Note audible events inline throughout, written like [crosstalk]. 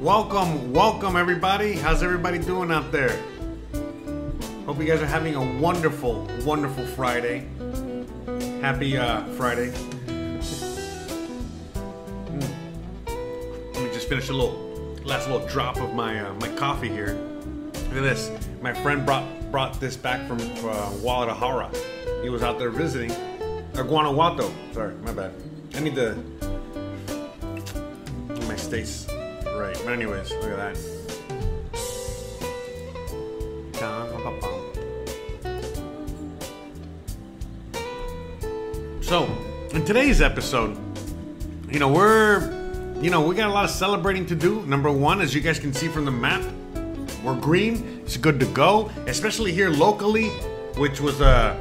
Welcome, welcome everybody. How's everybody doing out there? Hope you guys are having a wonderful, wonderful Friday. Happy uh, Friday. Let me just finish a little, last little drop of my uh, my coffee here. Look at this. My friend brought brought this back from uh, Guadalajara. He was out there visiting. Or Guanajuato. Sorry, my bad. I need to. My states right. But anyways, look at that. Today's episode, you know, we're, you know, we got a lot of celebrating to do. Number one, as you guys can see from the map, we're green. It's good to go, especially here locally, which was a,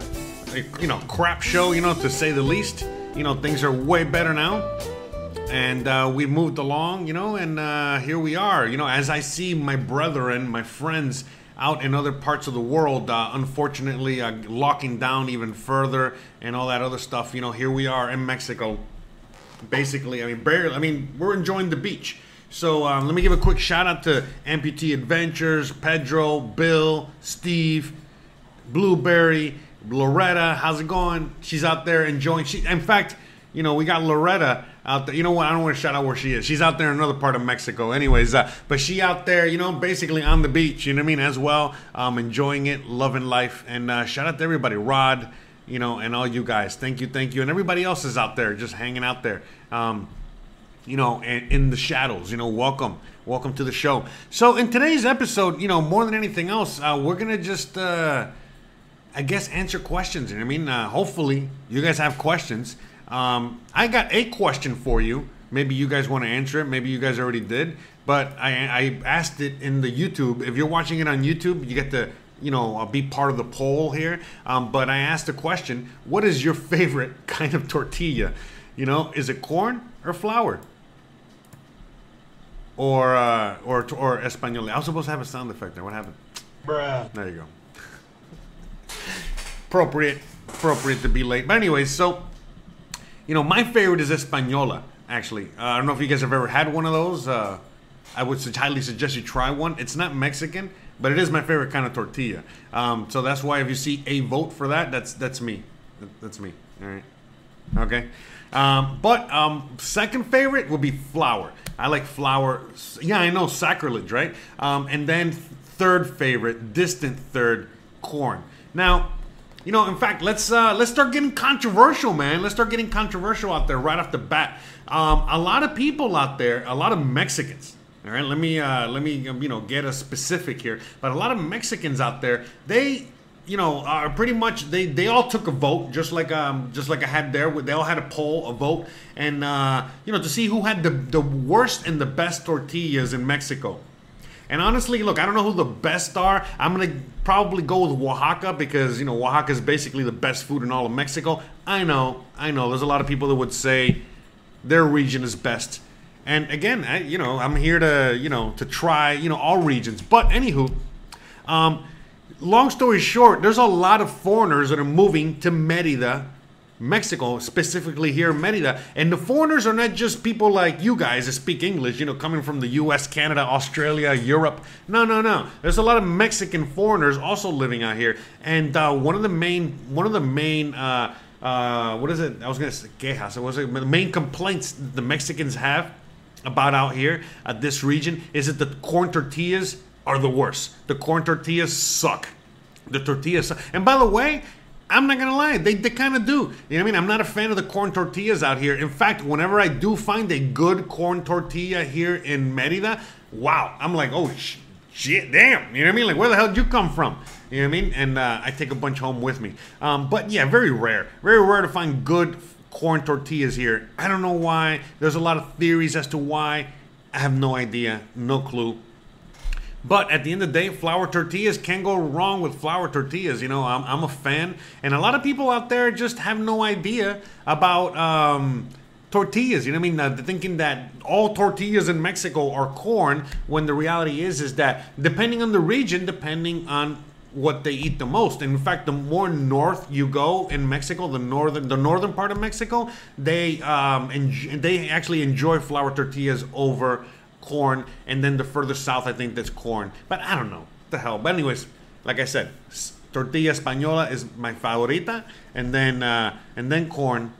a you know, crap show, you know, to say the least. You know, things are way better now and uh, we moved along, you know, and uh, here we are. You know, as I see my brethren, my friends out in other parts of the world, uh, unfortunately, uh, locking down even further and all that other stuff. You know, here we are in Mexico. Basically, I mean, barely. I mean, we're enjoying the beach. So um, let me give a quick shout out to Amputee Adventures, Pedro, Bill, Steve, Blueberry, Loretta. How's it going? She's out there enjoying. She, in fact, you know, we got Loretta out there. You know what? I don't want to shout out where she is. She's out there in another part of Mexico, anyways. Uh, but she out there, you know, basically on the beach. You know what I mean? As well, um, enjoying it, loving life, and uh, shout out to everybody, Rod, you know, and all you guys. Thank you, thank you, and everybody else is out there, just hanging out there. Um, you know, in, in the shadows. You know, welcome, welcome to the show. So in today's episode, you know, more than anything else, uh, we're gonna just. Uh, I guess answer questions. You know I mean? Uh, hopefully, you guys have questions. Um, I got a question for you. Maybe you guys want to answer it. Maybe you guys already did. But I, I asked it in the YouTube. If you're watching it on YouTube, you get to you know uh, be part of the poll here. Um, but I asked a question: What is your favorite [laughs] kind of tortilla? You know, is it corn or flour? Or uh, or or español? I was supposed to have a sound effect there. What happened? Bruh. There you go. [laughs] appropriate, appropriate to be late. But anyways, so you know, my favorite is Española. Actually, uh, I don't know if you guys have ever had one of those. Uh, I would highly suggest you try one. It's not Mexican, but it is my favorite kind of tortilla. Um, so that's why if you see a vote for that, that's that's me. That's me. All right. Okay. Um, but um, second favorite will be flour. I like flour. Yeah, I know sacrilege, right? Um, and then third favorite, distant third, corn. Now, you know, in fact, let's uh, let's start getting controversial, man. Let's start getting controversial out there right off the bat. Um, a lot of people out there, a lot of Mexicans. All right, let me uh, let me um, you know get a specific here. But a lot of Mexicans out there, they you know are pretty much they they all took a vote just like um just like I had there. They all had a poll, a vote, and uh, you know to see who had the the worst and the best tortillas in Mexico. And honestly, look, I don't know who the best are. I'm gonna probably go with Oaxaca because you know Oaxaca is basically the best food in all of Mexico. I know, I know. There's a lot of people that would say their region is best. And again, I, you know, I'm here to you know to try you know all regions. But anywho, um, long story short, there's a lot of foreigners that are moving to Merida, Mexico, specifically here in Merida. And the foreigners are not just people like you guys that speak English, you know, coming from the US, Canada, Australia, Europe. No, no, no. There's a lot of Mexican foreigners also living out here. And uh, one of the main, one of the main, uh, uh, what is it? I was gonna say quejas. It was the main complaints the Mexicans have about out here at this region is that the corn tortillas are the worst. The corn tortillas suck. The tortillas suck. And by the way, I'm not gonna lie, they, they kind of do. You know what I mean? I'm not a fan of the corn tortillas out here. In fact, whenever I do find a good corn tortilla here in Merida, wow, I'm like, oh sh- shit, damn. You know what I mean? Like, where the hell did you come from? You know what I mean? And uh, I take a bunch home with me. Um, but yeah, very rare. Very rare to find good corn tortillas here. I don't know why. There's a lot of theories as to why. I have no idea, no clue. But at the end of the day, flour tortillas can't go wrong with flour tortillas. You know, I'm, I'm a fan, and a lot of people out there just have no idea about. Um, tortillas. You know what I mean? Uh, thinking that all tortillas in Mexico are corn, when the reality is is that depending on the region, depending on what they eat the most. And in fact, the more north you go in Mexico, the northern the northern part of Mexico, they um enj- they actually enjoy flour tortillas over corn. And then the further south, I think that's corn. But I don't know what the hell. But anyways, like I said, tortilla española is my favorita, and then uh, and then corn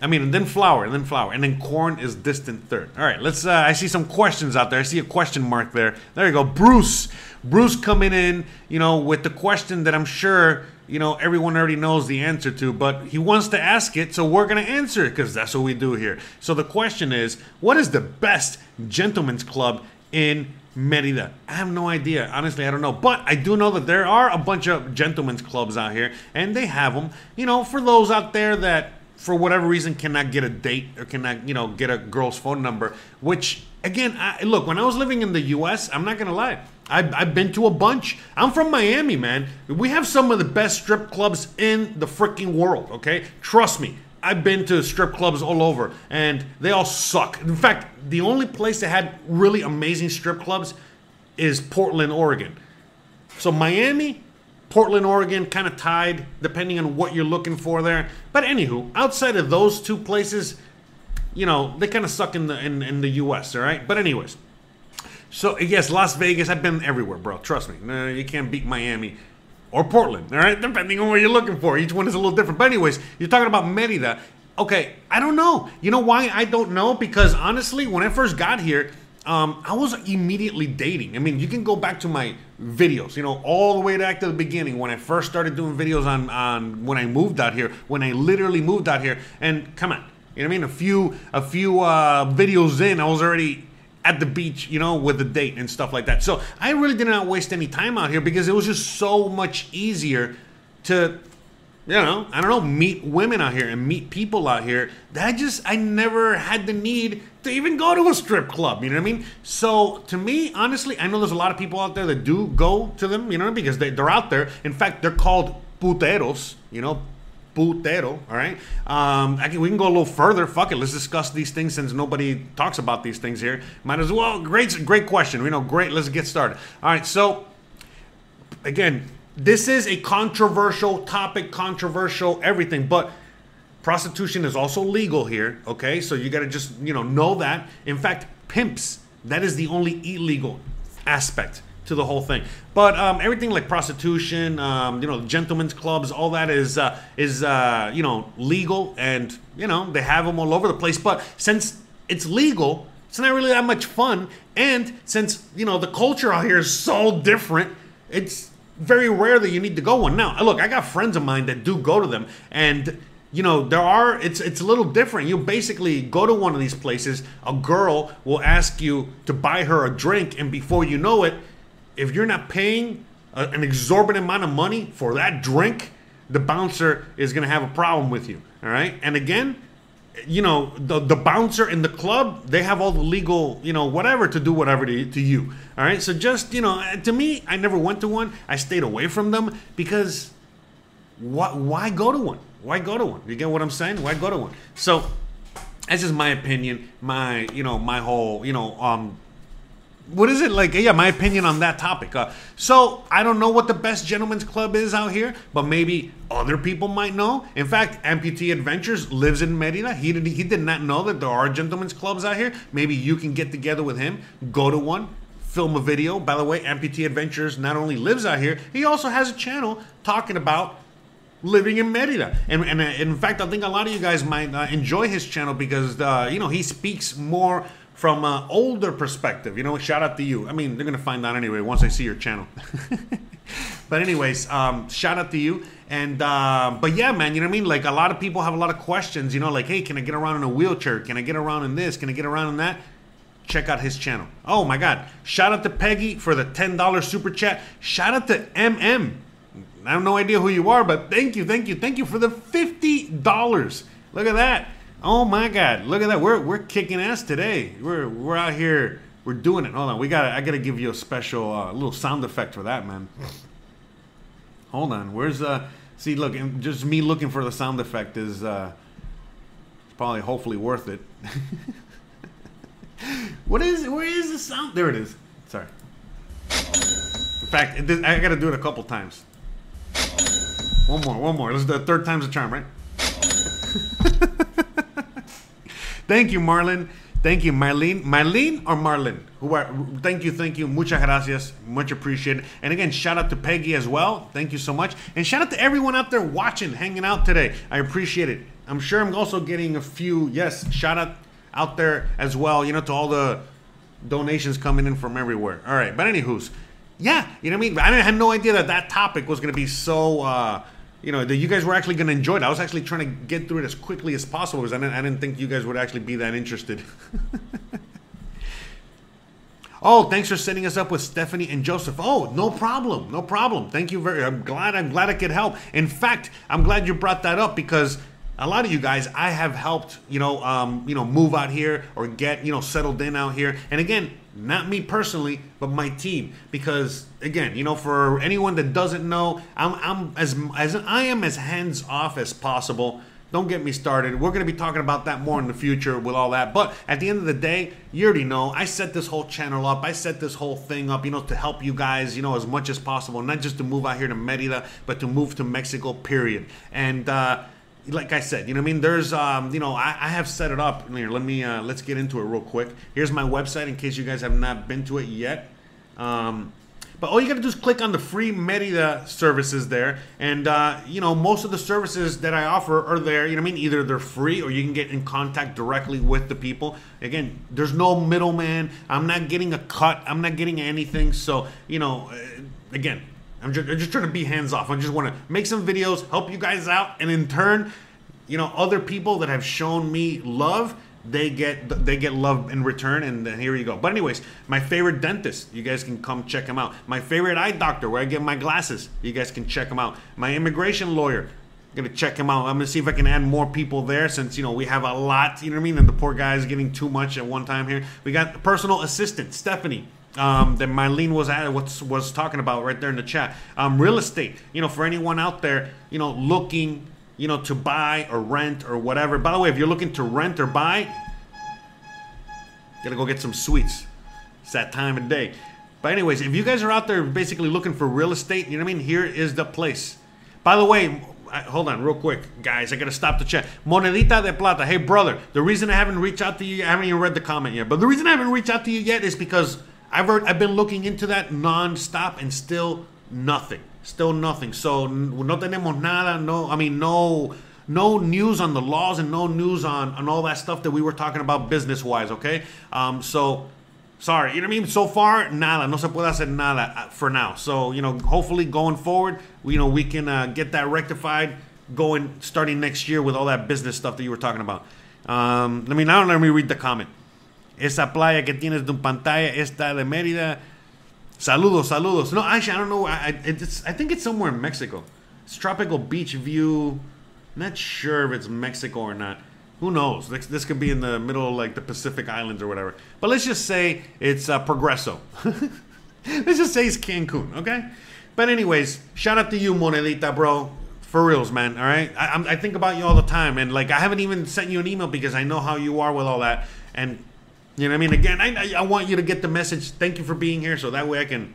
I mean, and then flour, and then flour, and then corn is distant third. All right, let's. Uh, I see some questions out there. I see a question mark there. There you go, Bruce. Bruce coming in, you know, with the question that I'm sure you know everyone already knows the answer to, but he wants to ask it, so we're gonna answer it because that's what we do here. So the question is, what is the best gentlemen's club in Merida. I have no idea. Honestly, I don't know. But I do know that there are a bunch of gentlemen's clubs out here, and they have them. You know, for those out there that for whatever reason cannot get a date or cannot you know get a girl's phone number which again I, look when i was living in the us i'm not gonna lie I've, I've been to a bunch i'm from miami man we have some of the best strip clubs in the freaking world okay trust me I've been to strip clubs all over and they all suck. In fact, the only place that had really amazing strip clubs is Portland, Oregon. So Miami, Portland, Oregon, kind of tied, depending on what you're looking for there. But anywho, outside of those two places, you know, they kind of suck in the in, in the U.S. All right. But anyways, so yes, Las Vegas. I've been everywhere, bro. Trust me. No, you can't beat Miami or Portland. All right, depending on what you're looking for. Each one is a little different. But anyways, you're talking about Merida. Okay, I don't know. You know why I don't know? Because honestly, when I first got here um, I was immediately dating. I mean, you can go back to my videos, you know, all the way back to the beginning when I first started doing videos on, on when I moved out here, when I literally moved out here. And come on, you know what I mean? A few a few uh, videos in, I was already at the beach, you know, with the date and stuff like that. So I really did not waste any time out here because it was just so much easier to you know, I don't know, meet women out here and meet people out here. That just, I never had the need to even go to a strip club. You know what I mean? So to me, honestly, I know there's a lot of people out there that do go to them, you know, because they, they're out there. In fact, they're called puteros, you know, putero. All right. Um, can, we can go a little further. Fuck it. Let's discuss these things since nobody talks about these things here. Might as well. Great, great question. You know, great. Let's get started. All right. So again, this is a controversial topic, controversial everything, but prostitution is also legal here, okay? So you got to just, you know, know that. In fact, pimps, that is the only illegal aspect to the whole thing. But um, everything like prostitution, um, you know, gentlemen's clubs, all that is uh, is uh, you know legal, and you know they have them all over the place. But since it's legal, it's not really that much fun. And since you know the culture out here is so different, it's very rare that you need to go one. Now, look, I got friends of mine that do go to them, and you know there are it's it's a little different. You basically go to one of these places, a girl will ask you to buy her a drink, and before you know it, if you're not paying a, an exorbitant amount of money for that drink, the bouncer is going to have a problem with you. All right, and again you know the the bouncer in the club they have all the legal you know whatever to do whatever to, to you all right? So just you know to me i never went to one. I stayed away from them because what why go to one? Why go to one? You get what i'm saying? Why go to one? So that's just my opinion my you know my whole you know um what is it like? Yeah, my opinion on that topic. Uh, so I don't know what the best gentlemen's club is out here, but maybe other people might know. In fact, Amputee Adventures lives in Merida. He did he did not know that there are gentlemen's clubs out here. Maybe you can get together with him, go to one, film a video. By the way, Amputee Adventures not only lives out here, he also has a channel talking about living in Merida. And, and, uh, in fact, I think a lot of you guys might uh, enjoy his channel because uh, you know he speaks more from an older perspective. You know, shout out to you. I mean, they're gonna find out anyway once I see your channel. [laughs] but anyways, um, shout out to you. And uh, but yeah, man, you know what I mean. Like a lot of people have a lot of questions. You know, like, hey, can I get around in a wheelchair? Can I get around in this? Can I get around in that? Check out his channel. Oh my God! Shout out to Peggy for the ten dollars super chat. Shout out to MM. I have no idea who you are, but thank you, thank you, thank you for the fifty dollars. Look at that. Oh my God! Look at that. We're we're kicking ass today. We're we're out here. We're doing it. Hold on. We got. I got to give you a special uh, little sound effect for that, man. Hold on. Where's uh? See, look, just me looking for the sound effect is uh, probably hopefully worth it. [laughs] what is? Where is the sound? There it is. Sorry. In fact, I got to do it a couple times. One more, one more. This is the third time's a charm, right? [laughs] Thank you, Marlon. Thank you, Marlene. Marlene or Marlin? Who are? Thank you, thank you. Muchas gracias. Much appreciated. And again, shout out to Peggy as well. Thank you so much. And shout out to everyone out there watching, hanging out today. I appreciate it. I'm sure I'm also getting a few. Yes, shout out out there as well. You know, to all the donations coming in from everywhere. All right, but anywho's, yeah, you know what I mean. I had no idea that that topic was going to be so. Uh, you know, that you guys were actually going to enjoy it. I was actually trying to get through it as quickly as possible because I didn't, I didn't think you guys would actually be that interested. [laughs] oh, thanks for setting us up with Stephanie and Joseph. Oh, no problem, no problem. Thank you very. I'm glad. I'm glad I could help. In fact, I'm glad you brought that up because a lot of you guys I have helped, you know, um, you know, move out here or get, you know, settled in out here. And again, not me personally, but my team. Because again, you know, for anyone that doesn't know, I'm, I'm as as I am as hands off as possible. Don't get me started. We're going to be talking about that more in the future with all that. But at the end of the day, you already know I set this whole channel up. I set this whole thing up, you know, to help you guys, you know, as much as possible. Not just to move out here to Merida, but to move to Mexico, period. And, uh, like I said, you know I mean? There's, um, you know, I, I, have set it up here. Let me, uh, let's get into it real quick. Here's my website in case you guys have not been to it yet. Um, but all you got to do is click on the free Merida services there. And, uh, you know, most of the services that I offer are there. You know I mean? Either they're free or you can get in contact directly with the people. Again, there's no middleman. I'm not getting a cut. I'm not getting anything. So, you know, uh, again, I'm just, I'm just trying to be hands off. I just want to make some videos, help you guys out, and in turn, you know, other people that have shown me love, they get they get love in return, and then here you go. But anyways, my favorite dentist, you guys can come check him out. My favorite eye doctor, where I get my glasses, you guys can check him out. My immigration lawyer, gonna check him out. I'm gonna see if I can add more people there since you know we have a lot. You know what I mean? And the poor guy is getting too much at one time here. We got personal assistant Stephanie um, that Mylene was at was was talking about right there in the chat. Um, real estate, you know, for anyone out there, you know, looking, you know, to buy or rent or whatever. By the way, if you're looking to rent or buy, gotta go get some sweets. It's that time of day. But anyways, if you guys are out there basically looking for real estate, you know what I mean? Here is the place. By the way, hold on real quick, guys. I gotta stop the chat. Monedita de plata. Hey, brother. The reason I haven't reached out to you, I haven't even read the comment yet. But the reason I haven't reached out to you yet is because I've heard, I've been looking into that nonstop and still nothing. Still nothing. So no tenemos nada. No, I mean no no news on the laws and no news on, on all that stuff that we were talking about business wise, okay? Um, so sorry, you know what I mean? So far, nada, no se puede hacer nada uh, for now. So, you know, hopefully going forward, you know, we can uh, get that rectified going starting next year with all that business stuff that you were talking about. Um, let me now let me read the comment. Esa playa que tienes de un pantalla, esta de Mérida. Saludos, saludos. No, actually, I don't know. I, it's, I think it's somewhere in Mexico. It's tropical beach view. Not sure if it's Mexico or not. Who knows? This, this could be in the middle of like the Pacific Islands or whatever. But let's just say it's uh, Progreso. [laughs] let's just say it's Cancun, okay? But anyways, shout out to you, Monedita, bro. For reals, man. All right. I, I think about you all the time, and like I haven't even sent you an email because I know how you are with all that. And you know what I mean? Again, I, I want you to get the message. Thank you for being here, so that way I can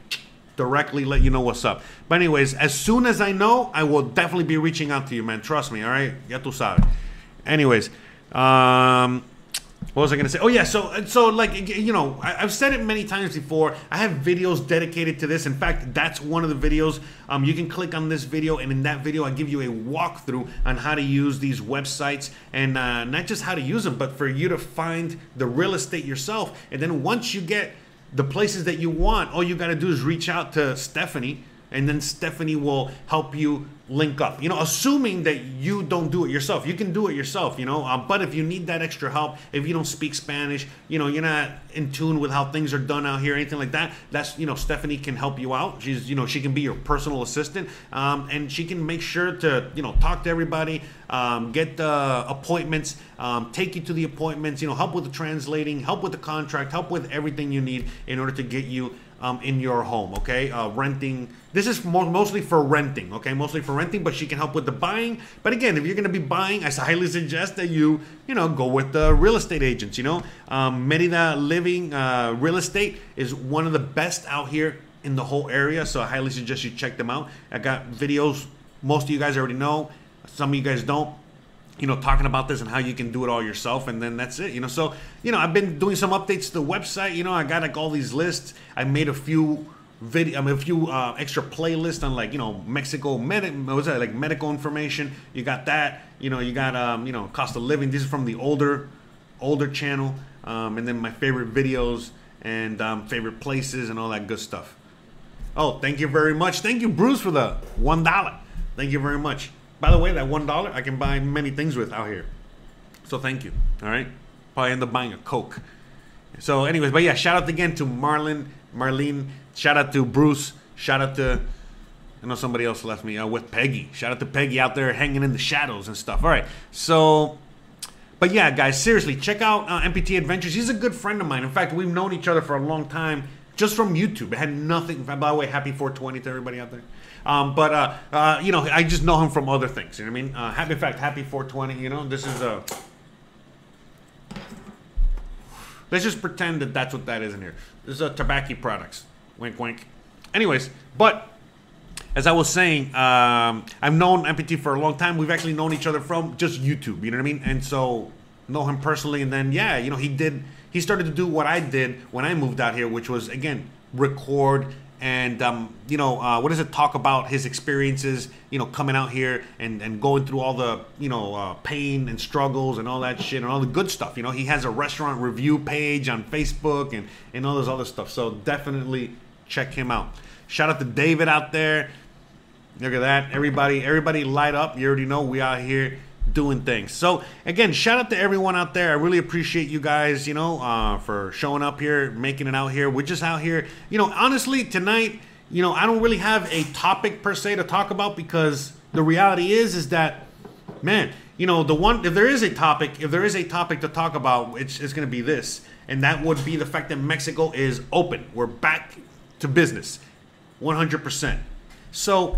directly let you know what's up. But anyways, as soon as I know, I will definitely be reaching out to you, man. Trust me, all right? Ya tu sabes. Anyways, um, what was I going to say? Oh yeah, so so like you know, I, have said it many times before. I have videos dedicated to this. In fact, that's one of the videos. Um, you can click on this video, and in that video, I give you a walkthrough on how to use these websites, and uh, not just how to use them, but for you to find the real estate yourself. And then once you get the places that you want, all you got to do is reach out to Stephanie and then Stephanie will help you link up. You know, assuming that you don't do it yourself. You can do it yourself, you know. Uh, but if you need that extra help, if you don't speak Spanish, you know, you're not in tune with how things are done out here, anything like that. That's you know, Stephanie can help you out. She's you know, she can be your personal assistant, um, and she can make sure to you know talk to everybody, um, get the appointments, um, take you to the appointments. You know, help with the translating, help with the contract, help with everything you need in order to get you um, in your home. Okay, uh, renting. This is mo- mostly for renting. Okay, mostly for renting, but she can help with the buying. But again, if you're going to be buying, I highly suggest that you you know go with the real estate agents. You know, um, Merida Living uh, Real Estate is one of the best out here in the whole area. So I highly suggest you check them out. I got videos. Most of you guys already know. Some of you guys don't you know, talking about this and how you can do it all yourself, and then that's it, you know. So, you know, I've been doing some updates to the website. You know, I got like all these lists. I made a few video, I mean, a few uh, extra playlists on like you know Mexico medic, was that like medical information? You got that. You know, you got um, you know, cost of living. This is from the older, older channel, um, and then my favorite videos and um, favorite places and all that good stuff. Oh, thank you very much. Thank you, Bruce, for the one dollar. Thank you very much. By the way, that one dollar I can buy many things with out here. So thank you. All right. Probably end up buying a Coke. So, anyways, but yeah, shout out again to Marlon, Marlene. Shout out to Bruce. Shout out to I know somebody else left me uh, with Peggy. Shout out to Peggy out there hanging in the shadows and stuff. All right. So, but yeah, guys, seriously, check out uh, MPT Adventures. He's a good friend of mine. In fact, we've known each other for a long time just from YouTube. It had nothing. By the way, happy 420 to everybody out there. Um, but uh, uh, you know, I just know him from other things. You know what I mean? Uh, happy, in fact, happy 420. You know, this is a. Let's just pretend that that's what that is in here. This is a tobacco products. Wink, wink. Anyways, but as I was saying, um, I've known MPT for a long time. We've actually known each other from just YouTube. You know what I mean? And so know him personally. And then yeah, you know, he did. He started to do what I did when I moved out here, which was again record and um, you know uh, what does it talk about his experiences you know coming out here and, and going through all the you know uh, pain and struggles and all that shit and all the good stuff you know? He has a restaurant review page on facebook and and all this other stuff so definitely check him out. Shout out to david out there. Look at that. Everybody everybody light up. You already know we out here doing things. So again, shout out to everyone out there. I really appreciate you guys, you know, uh, for showing up here, making it out here. We're just out here, you know. Honestly, tonight, you know, I don't really have a topic per se to talk about because the reality is, is that, man, you know, the one if there is a topic, if there is a topic to talk about, it's, it's going to be this, and that would be the fact that Mexico is open. We're back to business, 100%. So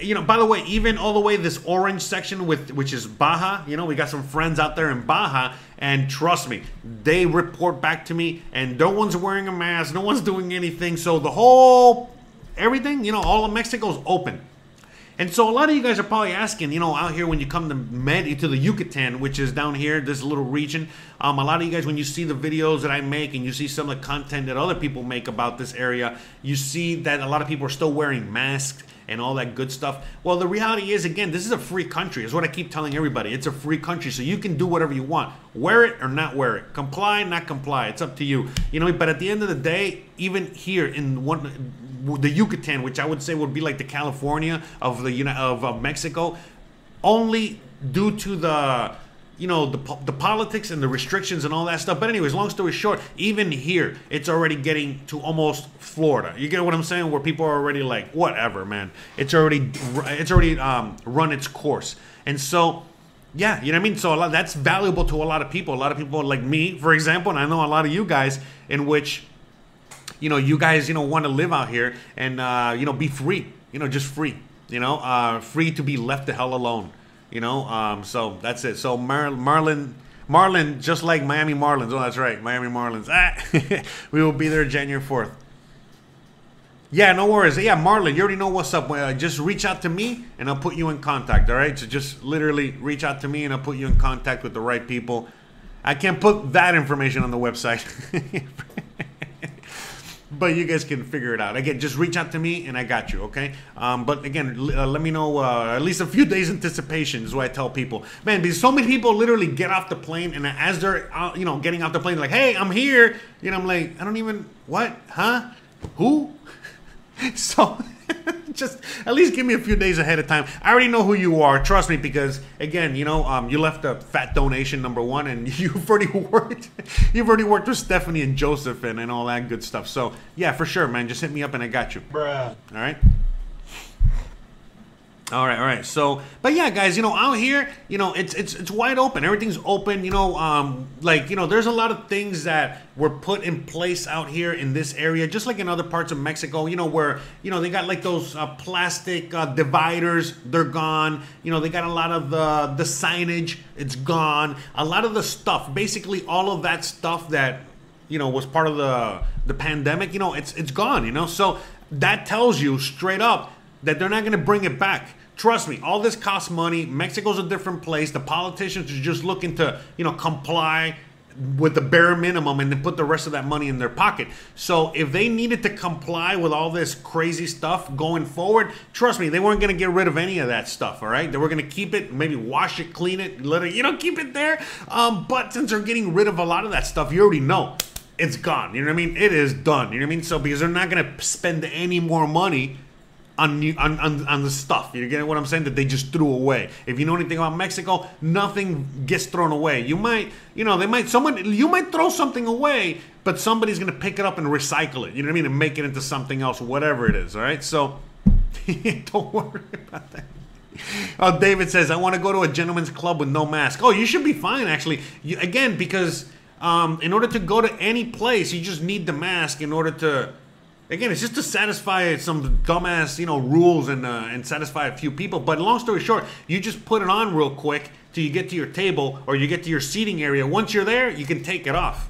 you know, by the way, even all the way this orange section with which is Baja, you know, we got some friends out there in Baja, and trust me, they report back to me, and no one's wearing a mask, no one's doing anything. So the whole everything, you know, all of Mexico's open. And so a lot of you guys are probably asking, you know, out here when you come to Med to the Yucatan, which is down here, this little region. Um, a lot of you guys, when you see the videos that I make and you see some of the content that other people make about this area, you see that a lot of people are still wearing masks and all that good stuff. Well, the reality is, again, this is a free country. Is what I keep telling everybody. It's a free country, so you can do whatever you want. Wear it or not wear it. Comply, not comply. It's up to you. You know, but at the end of the day, even here in one the Yucatan, which I would say would be like the California of the of, of Mexico, only due to the you know the, the politics and the restrictions and all that stuff. But anyways long story short even here it's already getting to almost florida. You get what i'm saying? Where people are already like whatever man. It's already it's already um, run its course. And so yeah you know what i mean? So a lot that's valuable to a lot of people. A lot of people like me for example and i know a lot of you guys in which you know you guys you know want to live out here and uh, you know be free you know just free you know uh, free to be left the hell alone you know, um, so that's it. So Mar- Marlin, Marlin, just like Miami Marlins. Oh, that's right, Miami Marlins. Ah, [laughs] we will be there January fourth. Yeah, no worries. Yeah, Marlon, you already know what's up. Uh, just reach out to me and I'll put you in contact. All right. So just literally reach out to me and I'll put you in contact with the right people. I can't put that information on the website. [laughs] but you guys can figure it out. Again, just reach out to me and I got you, okay? Um, but again, uh, let me know uh, at least a few days anticipation is what I tell people. Man, because so many people literally get off the plane and as they're uh, you know getting off the plane, like, hey, I'm here. You know, I'm like, I don't even what, huh? Who? [laughs] so [laughs] just at least give me a few days ahead of time. I already know who you are. Trust me, because again, you know, um, you left a fat donation number one, and [laughs] you've already worked. You've already worked with Stephanie and Joseph and, and all that good stuff. So yeah, for sure, man. Just hit me up, and I got you. Bruh. All right. All right, all right. So, but yeah, guys, you know, out here, you know, it's it's it's wide open. Everything's open. You know, um, like you know, there's a lot of things that were put in place out here in this area, just like in other parts of Mexico. You know, where you know they got like those uh, plastic uh, dividers. They're gone. You know, they got a lot of the the signage. It's gone. A lot of the stuff, basically all of that stuff that you know was part of the the pandemic. You know, it's it's gone. You know, so that tells you straight up that they're not going to bring it back. Trust me, all this costs money. Mexico's a different place. The politicians are just looking to, you know, comply with the bare minimum and then put the rest of that money in their pocket. So if they needed to comply with all this crazy stuff going forward, trust me, they weren't going to get rid of any of that stuff. All right, they were going to keep it, maybe wash it, clean it, let it, you know, keep it there. Um, but since they're getting rid of a lot of that stuff, you already know it's gone. You know what I mean? It is done. You know what I mean? So because they're not going to spend any more money on, on, on, on the stuff. You get what I'm saying? That they just threw away. If you know anything about Mexico, nothing gets thrown away. You might, you know, they might, someone, you might throw something away, but somebody's going to pick it up and recycle it. You know what I mean? And make it into something else, whatever it is. All right. So [laughs] don't worry about that. Oh, David says, I want to go to a gentleman's club with no mask. Oh, you should be fine, actually. You, again, because um, in order to go to any place, you just need the mask in order to Again, it's just to satisfy some dumbass, you know, rules and uh, and satisfy a few people. But long story short, you just put it on real quick till you get to your table or you get to your seating area. Once you're there, you can take it off.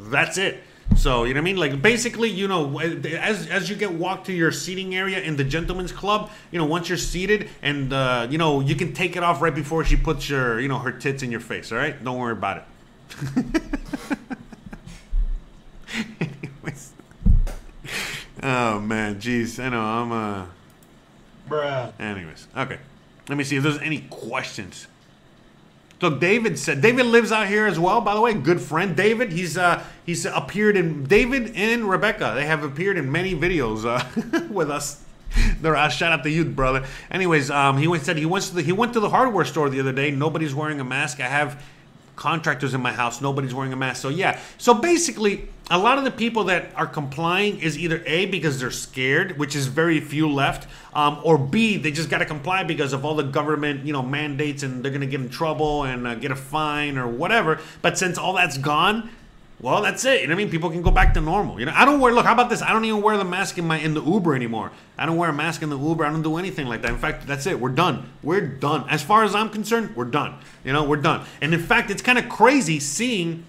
That's it. So you know what I mean? Like basically, you know, as as you get walked to your seating area in the gentleman's club, you know, once you're seated and uh, you know you can take it off right before she puts your you know her tits in your face. All right, don't worry about it. [laughs] Anyways. Oh man, jeez, I know I'm uh. Bruh. Anyways, okay. Let me see if there's any questions. So David said David lives out here as well. By the way, good friend David. He's uh he's appeared in David and Rebecca. They have appeared in many videos uh, [laughs] with us. They're uh, shout out to you, brother. Anyways, um, he went said he went to the he went to the hardware store the other day. Nobody's wearing a mask. I have contractors in my house. Nobody's wearing a mask. So yeah. So basically, a lot of the people that are complying is either A, because they're scared, which is very few left, um, or B, they just got to comply because of all the government, you know, mandates and they're to get in trouble and uh, get a fine or whatever. But since all that's gone, well, that's it. You know what I mean? People can go back to normal. You know, I don't wear. Look, how about this? I don't even wear the mask in my in the Uber anymore. I don't wear a mask in the Uber. I don't do anything like that. In fact, that's it. We're done. We're done. As far as I'm concerned, we're done. You know, we're done. And in fact, it's kind of crazy seeing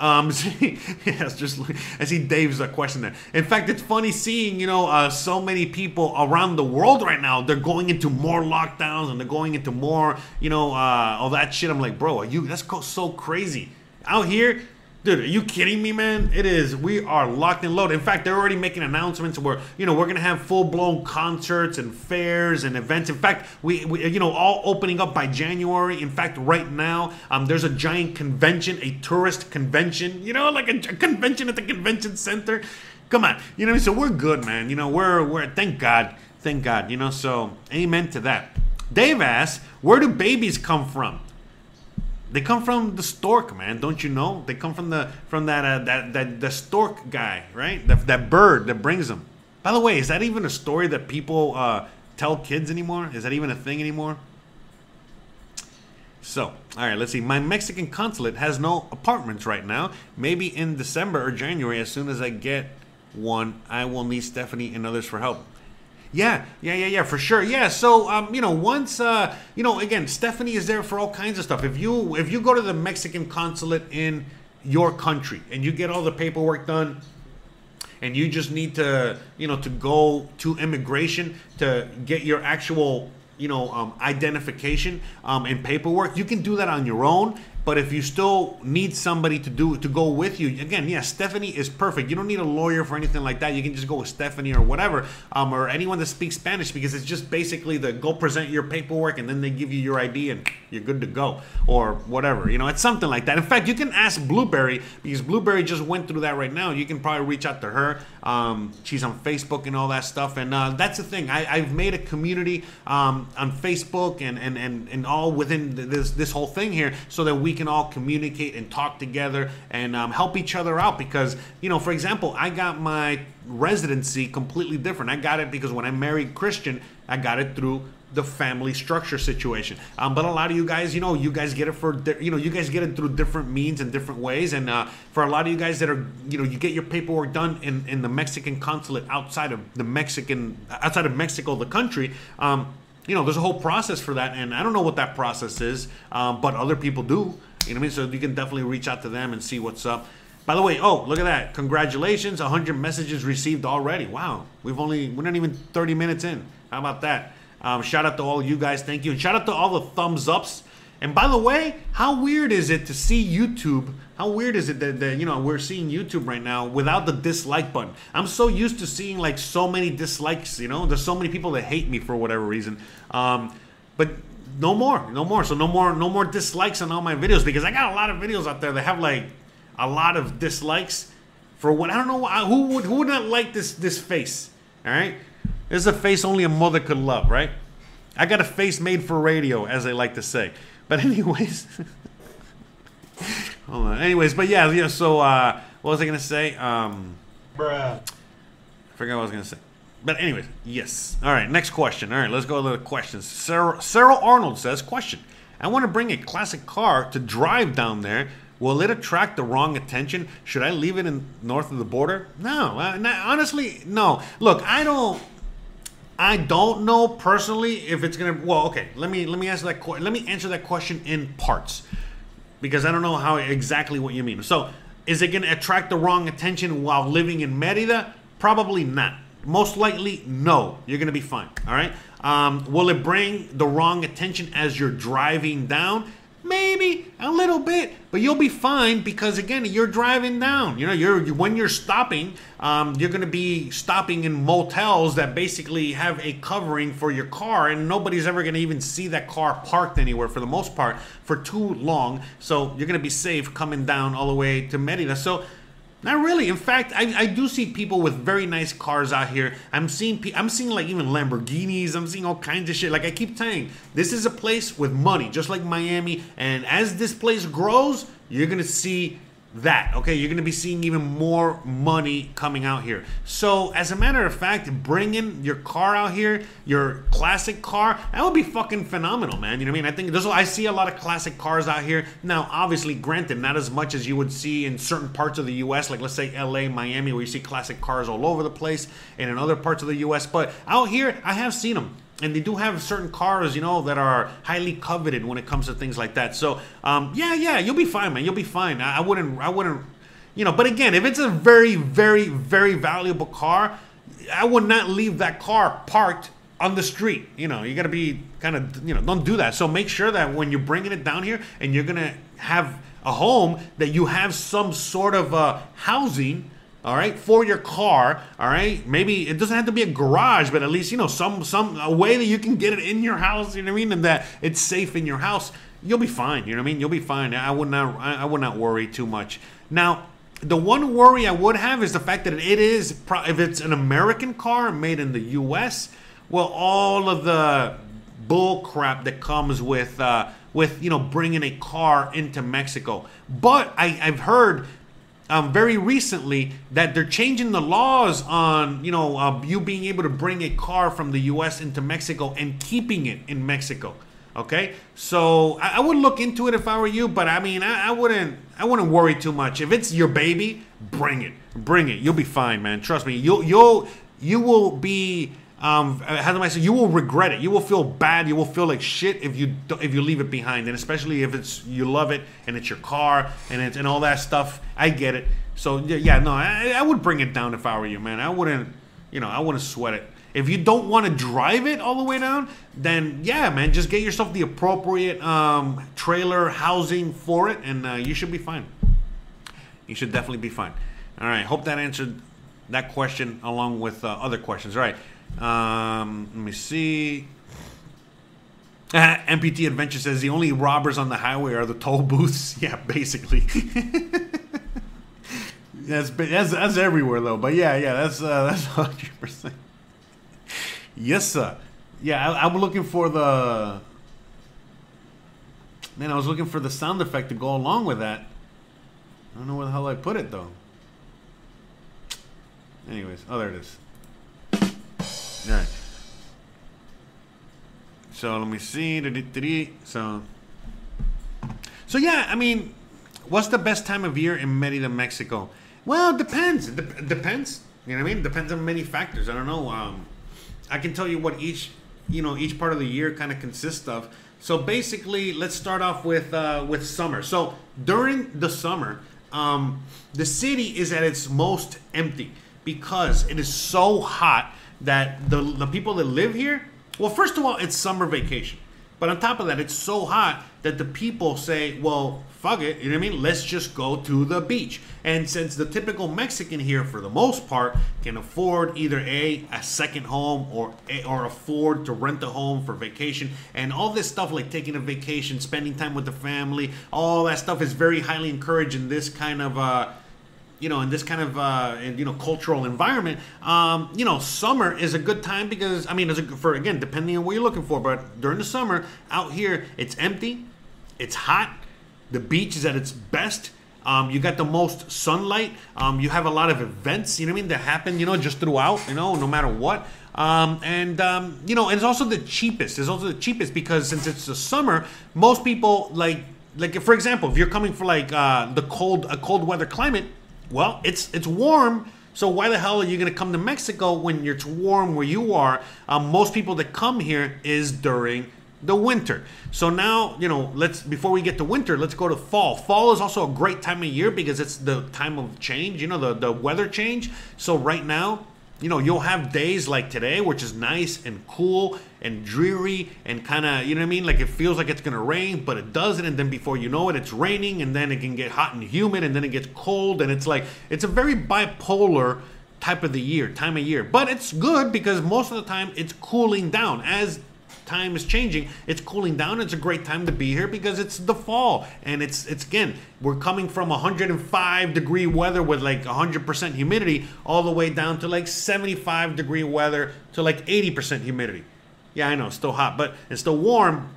um, [laughs] yes, just I see Dave's uh, question there. In fact, it's funny seeing you know uh, so many people around the world right now. They're going into more lockdowns and they're going into more you know uh, all that shit. I'm like, bro, are you? That's so crazy out here. Dude, are you kidding me, man? It is. We are locked and loaded. In fact, they're already making announcements where you know we're gonna have full blown concerts and fairs and events. In fact, we, we, you know all opening up by January. In fact, right now, um, there's a giant convention, a tourist convention. You know, like a, a convention at the convention center. Come on, you know. So we're good, man. You know, we're we're thank God, thank God. You know, so amen to that. Dave asks, where do babies come from? They come from the stork, man. Don't you know? They come from the from that uh, that that the stork guy, right? That that bird that brings them. By the way, is that even a story that people uh, tell kids anymore? Is that even a thing anymore? So, all right, let's see. My Mexican consulate has no apartments right now. Maybe in December or January, as soon as I get one, I will need Stephanie and others for help. Yeah, yeah, yeah, yeah, for sure. Yeah, so um, you know, once uh, you know, again, Stephanie is there for all kinds of stuff. If you if you go to the Mexican consulate in your country and you get all the paperwork done and you just need to, you know, to go to immigration to get your actual you know um, identification um, and paperwork you can do that on your own But if you still need somebody to do to go with you, again, yeah, Stephanie is perfect. You don't need a lawyer for anything like that. You can just go with Stephanie or whatever, um, or anyone that speaks Spanish because it's just basically the go present your paperwork and then they give you your ID and you're good to go or whatever. You know, it's something like that. In fact, you can ask Blueberry because Blueberry just went through that right now. You can probably reach out to her. Um, she's on Facebook and all that stuff, and uh, that's the thing. I, have made a community um, on Facebook and, and and and all within this this whole thing here so that we we can all communicate and talk together and um, help each other out because you know for example i got my residency completely different i got it because when i married christian i got it through the family structure situation. Um, but a lot of you guys, you know, you guys get it for, di- you know, you guys get it through different means and different ways. And uh, for a lot of you guys that are, you know, you get your paperwork done in, in the Mexican consulate outside of the Mexican, outside of Mexico, the country. Um, you know, there's a whole process for that, and I don't know what that process is, um, but other people do. You know what I mean? So you can definitely reach out to them and see what's up. By the way, oh, look at that. Congratulations, 100 messages received already. Wow. We've only, we're not even 30 minutes in. How about that? Um, shout out to all you guys. Thank you. And shout out to all the thumbs ups. And by the way, how weird is it to see YouTube how weird is it that, that you know we're seeing YouTube right now without the dislike button? I'm so used to seeing like so many dislikes. You know, there's so many people that hate me for whatever reason. Um, but no more, no more. So no more, no more dislikes on all my videos because I got a lot of videos out there that have like a lot of dislikes for what I don't know who would who would not like this this face. All right, this is a face only a mother could love, right? I got a face made for radio, as they like to say. But anyways. [laughs] Hold on. Anyways, but yeah, yeah. So uh, what was I gonna say? Um, Bruh. I forgot what I was gonna say. But anyways, yes. All right. Next question. All right, let's go to the questions. Sarah, Sarah Arnold says, question. I want to bring a classic car to drive down there. Will it attract the wrong attention? Should I leave it in north of the border? No, uh, honestly, no. Look, I don't. I don't know personally if it's gonna. Well, okay. Let me let me answer that. Let me answer that question in parts because I don't know how exactly what you mean. So, is it to attract the wrong attention while living in Merida? Probably not. Most likely, no. You're to be fine. All right. Um, will it bring the wrong attention as you're driving down? Maybe a little bit, but you'll be fine because again, you're driving down. You know, you're when you're stopping, um, you're going to be stopping in motels that basically have a covering for your car, and nobody's ever going to even see that car parked anywhere for the most part for too long. So you're going to be safe coming down all the way to Merida. So not really. In fact, I, I do see people with very nice cars out here. I'm seeing I'm seeing like even Lamborghinis. I'm seeing all kinds of shit. Like I keep saying, this is a place with money, just like Miami. And as this place grows, you're gonna see that. Okay, you're going to be seeing even more money coming out here. So, as a matter of fact, bringing your car out here, your classic car, that would be fucking phenomenal, man. You know what I mean? I think there's, I see a lot of classic cars out here. Now, obviously, granted, not as much as you would see in certain parts of the U.S., like let's say L.A., Miami, where you see classic cars all over the place, and in other parts of the U.S. But out here, I have seen them and they do have certain cars, you know, that are highly coveted when it comes to things like that. So, um, yeah, yeah, you'll be fine, man. You'll be fine. I, I wouldn't, I wouldn't, you know. But again, if it's a very, very, very valuable car, I would not leave that car parked on the street. You know, you got to be kind of, you know, don't do that. So make sure that when you're bringing it down here and you're gonna have a home, that you have some sort of uh, housing all right for your car all right maybe it doesn't have to be a garage but at least you know some some a way that you can get it in your house you know what i mean and that it's safe in your house you'll be fine you know what i mean you'll be fine. I would not i would not worry too much. Now the one worry i would have is the fact that it is if it's an american car made in the us well all of the bull crap that comes with uh, with you know bringing a car into mexico. But I, i've heard um, very recently that they're changing the laws on you know uh, you being able to bring a car from the U.S. into Mexico and keeping it in Mexico. Okay, so I, I would look into it if I were you, but I mean I, I wouldn't I wouldn't worry too much. If it's your baby, bring it, bring it. You'll be fine, man. Trust me. You'll you'll you will be um, how do I say? You will regret it. You will feel bad. You will feel like shit if you if you leave it behind, and especially if it's you love it and it's your car and it's and all that stuff. I get it. So yeah, no, I, I would bring it down if I were you, man. I wouldn't, you know, I wouldn't sweat it. If you don't want to drive it all the way down, then yeah, man, just get yourself the appropriate um, trailer housing for it, and uh, you should be fine. You should definitely be fine. All right, hope that answered that question along with uh, other questions. All right, um, let me see. Uh, MPT Adventure says the only robbers on the highway are the toll booths. [laughs] Yeah, basically. [laughs] that's, that's that's everywhere though. But yeah, yeah, that's uh, [laughs] that's hundred percent. Yes, sir. Yeah, I, I was looking for the. Man, I was looking for the sound effect to go along with that. I don't know where the hell I put it though. Anyways, oh there it is. Right. So let me see. So, so yeah, I mean, what's the best time of year in Merida, Mexico? Well, it depends. It, de- depends. You know what I mean? Depends on many factors. I don't know. Um, I can tell you what each, you know, each part of the year kind of consists of. So basically, let's start off with uh, with summer. So during the summer, um, the city is at its most empty because it is so hot that the the people that live here. Well, first of all, it's summer vacation, but on top of that, it's so hot that the people say, "Well, fuck it," you know what I mean? Let's just go to the beach. And since the typical Mexican here, for the most part, can afford either a a second home or or afford to rent a home for vacation, and all this stuff like taking a vacation, spending time with the family, all that stuff is very highly encouraged in this kind of. Uh, you know, in this kind of uh, you know cultural environment, um, you know, summer is a good time because I mean, as a, for again, depending on what you're looking for, but during the summer out here, it's empty, it's hot, the beach is at its best. Um, you got the most sunlight. Um, you have a lot of events, you know what I mean, that happen, you know, just throughout, you know, no matter what. Um, and um, you know, and it's also the cheapest. It's also the cheapest because since it's the summer, most people like like for example, if you're coming for like uh, the cold a cold weather climate, well, it's it's warm. So why the hell are you going to come to Mexico when it's warm where you are? Um, most people that come here is during the winter. So now, you know, let's before we get to winter, let's go to fall. Fall is also a great time of year because it's the time of change, you know, the the weather change. So right now, you know, you'll have days like today, which is nice and cool and dreary and kind of, you know what I mean? Like it feels like it's going to rain, but it doesn't. And then before you know it, it's raining and then it can get hot and humid and then it gets cold. And it's like, it's a very bipolar type of the year, time of year. But it's good because most of the time it's cooling down. As time is changing. It's cooling down. It's a great time to be here because it's the fall, and it's it's again we're coming from 105 degree weather with like 100% humidity all the way down to like 75 degree weather to like 80% humidity. Yeah, I know, still hot, but it's still warm,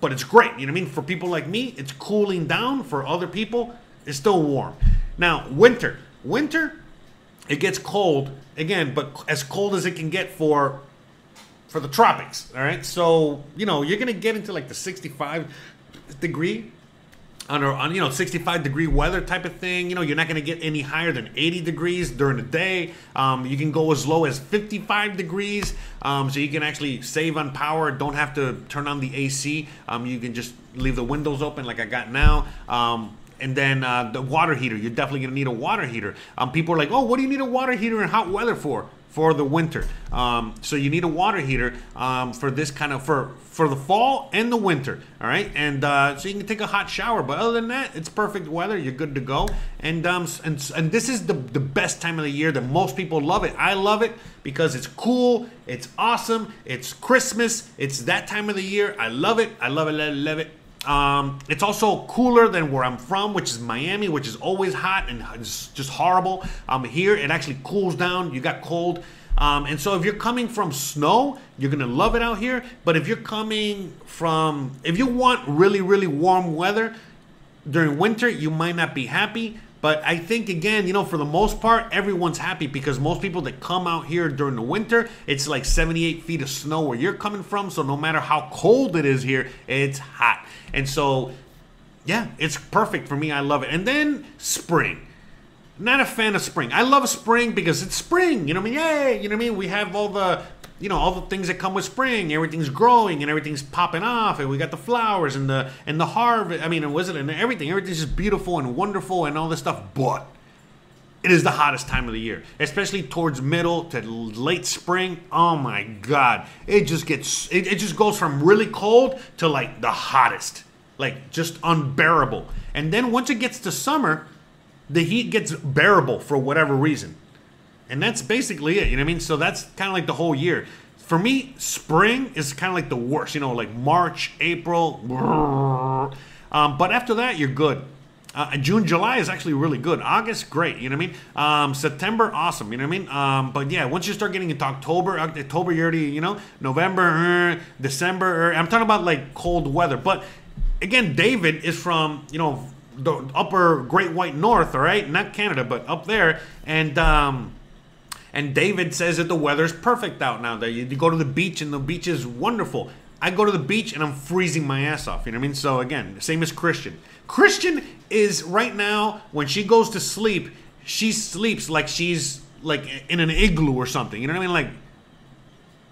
but it's great. You know what I mean? For people like me, it's cooling down. For other people, it's still warm. Now, winter, winter, it gets cold again, but as cold as it can get for for the tropics. All right, so you know you're gonna get into like the 65 degree under on you know 65 degree weather type of thing. You know you're not gonna get any higher than 80 degrees during the day. Um, you can go as low as 55 degrees, um, so you can actually save on power. Don't have to turn on the AC. Um, you can just leave the windows open like I got now. Um, and then uh, the water heater, you're definitely gonna need a water heater. Um, people are like, oh, what do you need a water heater in hot weather for? For the winter. Um, so you need a water heater um, for this kind of for for the fall and the winter. All right, and uh, so you can take a hot shower. But other than that, it's perfect weather. You're good to go. And um and and this is the the best time of the year that most people love it. I love it because it's cool. It's awesome. It's Christmas. It's that time of the year. I love it. I love it. It. Love it. Um, it's also cooler than where I'm from, which is Miami, which is always hot and it's just horrible. Um, here it actually cools down. You got cold. Um, and so if you're coming from snow, you're gonna love it out here. But if you're coming from, if you want really, really warm weather during winter, you might not be happy. But I think again, you know, for the most part, everyone's happy because most people that come out here during the winter, it's like 78 feet of snow where you're coming from. So no matter how cold it is here, it's hot. And so, yeah, it's perfect for me. I love it. And then spring. Not a fan of spring. I love spring because it's spring. You know what I mean? Yay! You know what I mean? We have all the you know all the things that come with spring everything's growing and everything's popping off and we got the flowers and the and the harvest i mean it and everything everything's just beautiful and wonderful and all this stuff but it is the hottest time of the year, especially towards middle to late spring. Oh my God, it just gets it, it just goes from really cold to like the hottest, like just unbearable. And then once it gets to summer, the heat gets bearable for whatever reason. And that's basically it. You know what I mean? So that's kind of like the whole year. For me, spring is kind of like the worst. You know, like March, April. Um, but after that, you're good. Uh, June, July is actually really good. August, great. You know what I mean? Um, September, awesome. You know what I mean? Um, but yeah, once you start getting into October, October, you're already, you know, November, uh, December. Uh, I'm talking about like cold weather. But again, David is from, you know, the upper Great White North, all right? Not Canada, but up there. And, um, and David says that the weather's perfect out now. You, you go to the beach and the beach is wonderful. I go to the beach and I'm freezing my ass off. You know what I mean? So again, same as Christian. Christian is right now when she goes to sleep, she sleeps like she's like in an igloo or something. You know what I mean? Like,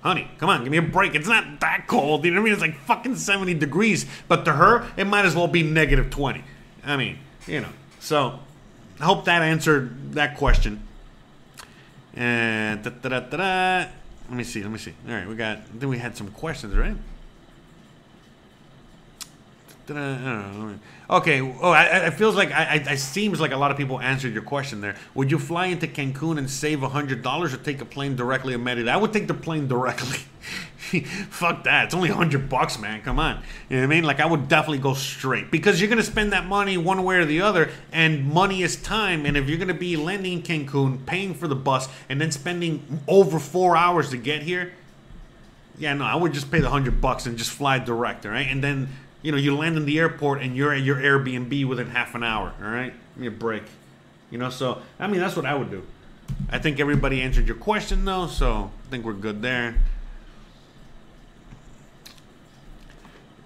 honey, come on, give me a break. It's not that cold. You know what I mean? It's like fucking 70 degrees. But to her, it might as well be negative 20. I mean, you know. So I hope that answered that question. Eh, da, let me see. Let me see. All right, we got. Then we had some questions, right? Okay. Oh, I, it feels like I, I, it seems like a lot of people answered your question there. Would you fly into Cancun and save hundred dollars, or take a plane directly to Merida? I would take the plane directly. [laughs] Fuck that. It's only hundred bucks, man. Come on. You know what I mean? Like I would definitely go straight because you're gonna spend that money one way or the other, and money is time. And if you're gonna be landing in Cancun, paying for the bus, and then spending over four hours to get here, yeah, no, I would just pay the hundred bucks and just fly direct, right? And then you know, you land in the airport and you're at your Airbnb within half an hour. All right, give me a break. You know, so I mean that's what I would do. I think everybody answered your question though, so I think we're good there.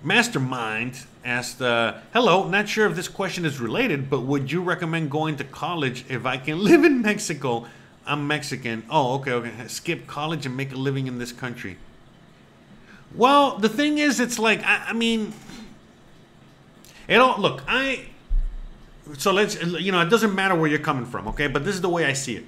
Mastermind asked, uh, "Hello, not sure if this question is related, but would you recommend going to college if I can [laughs] live in Mexico? I'm Mexican. Oh, okay, okay. Skip college and make a living in this country." Well, the thing is, it's like I, I mean, it all look, I so let's you know, it doesn't matter where you're coming from, okay? But this is the way I see it.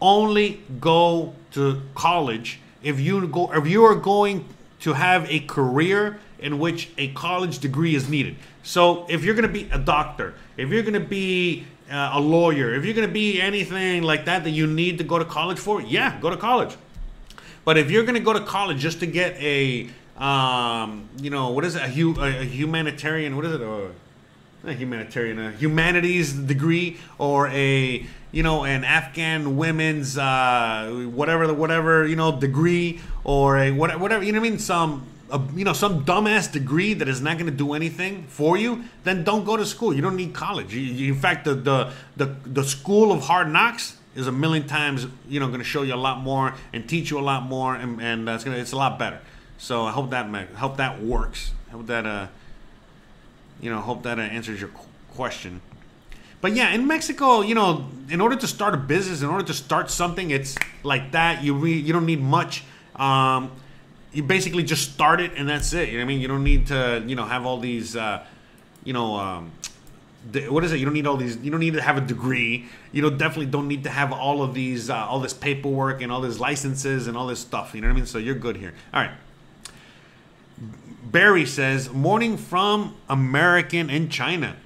Only go to college if you go if you are going to have a career in which a college degree is needed. So if you're going to be a doctor, if you're going to be uh, a lawyer, if you're going to be anything like that that you need to go to college for, yeah, go to college. But if you're going to go to college just to get a um, you know, what is it? A, hu- a humanitarian, what is it? A, a humanitarian, a humanities degree, or a you know an Afghan women's uh, whatever whatever you know degree, or a whatever you know what I mean some. A, you know some dumbass degree that is not going to do anything for you, then don't go to school. You don't need college. You, you, in fact, the, the the the school of hard knocks is a million times you know going to show you a lot more and teach you a lot more, and, and uh, it's gonna it's a lot better. So I hope that hope that works. Hope that uh, you know, hope that uh, answers your question. But yeah, in Mexico, you know, in order to start a business, in order to start something, it's like that. You re- you don't need much. Um, you basically just start it and that's it. You know what I mean? You don't need to, you know, have all these, uh, you know, um, what is it? You don't need all these. You don't need to have a degree. You know, definitely don't need to have all of these, uh, all this paperwork and all these licenses and all this stuff. You know what I mean? So you're good here. All right. Barry says, morning from American in China.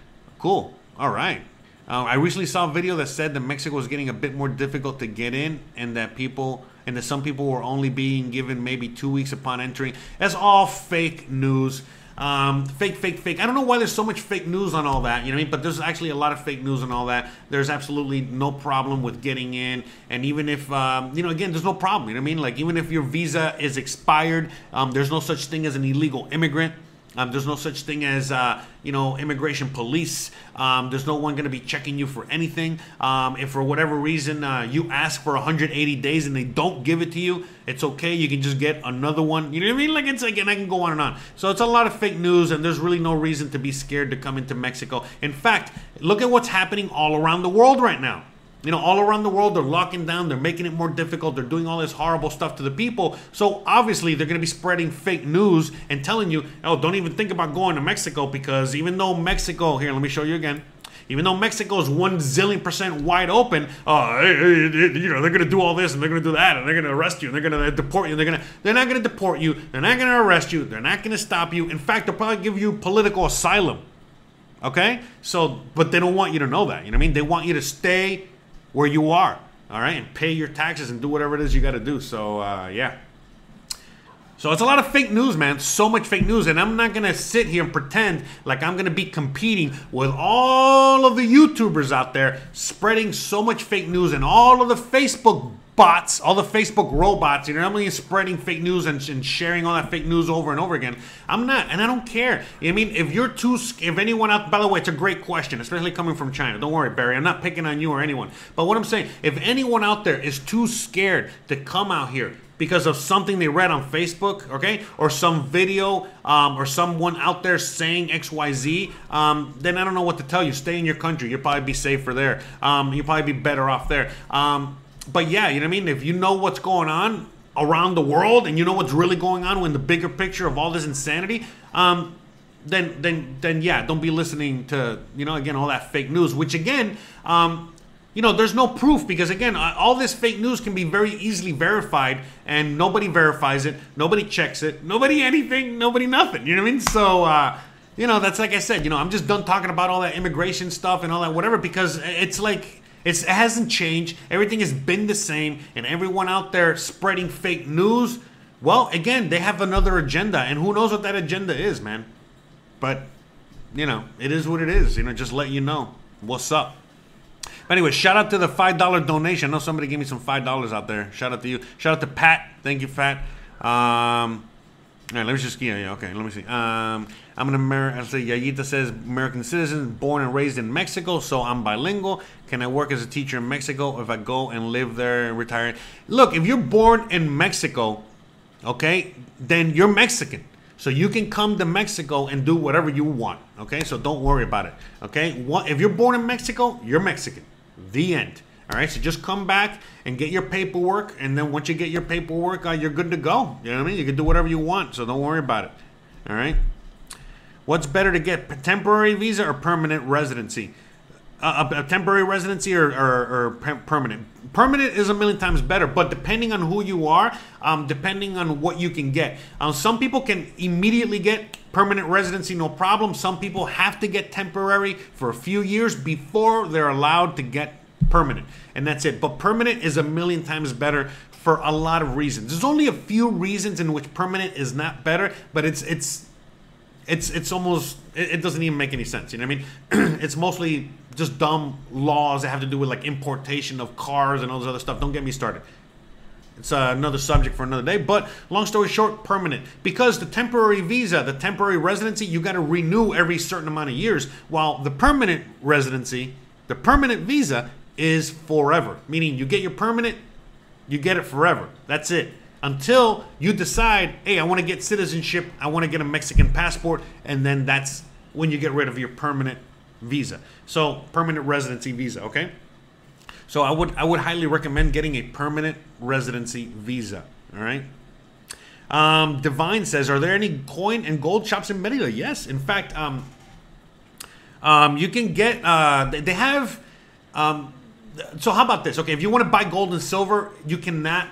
Cool. All right. Uh, I recently saw a video that said that Mexico was getting a bit more difficult to get in, and that people and that some people were only being given maybe two weeks upon entering. That's all fake news. Um, fake, fake, fake. I don't know why there's so much fake news on all that, you know what I mean? But there's actually a lot of fake news on all that. There's absolutely no problem with getting in. And even if, um, you know, again, there's no problem, you know what I mean? Like, even if your visa is expired, um, there's no such thing as an illegal immigrant. Um, there's no such thing as uh, you know immigration police. Um, there's no one going to be checking you for anything. Um, if for whatever reason uh, you ask for 180 days and they don't give it to you, it's okay. You can just get another one. You know what I mean? Like it's like, and I can go on and on. So it's a lot of fake news, and there's really no reason to be scared to come into Mexico. In fact, look at what's happening all around the world right now. You know, all around the world, they're locking down, they're making it more difficult, they're doing all this horrible stuff to the people. So obviously, they're going to be spreading fake news and telling you, oh, don't even think about going to Mexico because even though Mexico, here, let me show you again. Even though Mexico is one zillion percent wide open, uh, you know they're gonna do all this and they're gonna do that and they're gonna arrest you and they're gonna deport you. They're gonna they're not gonna deport you. They're not gonna arrest you. They're not gonna stop you. In fact, they'll probably give you political asylum. Okay, so but they don't want you to know that. You know what I mean? They want you to stay where you are. All right, and pay your taxes and do whatever it is you got to do. So uh, yeah. So it's a lot of fake news, man. So much fake news. And I'm not going to sit here and pretend like I'm going to be competing with all of the YouTubers out there spreading so much fake news and all of the Facebook bots, all the Facebook robots, you know, I'm only spreading fake news and, and, sharing all that fake news over and over again. I'm not, and I don't care. I mean, if you're too, if anyone out, by the way, it's a great question, especially coming from China. Don't worry, Barry, I'm not picking on you or anyone. But what I'm saying, if anyone out there is too scared to come out here because of something they read on Facebook, okay, or some video, um, or someone out there saying X, Y, Z, um, then I don't know what to tell you. Stay in your country. You'll probably be safer there. Um, you'll probably be better off there. Um, but yeah, you know what I mean. If you know what's going on around the world and you know what's really going on in the bigger picture of all this insanity, um, then then then yeah, don't be listening to you know again all that fake news. Which again, um, you know, there's no proof because again, all this fake news can be very easily verified, and nobody verifies it, nobody checks it, nobody anything, nobody nothing. You know what I mean? So, uh, you know, that's like I said. You know, I'm just done talking about all that immigration stuff and all that whatever because it's like it's, it hasn't changed. Everything has been the same, and everyone out there spreading fake news. Well, again, they have another agenda, and who knows what that agenda is, man. But you know, it is what it is. You know, just let you know what's up. But anyway, shout out to the five dollar donation. I know somebody gave me some five dollars out there. Shout out to you. Shout out to Pat. Thank you, Pat. Um, all right, let me just yeah, yeah, okay. Let me see. Um, I'm an American. Say Yayita says American citizen, born and raised in Mexico, so I'm bilingual. Can I work as a teacher in Mexico if I go and live there and retire? Look, if you're born in Mexico, okay, then you're Mexican. So you can come to Mexico and do whatever you want. Okay, so don't worry about it. Okay, if you're born in Mexico, you're Mexican. The end. All right, so just come back and get your paperwork, and then once you get your paperwork, uh, you're good to go. You know what I mean? You can do whatever you want, so don't worry about it. All right. What's better to get, temporary visa or permanent residency? A, a, temporary residency or, or, or, permanent. Permanent is a million times better, but depending on who you are, um, depending on what you can get. Uh, some people can immediately get permanent residency, no problem. Some people have to get temporary for a few years before they're allowed to get permanent, and that's it. But permanent is a million times better for a lot of reasons. There's only a few reasons in which permanent is not better, but it's it's it's it's almost it, it doesn't even make any sense. You know what I mean? [clears throat] it's mostly just dumb laws that have to do with like importation of cars and all this other stuff. Don't get me started. It's uh, another subject for another day. But long story short, permanent. Because the temporary visa, the temporary residency, you got to renew every certain amount of years. While the permanent residency, the permanent visa is forever. Meaning you get your permanent, you get it forever. That's it. Until you decide, hey, I want to get citizenship, I want to get a Mexican passport, and then that's when you get rid of your permanent visa. So permanent residency visa, okay? So I would I would highly recommend getting a permanent residency visa. All right. Um, Divine says, are there any coin and gold shops in Merida? Yes. In fact, um, um, you can get. Uh, they have. Um, so how about this? Okay, if you want to buy gold and silver, you cannot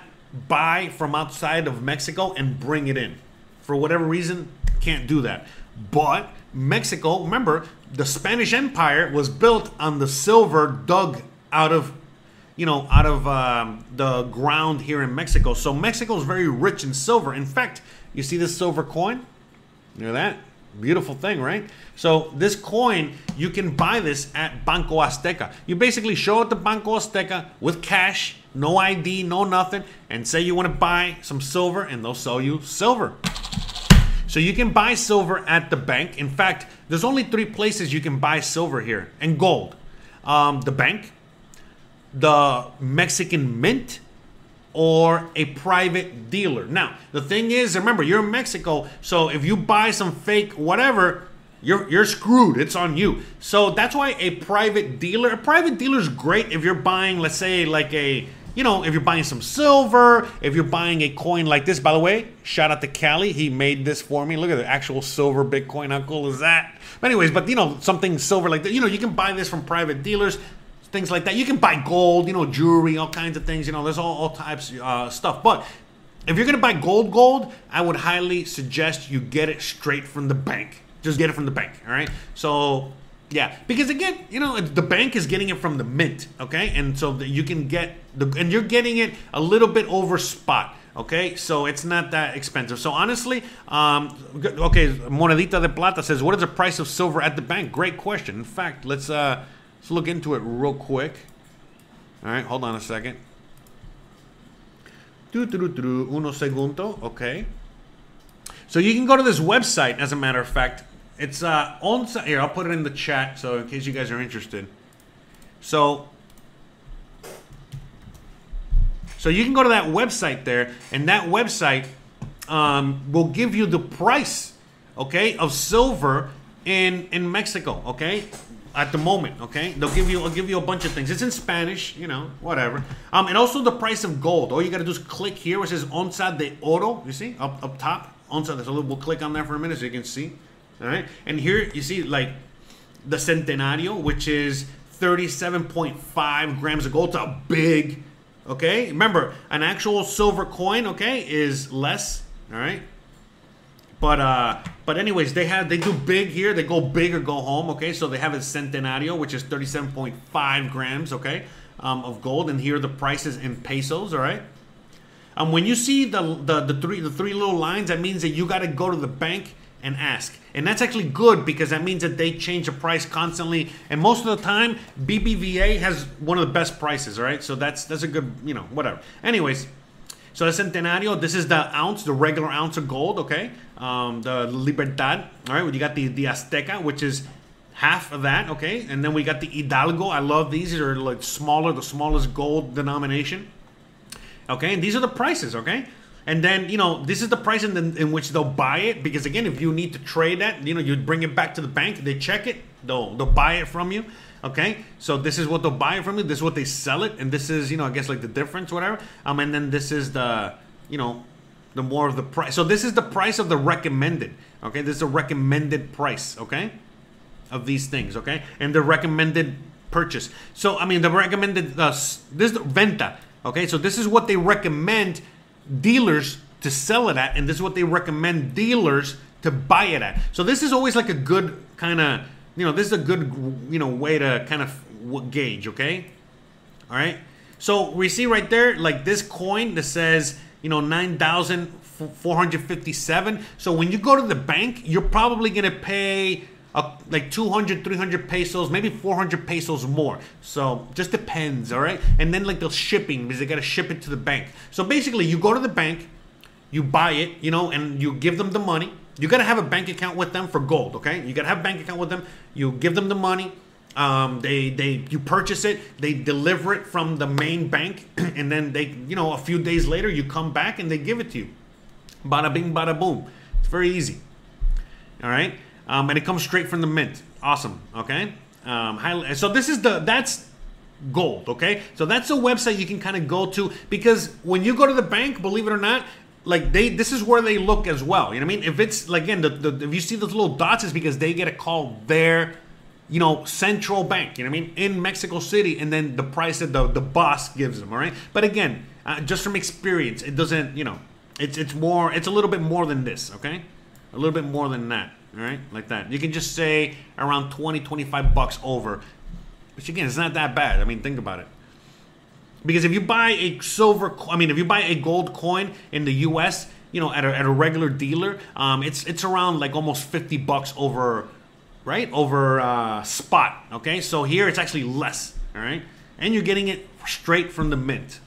buy from outside of Mexico and bring it in. For whatever reason, can't do that. But Mexico, remember, the Spanish Empire was built on the silver dug out of you know, out of um, the ground here in Mexico. So Mexico is very rich in silver. In fact, you see this silver coin? You know that? Beautiful thing, right? So this coin, you can buy this at Banco Azteca. You basically show it to Banco Azteca with cash, no ID, no nothing, and say you want to buy some silver, and they'll sell you silver. So you can buy silver at the bank. In fact, there's only three places you can buy silver here and gold. Um, the bank, the Mexican mint or a private dealer. Now, the thing is, remember, you're in Mexico, so if you buy some fake whatever, you're you're screwed. It's on you. So that's why a private dealer, a private dealer is great if you're buying, let's say, like a you know, if you're buying some silver, if you're buying a coin like this, by the way, shout out to Cali. He made this for me. Look at the actual silver Bitcoin. How cool is that? But anyways, but you know, something silver like that, you know, you can buy this from private dealers, things like that. You can buy gold, you know, jewelry, all kinds of things. You know, there's all, all types of uh, stuff. But if you're gonna buy gold, gold, I would highly suggest you get it straight from the bank. Just get it from the bank. All right. So yeah, because again, you know, the bank is getting it from the mint, okay, and so you can get the and you're getting it a little bit over spot. Okay, so it's not that expensive. So honestly, um, okay, Monedita de Plata says, "What is the price of silver at the bank?" Great question. In fact, let's uh, let's look into it real quick. All right, hold on a second. Do do do uno segundo. Okay. So you can go to this website. As a matter of fact, it's uh, on here. I'll put it in the chat so in case you guys are interested. So, so you can go to that website there, and that website um, will give you the price, okay, of silver in in Mexico, okay, at the moment, okay. They'll give you, I'll give you a bunch of things. It's in Spanish, you know, whatever. Um, and also the price of gold. All you gotta do is click here, it says onza de oro. You see up up top, onza. There's a little. We'll click on there for a minute so you can see. All right. And here you see like the Centenario, which is 37.5 grams of gold. It's a big, okay? Remember, an actual silver coin, okay, is less, all right? But uh but anyways, they have they do big here. They go big or go home, okay? So they have a Centenario, which is 37.5 grams, okay, um, of gold. And here the prices in pesos, all right? Um, when you see the, the the three the three little lines, that means that you got to go to the bank and ask. And that's actually good because that means that they change the price constantly. And most of the time, BBVA has one of the best prices, right? So that's that's a good, you know, whatever. Anyways, so the Centenario, this is the ounce, the regular ounce of gold, okay? Um, the Libertad, all right? You got the, the Azteca, which is half of that, okay? And then we got the Hidalgo. I love these. These are like smaller, the smallest gold denomination. Okay, and these are the prices, okay? And then, you know, this is the price in, the, in which they'll buy it. Because again, if you need to trade that, you know, you bring it back to the bank, they check it, they'll, they'll buy it from you. Okay, so this is what they'll buy it from you. This is what they sell it, and this is, you know, I guess like the difference, whatever. Um, and then this is the, you know, the more of the price. So this is the price of the recommended. Okay, this is the recommended price. Okay, of these things. Okay, and the recommended purchase. So I mean, the recommended uh, this is the venta. Okay, so this is what they recommend dealers to sell it at, and this is what they recommend dealers to buy it at. So this is always like a good kind of, you know, this is a good, you know, way to kind of gauge, okay? All right. So we see right there, like this coin that says, you know, 9,457. So when you go to the bank, you're probably going to pay like 200 300 pesos maybe 400 pesos more. So just depends all right? And then like the shipping because they got to ship it to the bank. So basically you go to the bank you buy it you know and you give them the money. You got to have a bank account with them for gold okay? You got to have a bank account with them. You give them the money um, they they you purchase it they deliver it from the main bank [clears throat] and then they you know a few days later you come back and they give it to you. Bada bing bada boom. It's very easy all right um, and it comes straight from the mint. Awesome. Okay. Um, highly, so this is the that's gold. Okay. So that's a website you can kind of go to because when you go to the bank, believe it or not, like they this is where they look as well. You know what I mean? If it's like again, the, the, if you see those little dots, it's because they get a call there you know, central bank, you know what I mean, in Mexico City, and then the price that the, the boss gives them, all right? But again, uh, just from experience, it doesn't, you know, it's it's more, it's a little bit more than this, okay? A little bit more than that. All right, like that. You can just say around 20, 25 bucks over. Which again, it's not that bad. I mean, think about it. Because if you buy a silver, I mean, if you buy a gold coin in the U.S., you know, at a, at a regular dealer, um, it's it's around like almost 50 bucks over, right, over uh, spot. Okay, so here it's actually less. All right, and you're getting it straight from the mint.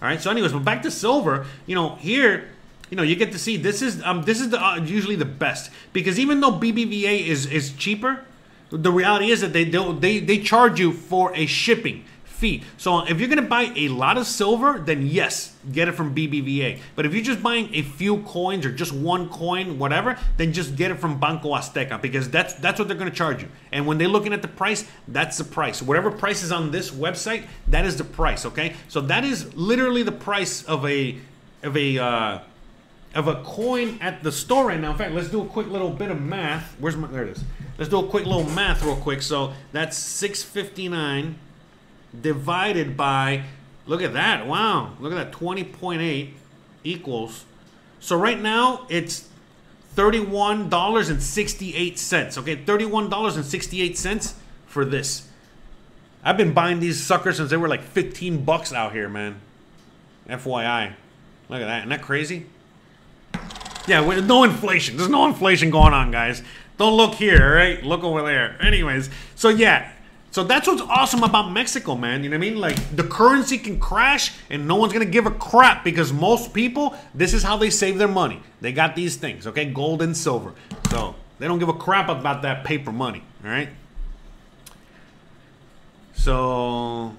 All right. So, anyways, but back to silver. You know, here you know you get to see this is um, this is the, uh, usually the best because even though BBVA is is cheaper, the reality is that they don't they they charge you for a shipping fee. So if you're gonna buy a lot of silver, then yes, get it from BBVA. But if you're just buying a few coins or just one coin, whatever, then just get it from Banco Azteca because that's that's what they're gonna charge you. And when they're looking at the price, that's the price. Whatever price is on this website, that is the price. Okay, so that is literally the price of a of a uh, of a coin at the store right now. In fact, let's do a quick little bit of math. Where's my there it is. Let's do a quick little math real quick. So that's 659 divided by look at that. Wow. Look at that 20.8 equals. So right now it's $31.68. Okay, $31.68 for this. I've been buying these suckers since they were like 15 bucks out here, man. FYI. Look at that. Isn't that crazy? Yeah, with no inflation. There's no inflation going on, guys. Don't look here, right? Look over there. Anyways, so yeah. So that's what's awesome about Mexico, man. You know what I mean? Like the currency can crash and no one's gonna give a crap because most people, this is how they save their money. They got these things, okay? Gold and silver. So they don't give a crap about that paper money, all right? So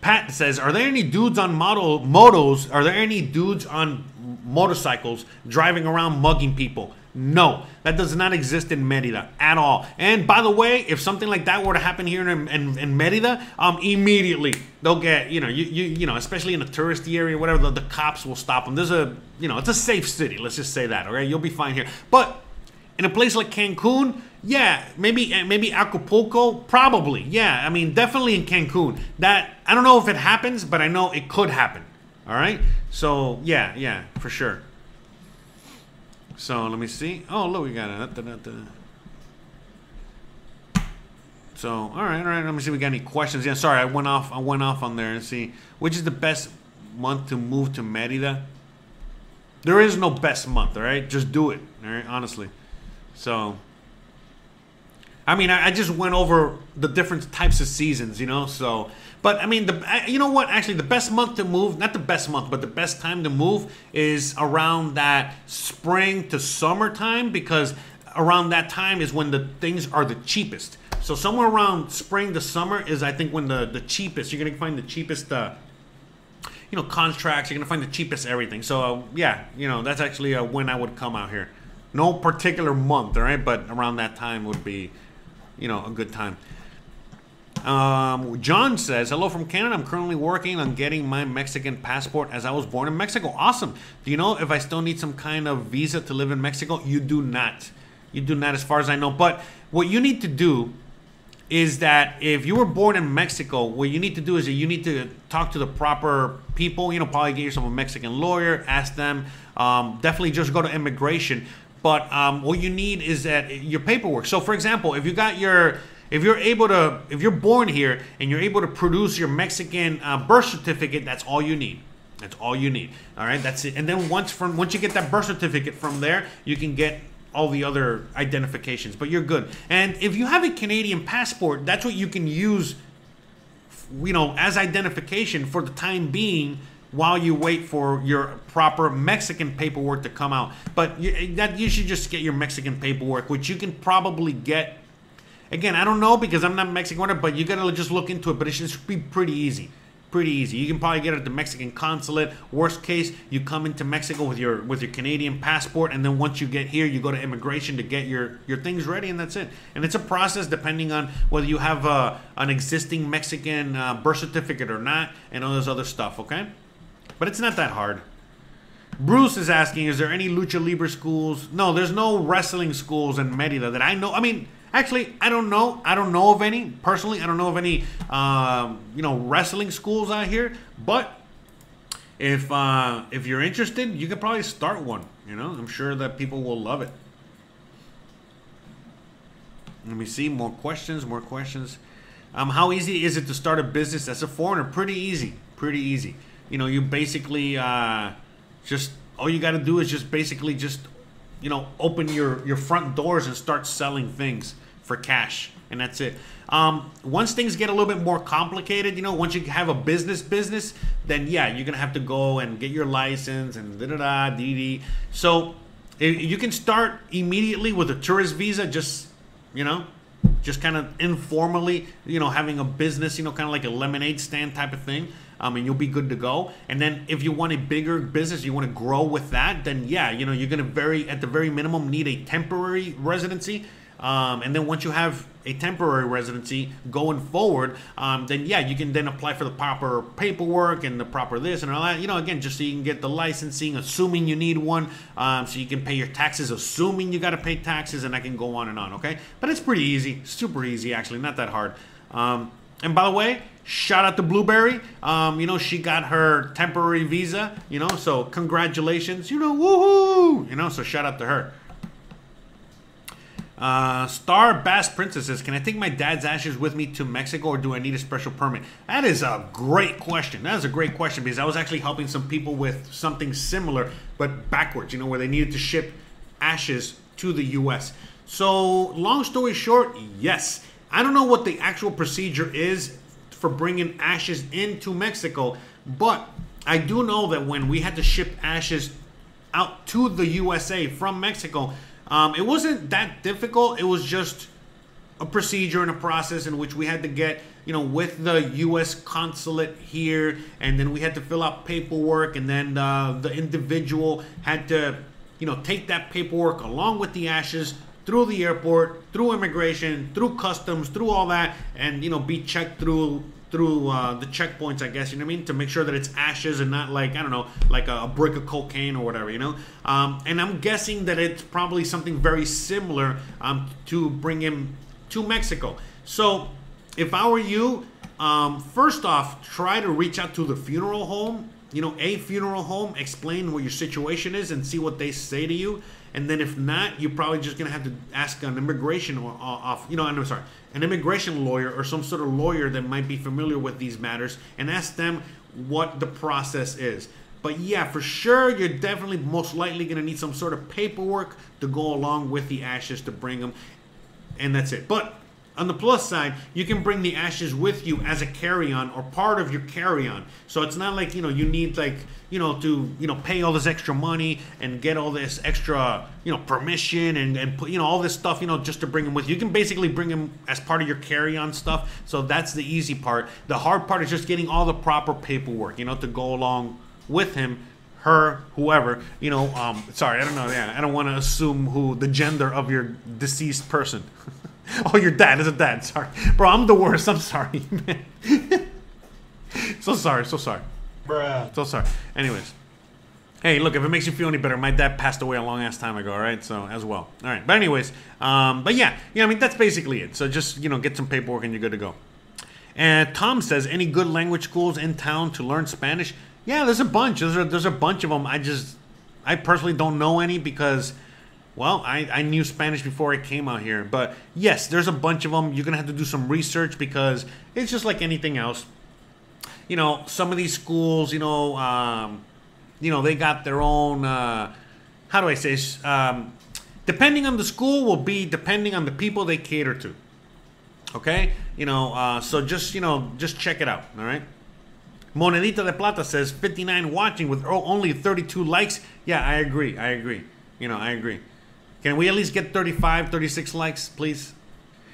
Pat says, "Are there any dudes on model motos? Are there any dudes on motorcycles driving around mugging people?" No, that does not exist in Merida at all. And by the way, if something like that were to happen here in, in, in Merida, um, immediately they'll get you know you, you you know especially in a touristy area, whatever, the, the cops will stop them. There's a you know it's a safe city. Let's just say that. Okay, you'll be fine here. But in a place like Cancun, yeah, maybe eh, maybe Acapulco, probably. Yeah, I mean definitely in Cancun. That I don't know if it happens, but I know it could happen. All right. So yeah, yeah, for sure. So let me see. Oh, look, we got it. So all right, all right. Let me see. If we got any questions? Yeah, sorry, I went off. I went off on there and see which is the best month to move to Merida. There is no best month. All right, just do it. All right, honestly. So I mean, I, I, just went over the different types of seasons, you know. So, but I mean, the you know what? Actually, the best month to move—not the best month, but the best time to move—is around that spring to summertime because around that time is when the things are the cheapest. So somewhere around spring to summer is, I think, when the the cheapest. You're gonna find the cheapest. Uh, you know, contracts. You're gonna find the cheapest everything. So uh, yeah, you know, that's actually uh, when I would come out here. No particular month, all right, but around that time would be you know, a good time. Um, John says, Hello from Canada. I'm currently working on getting my Mexican passport as I was born in Mexico. Awesome. Do you know if I still need some kind of visa to live in Mexico? You do not. You do not, as far as I know. But what you need to do is that if you were born in Mexico, what you need to do is that you need to talk to the proper people. You know, probably get yourself a Mexican lawyer, ask them. Um, definitely just go to immigration but um, what you need is that your paperwork. So, for example, if you got your if you're able to if you're born here and you're able to produce your Mexican uh, birth certificate, that's all you need. That's all you need. All right, that's it. And then once from once you get that birth certificate from there, you can get all the other identifications. But you're good. And if you have a Canadian passport, that's what you can use. You know, as identification for the time being while you wait for your proper Mexican paperwork to come out. But you, that you should just get your Mexican paperwork, which you can probably get. Again, I don't know because I'm not Mexican, but you gotta just look into it. But it should be pretty easy pretty easy. You can probably get it at the Mexican consulate. Worst case, you come into Mexico with your with your Canadian passport, and then once you get here, you go to immigration to get your your things ready, and that's it. And it's a process depending on whether you have uh, an existing Mexican uh, birth certificate or not, and all this other stuff. Okay. But it's not that hard. Bruce is asking, is there any lucha libre schools? No, there's no wrestling schools in Merida that I know. I mean, actually, I don't know. I don't know of any personally. I don't know of any, um, you know, wrestling schools out here. But if uh, if you're interested, you could probably start one. You know, I'm sure that people will love it. Let me see more questions. More questions. Um, how easy is it to start a business as a foreigner? Pretty easy. Pretty easy you know, you basically uh, just all you got to do is just basically just you know open your your front doors and start selling things for cash, and that's it. Um, once things get a little bit more complicated, you know, once you have a business business, then yeah, you're gonna have to go and get your license and da da da dee. So you can start immediately with a tourist visa. Just you know, just kind of informally, you know, having a business, you know, kind of like a lemonade stand type of thing. Um, and you'll be good to go. And then if you want a bigger business, you want to grow with that, then yeah, you know, you're gonna very at the very minimum need a temporary residency. Um, and then once you have a temporary residency going forward, um, then yeah, you can then apply for the proper paperwork and the proper this and all that. You know, again, just so you can get the licensing, assuming you need one, um, so you can pay your taxes, assuming you got to pay taxes, and I can go on and on. Okay, but it's pretty easy, super easy actually, not that hard. And by the way, shout out to Blueberry. Um, you know, she got her temporary visa. You know, so congratulations. You know, woohoo! You know, so shout out to her. Uh, Star Bass Princess says, Can I take my dad's ashes with me to Mexico or do I need a special permit? That is a great question. That is a great question because I was actually helping some people with something similar, but backwards, you know, where they needed to ship ashes to the US. So, long story short, yes. I don't know what the actual procedure is for bringing ashes into Mexico, but I do know that when we had to ship ashes out to the USA from Mexico, um, it wasn't that difficult. It was just a procedure and a process in which we had to get, you know, with the U.S. consulate here, and then we had to fill out paperwork, and then uh, the individual had to, you know, take that paperwork along with the ashes through the airport, through immigration, through customs, through all that, and you know, be checked through through uh, the checkpoints, I guess, you know what I mean, to make sure that it's ashes and not like I don't know, like a, a brick of cocaine or whatever, you know. Um, and I'm guessing that it's probably something very similar um, to bring him to Mexico. So if I were you, um, first off, try to reach out to the funeral home. You know, a funeral home, explain what your situation is, and see what they say to you. And then if not, you're probably just gonna have to ask an immigration off. You know, I'm sorry, an immigration lawyer or some sort of lawyer that might be familiar with these matters, and ask them what the process is. But yeah, for sure, you're definitely most likely gonna need some sort of paperwork to go along with the ashes to bring them, and that's it. But on the plus side, you can bring the ashes with you as a carry-on or part of your carry-on. So it's not like you know you need like you know to you know pay all this extra money and get all this extra you know permission and and put you know all this stuff you know just to bring them with you. You can basically bring them as part of your carry-on stuff. So that's the easy part. The hard part is just getting all the proper paperwork you know to go along with him her, whoever, you know, um, sorry, I don't know, yeah, I don't want to assume who the gender of your deceased person. [laughs] [laughs] Oh, your dad is a dad. Sorry, bro. I'm the worst. I'm sorry, [laughs] man. so sorry. So sorry. Bruh. So sorry. Anyways. Hey, look, if it makes you feel any better, my dad passed away a long ass time ago, all right? So, as well. All right. But, anyways, um, but yeah, yeah, I mean, that's basically it. So, just, you know, get some paperwork and you're good to go. And Tom says, any good language schools in town to learn Spanish? Yeah, there's a bunch. There's a, there's a bunch of them. I just, I personally don't know any because well, I, I knew Spanish before I came out here. But yes, there's a bunch of them. You're going to have to do some research because it's just like anything else. You know, some of these schools, you know, um, you know, they got their own, uh, how do I say, um, depending on the school will be depending on the people they cater to. Okay? You know, uh, so just, you know, just check it out. All right? Monedita de Plata says 59 watching with only 32 likes. Yeah, I agree. I agree. You know, I agree. Can we at least get 35, 36 likes, please?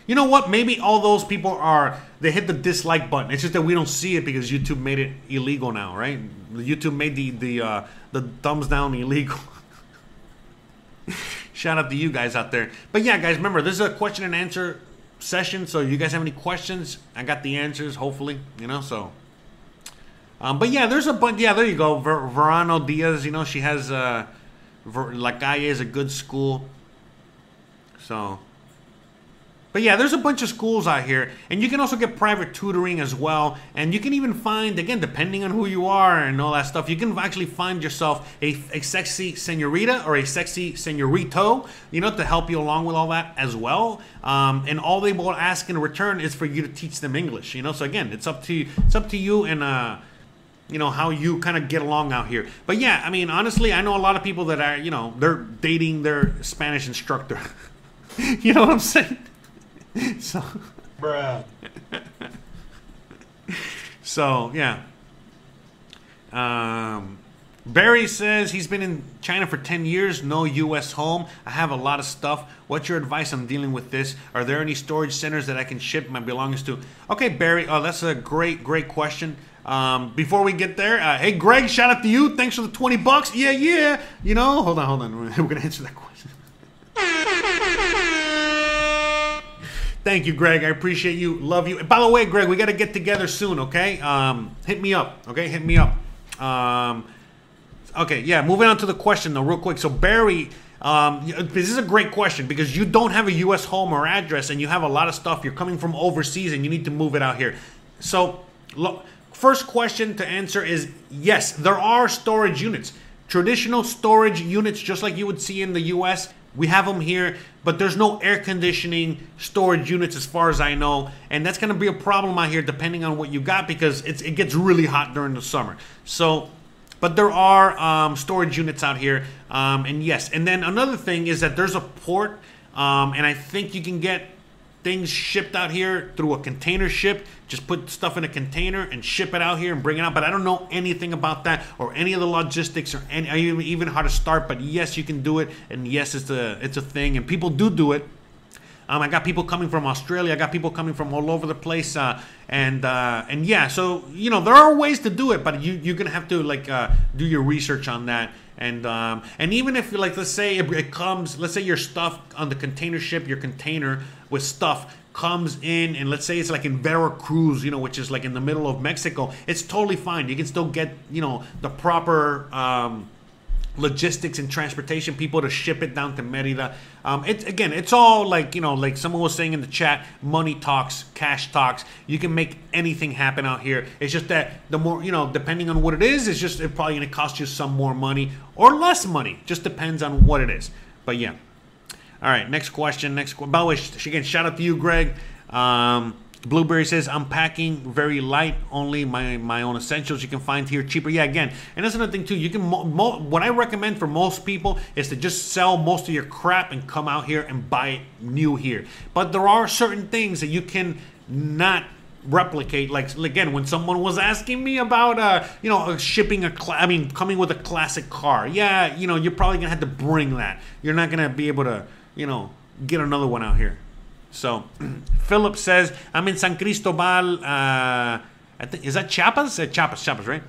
You know what? Maybe all those people are they hit the dislike button. It's just that we don't see it because YouTube made it illegal now, right? YouTube made the the uh, the thumbs down illegal. [laughs] Shout out to you guys out there. But yeah, guys, remember this is a question and answer session. So you guys have any questions? I got the answers. Hopefully, you know. So, um, but yeah, there's a bunch. Yeah, there you go. Ver- Verano Diaz. You know, she has uh, Ver- La Calle is a good school. So, but yeah, there's a bunch of schools out here, and you can also get private tutoring as well. And you can even find, again, depending on who you are and all that stuff, you can actually find yourself a, a sexy senorita or a sexy senorito, you know, to help you along with all that as well. Um, and all they will ask in return is for you to teach them English, you know. So again, it's up to it's up to you and uh, you know how you kind of get along out here. But yeah, I mean, honestly, I know a lot of people that are, you know, they're dating their Spanish instructor. [laughs] [laughs] you know what I'm saying? So, Bruh. so yeah. Um, Barry says he's been in China for 10 years, no U.S. home. I have a lot of stuff. What's your advice on dealing with this? Are there any storage centers that I can ship my belongings to? Okay, Barry, oh, that's a great, great question. Um, before we get there, uh, hey, Greg, shout out to you. Thanks for the 20 bucks. Yeah, yeah. You know, hold on, hold on. [laughs] We're going to answer that question. Thank you, Greg. I appreciate you. Love you. By the way, Greg, we got to get together soon, okay? Um, hit me up, okay? Hit me up. Um, okay, yeah, moving on to the question, though, real quick. So, Barry, um, this is a great question because you don't have a U.S. home or address and you have a lot of stuff. You're coming from overseas and you need to move it out here. So, look, first question to answer is yes, there are storage units. Traditional storage units, just like you would see in the US, we have them here, but there's no air conditioning storage units as far as I know, and that's going to be a problem out here depending on what you got because it's, it gets really hot during the summer. So, but there are um, storage units out here, um, and yes, and then another thing is that there's a port, um, and I think you can get things shipped out here through a container ship. Just put stuff in a container and ship it out here and bring it out. But I don't know anything about that or any of the logistics or any even how to start. But yes, you can do it, and yes, it's a it's a thing, and people do do it. Um, I got people coming from Australia. I got people coming from all over the place, uh, and uh, and yeah. So you know there are ways to do it, but you you're gonna have to like uh, do your research on that. And um, and even if like let's say it, it comes, let's say your stuff on the container ship, your container with stuff comes in and let's say it's like in Veracruz, you know, which is like in the middle of Mexico, it's totally fine. You can still get, you know, the proper um, logistics and transportation people to ship it down to Merida. Um, it's again, it's all like you know, like someone was saying in the chat, money talks, cash talks. You can make anything happen out here. It's just that the more you know, depending on what it is, it's just it's probably going to cost you some more money or less money. Just depends on what it is. But yeah. All right, next question. Next, by the way, again, shout out to you, Greg. Um, Blueberry says, I'm packing very light, only my, my own essentials you can find here cheaper. Yeah, again, and that's another thing too. You can, mo- mo- what I recommend for most people is to just sell most of your crap and come out here and buy it new here. But there are certain things that you can not replicate like again when someone was asking me about uh you know shipping a cl- i mean coming with a classic car yeah you know you're probably gonna have to bring that you're not gonna be able to you know get another one out here so [clears throat] Philip says, I'm in San Cristobal. Uh, I think, is that Chiapas? Uh, Chiapas, Chiapas, right?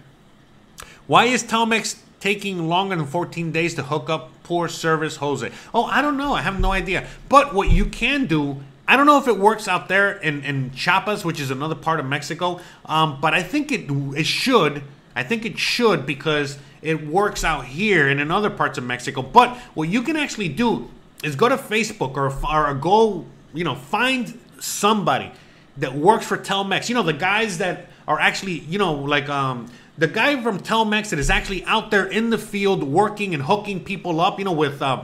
Why is Telmex taking longer than 14 days to hook up poor service Jose? Oh, I don't know. I have no idea. But what you can do, I don't know if it works out there in, in Chiapas, which is another part of Mexico, um, but I think it, it should. I think it should because it works out here and in other parts of Mexico. But what you can actually do is go to Facebook or, or go you know, find somebody that works for Telmex. You know, the guys that are actually, you know, like um, the guy from Telmex that is actually out there in the field working and hooking people up, you know, with, uh,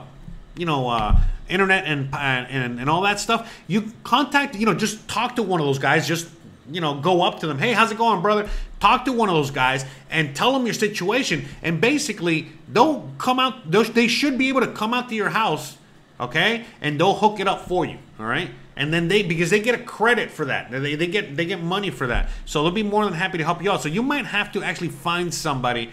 you know, uh, internet and, and and all that stuff. You contact, you know, just talk to one of those guys. Just you know, go up to them. Hey, how's it going, brother? Talk to one of those guys and tell them your situation. And basically, they'll come out. They should be able to come out to your house okay? And they'll hook it up for you, all right? And then they because they get a credit for that. They, they get they get money for that. So they'll be more than happy to help you out. So you might have to actually find somebody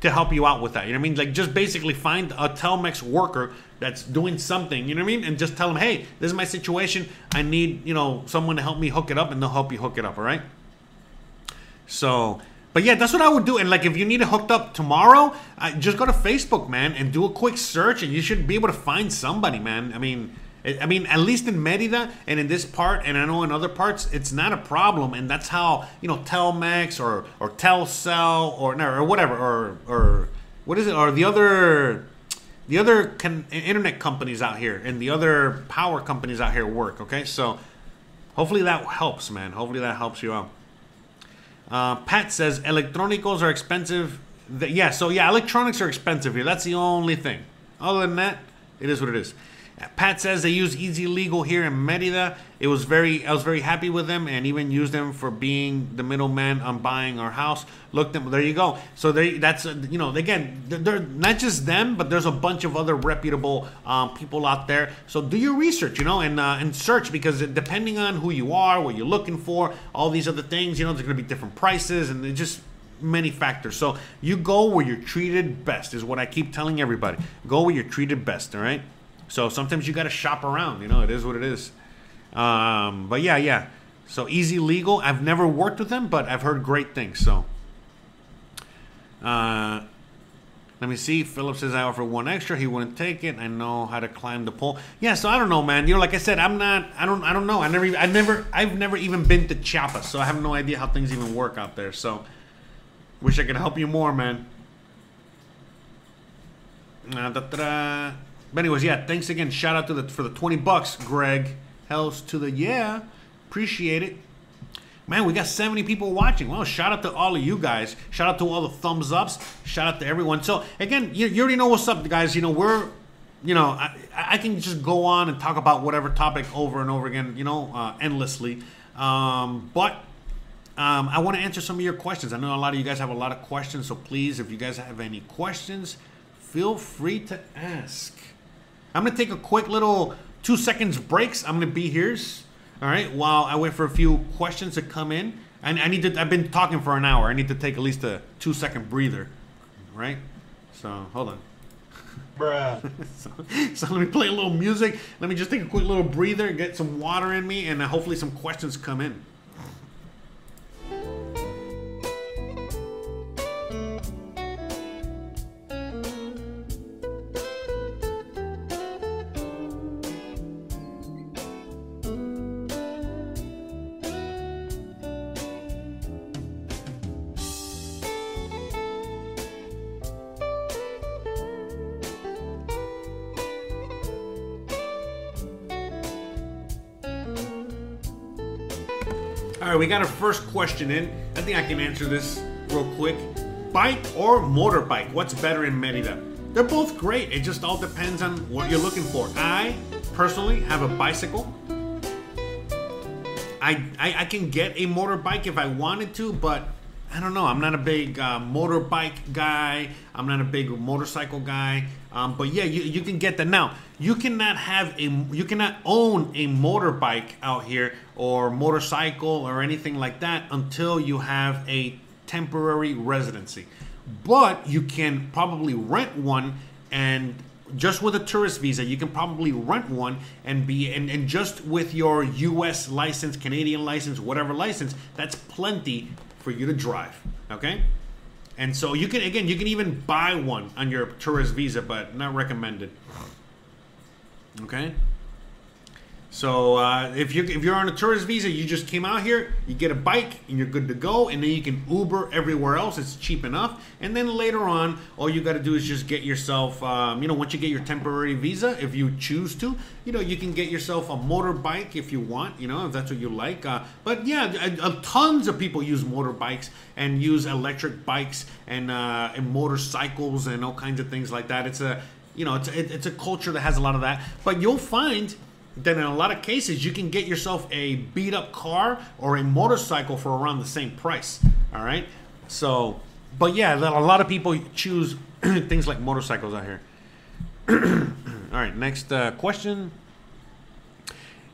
to help you out with that. You know what I mean? Like just basically find a Telmex worker that's doing something, you know what I mean? And just tell them, "Hey, this is my situation. I need, you know, someone to help me hook it up." And they'll help you hook it up, all right? So, but yeah, that's what I would do. And like, if you need it hooked up tomorrow, uh, just go to Facebook, man, and do a quick search, and you should be able to find somebody, man. I mean, I mean, at least in Merida and in this part, and I know in other parts, it's not a problem, and that's how you know Telmex or or Telcel or or whatever or or what is it or the other the other con- internet companies out here and the other power companies out here work. Okay, so hopefully that helps, man. Hopefully that helps you out. Uh, Pat says electronicals are expensive. The, yeah, so yeah, electronics are expensive here. That's the only thing. Other than that, it is what it is. Pat says they use Easy Legal here in Merida. It was very, I was very happy with them, and even used them for being the middleman on buying our house. Look, them, there you go. So they, that's you know, again, they're not just them, but there's a bunch of other reputable um, people out there. So do your research, you know, and uh, and search because depending on who you are, what you're looking for, all these other things, you know, there's going to be different prices, and just many factors. So you go where you're treated best is what I keep telling everybody. Go where you're treated best. All right. So sometimes you got to shop around. You know, it is what it is. Um, but yeah, yeah. So Easy Legal. I've never worked with them, but I've heard great things. So. Uh, let me see. Philip says I offer one extra. He wouldn't take it. I know how to climb the pole. Yeah, so I don't know, man. You know, like I said, I'm not. I don't. I don't know. I never. I never. I've never even been to Chiapas, so I have no idea how things even work out there. So, wish I could help you more, man. Uh, But anyways, yeah. Thanks again. Shout out to the for the twenty bucks, Greg. Hells to the yeah. Appreciate it. Man, we got 70 people watching. Well, shout out to all of you guys. Shout out to all the thumbs ups. Shout out to everyone. So, again, you, you already know what's up, guys. You know, we're, you know, I, I can just go on and talk about whatever topic over and over again, you know, uh, endlessly. Um, but um, I want to answer some of your questions. I know a lot of you guys have a lot of questions. So, please, if you guys have any questions, feel free to ask. I'm going to take a quick little two seconds breaks. I'm going to be here all right, while I wait for a few questions to come in, and I need to. I've been talking for an hour. I need to take at least a two second breather, right? So hold on. Bruh. [laughs] so, so, let me play a little music. Let me just take a quick little breather, get some water in me, and hopefully some questions come in. Right, we got our first question in. I think I can answer this real quick. Bike or motorbike? What's better in Merida? They're both great. It just all depends on what you're looking for. I personally have a bicycle. I, I, I can get a motorbike if I wanted to, but I don't know. I'm not a big uh, motorbike guy. I'm not a big motorcycle guy. Um, but yeah, you, you can get that now. You cannot have a you cannot own a motorbike out here or motorcycle or anything like that until you have a temporary residency. But you can probably rent one and just with a tourist visa, you can probably rent one and be and, and just with your US license, Canadian license, whatever license, that's plenty for you to drive. Okay? And so you can again you can even buy one on your tourist visa, but not recommended. Okay? So uh, if you if you're on a tourist visa, you just came out here, you get a bike, and you're good to go, and then you can Uber everywhere else. It's cheap enough, and then later on, all you got to do is just get yourself, um, you know, once you get your temporary visa, if you choose to, you know, you can get yourself a motorbike if you want, you know, if that's what you like. Uh, but yeah, tons of people use motorbikes and use electric bikes and uh, and motorcycles and all kinds of things like that. It's a you know, it's a, it's a culture that has a lot of that, but you'll find that in a lot of cases you can get yourself a beat up car or a motorcycle for around the same price all right? So but yeah a lot of people choose [clears throat] things like motorcycles out here. [clears throat] All right next uh, question.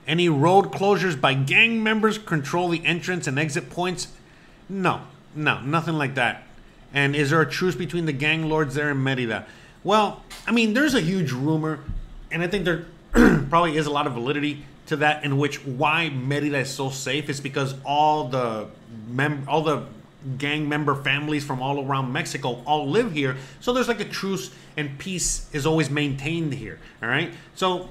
Any road closures by gang members control the entrance and exit points? No no nothing like that. And is there a truce between the gang lords there in merida well i mean there's a huge rumor and i think there [clears throat] probably is a lot of validity to that in which why Merida is so safe is because all the mem- all the gang member families from all around Mexico all live here. So there's like a truce and peace is always maintained here. All right. So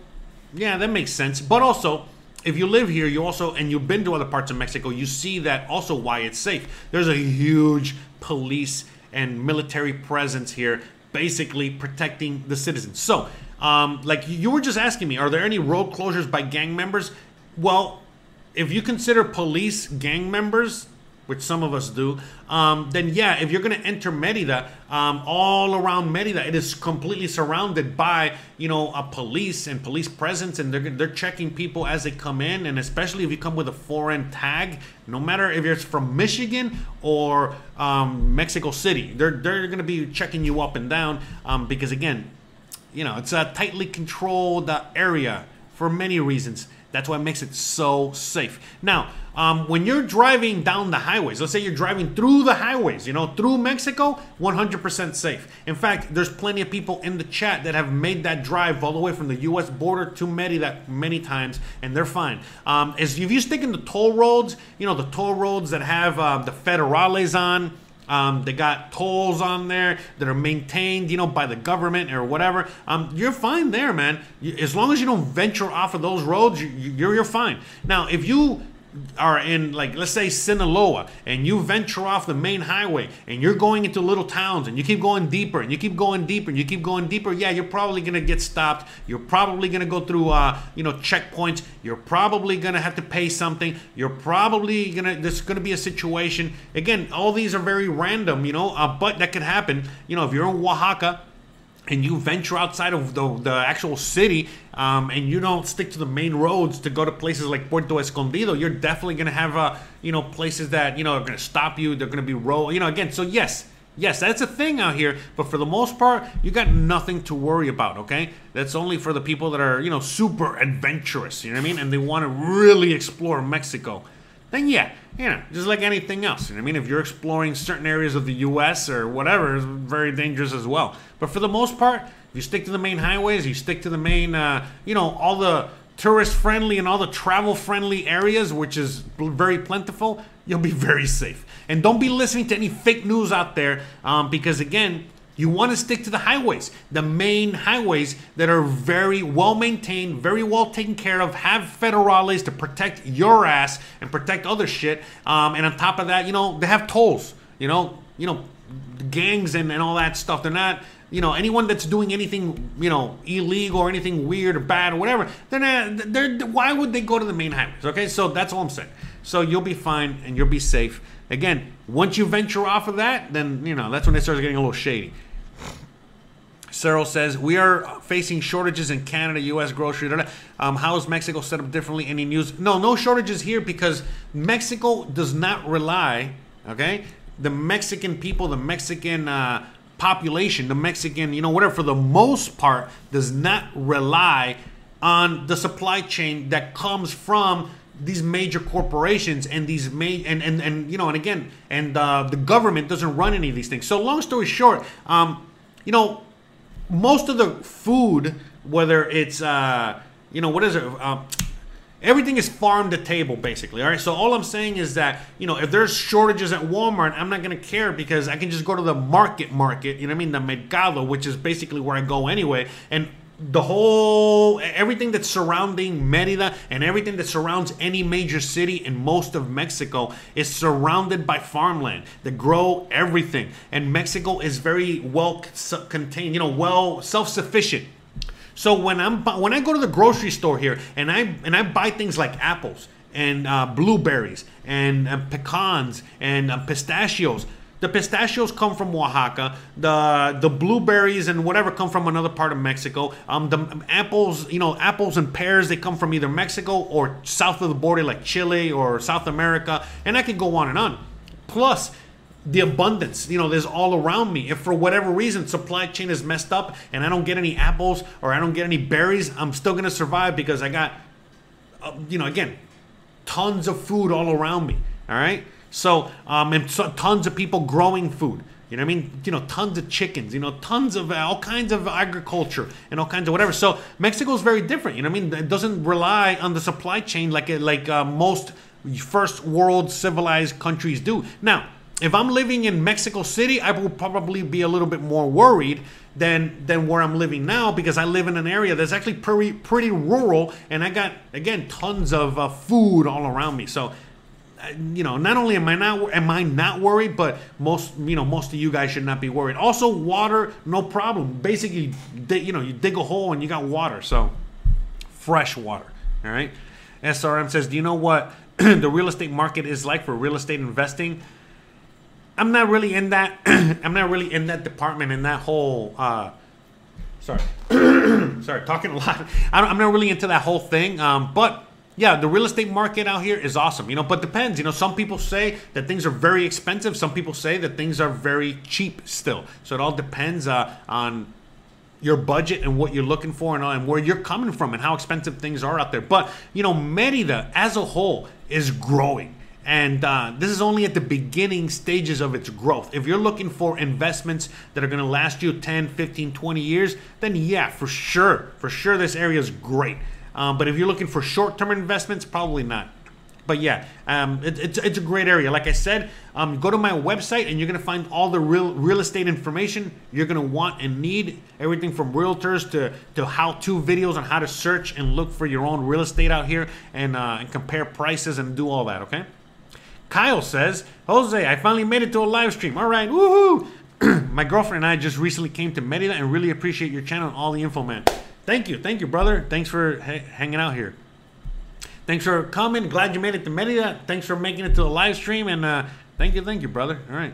yeah, that makes sense. But also, if you live here, you also and you've been to other parts of Mexico, you see that also why it's safe. There's a huge police and military presence here, basically protecting the citizens. So um, like you were just asking me, are there any road closures by gang members? Well, if you consider police gang members, which some of us do, um, then yeah, if you're going to enter Merida, um, all around Merida, it is completely surrounded by you know a police and police presence, and they're they're checking people as they come in, and especially if you come with a foreign tag, no matter if it's from Michigan or um, Mexico City, they're they're going to be checking you up and down um, because again, you know, it's a tightly controlled uh, area for many reasons. That's what makes it so safe. Now, um, when you're driving down the highways, let's say you're driving through the highways, you know, through Mexico, 100% safe. In fact, there's plenty of people in the chat that have made that drive all the way from the U.S. border to Merida many times, and they're fine. Um, as if you stick in the toll roads, you know, the toll roads that have uh, the federales on, um, they got tolls on there that are maintained, you know, by the government or whatever. Um, you're fine there, man. As long as you don't venture off of those roads, you, you're you're fine. Now, if you are in like let's say Sinaloa and you venture off the main highway and you're going into little towns and you keep going deeper and you keep going deeper and you keep going deeper yeah you're probably going to get stopped. You're probably going to go through uh, you know checkpoints. You're probably going to have to pay something. You're probably going to there's going to be a situation. Again all these are very random you know uh, but that could happen. You know if you're in Oaxaca and you venture outside of the, the actual city um, and you don't stick to the main roads to go to places like Puerto Escondido, you're definitely going to have, uh, you know, places that, you know, are going to stop you. They're going to be roll, you know, again, so yes, yes, that's a thing out here. But for the most part, you got nothing to worry about, okay? That's only for the people that are, you know, super adventurous, you know what I mean? And they want to really explore Mexico then yeah, you know, just like anything else. You know I mean, if you're exploring certain areas of the U.S. or whatever, it's very dangerous as well. But for the most part, if you stick to the main highways, you stick to the main, uh, you know, all the tourist friendly and all the travel friendly areas, which is very plentiful, you'll be [laughs] very safe. And don't be listening to any fake news out there um, because, again, you want to stick to the highways, the main highways that are very well maintained, very well taken care of, have federales to protect your ass and protect other shit. Um, and on top of that, you know, they have tolls, you know, you know, gangs and, and all that stuff. They're not, you know, anyone that's doing anything, you know, illegal or anything weird or bad or whatever, they're not, they're, why would they go to the main highways? Okay, so that's all I'm saying. So you'll be fine and you'll be safe. Again, once you venture off of that, then, you know, that's when it starts getting a little shady. Cyril says, We are facing shortages in Canada, U.S. grocery. Um, how is Mexico set up differently? Any news? No, no shortages here because Mexico does not rely, okay? The Mexican people, the Mexican uh, population, the Mexican, you know, whatever, for the most part, does not rely on the supply chain that comes from these major corporations and these ma- and, and and you know and again and uh, the government doesn't run any of these things so long story short um, you know most of the food, whether it's uh, you know what is it, uh, everything is farm to table basically. All right. So all I'm saying is that you know if there's shortages at Walmart, I'm not gonna care because I can just go to the market market. You know what I mean? The mercado, which is basically where I go anyway, and the whole everything that's surrounding Merida and everything that surrounds any major city in most of Mexico is surrounded by farmland that grow everything. And Mexico is very well contained you know well self-sufficient. So when I'm when I go to the grocery store here and I and I buy things like apples and uh, blueberries and uh, pecans and uh, pistachios the pistachios come from Oaxaca. The the blueberries and whatever come from another part of Mexico. Um, the apples, you know, apples and pears they come from either Mexico or south of the border, like Chile or South America, and I could go on and on. Plus, the abundance you know there's all around me if for whatever reason supply chain is messed up and i don't get any apples or i don't get any berries i'm still going to survive because i got uh, you know again tons of food all around me all right so, um, and so, tons of people growing food. You know what I mean? You know, tons of chickens, you know, tons of uh, all kinds of agriculture and all kinds of whatever. So Mexico is very different. You know what I mean? It doesn't rely on the supply chain like like uh, most first world civilized countries do. Now, if I'm living in Mexico City, I will probably be a little bit more worried than than where I'm living now because I live in an area that's actually pretty pretty rural, and I got again tons of uh, food all around me. So you know, not only am I not am I not worried, but most you know most of you guys should not be worried. Also, water, no problem. Basically, you know, you dig a hole and you got water, so fresh water. All right. SRM says, do you know what [clears throat] the real estate market is like for real estate investing? I'm not really in that. [clears throat] I'm not really in that department in that whole. Uh, sorry, [clears throat] sorry, talking a lot. [laughs] I'm not really into that whole thing. Um, but yeah, the real estate market out here is awesome, you know, but depends. You know, some people say that things are very expensive. Some people say that things are very cheap still. So it all depends uh, on, your budget and what you're looking for and, and where you're coming from and how expensive things are out there. But you know, Merida as a whole is growing. And uh, this is only at the beginning stages of its growth. If you're looking for investments that are going to last you 10, 15, 20 years, then yeah, for sure, for sure, this area is great. Um, but if you're looking for short term investments, probably not. But yeah, um, it, it's, it's a great area. Like I said, um, go to my website and you're to find all the real real estate information you're to want and need. Everything from realtors to, to how to videos on how to search and look for your own real estate out here and, uh, and compare prices and do all that, okay? Kyle says, Jose, I finally made it to a live stream. All right, woohoo! [clears throat] my girlfriend and I just recently came to Merida and really appreciate your channel and all the info, man. Thank you, thank you, brother. Thanks for ha- hanging out here. Thanks for coming. Glad you made it to Merida. Thanks for making it to the live stream. And uh, thank you, thank you, brother. All right.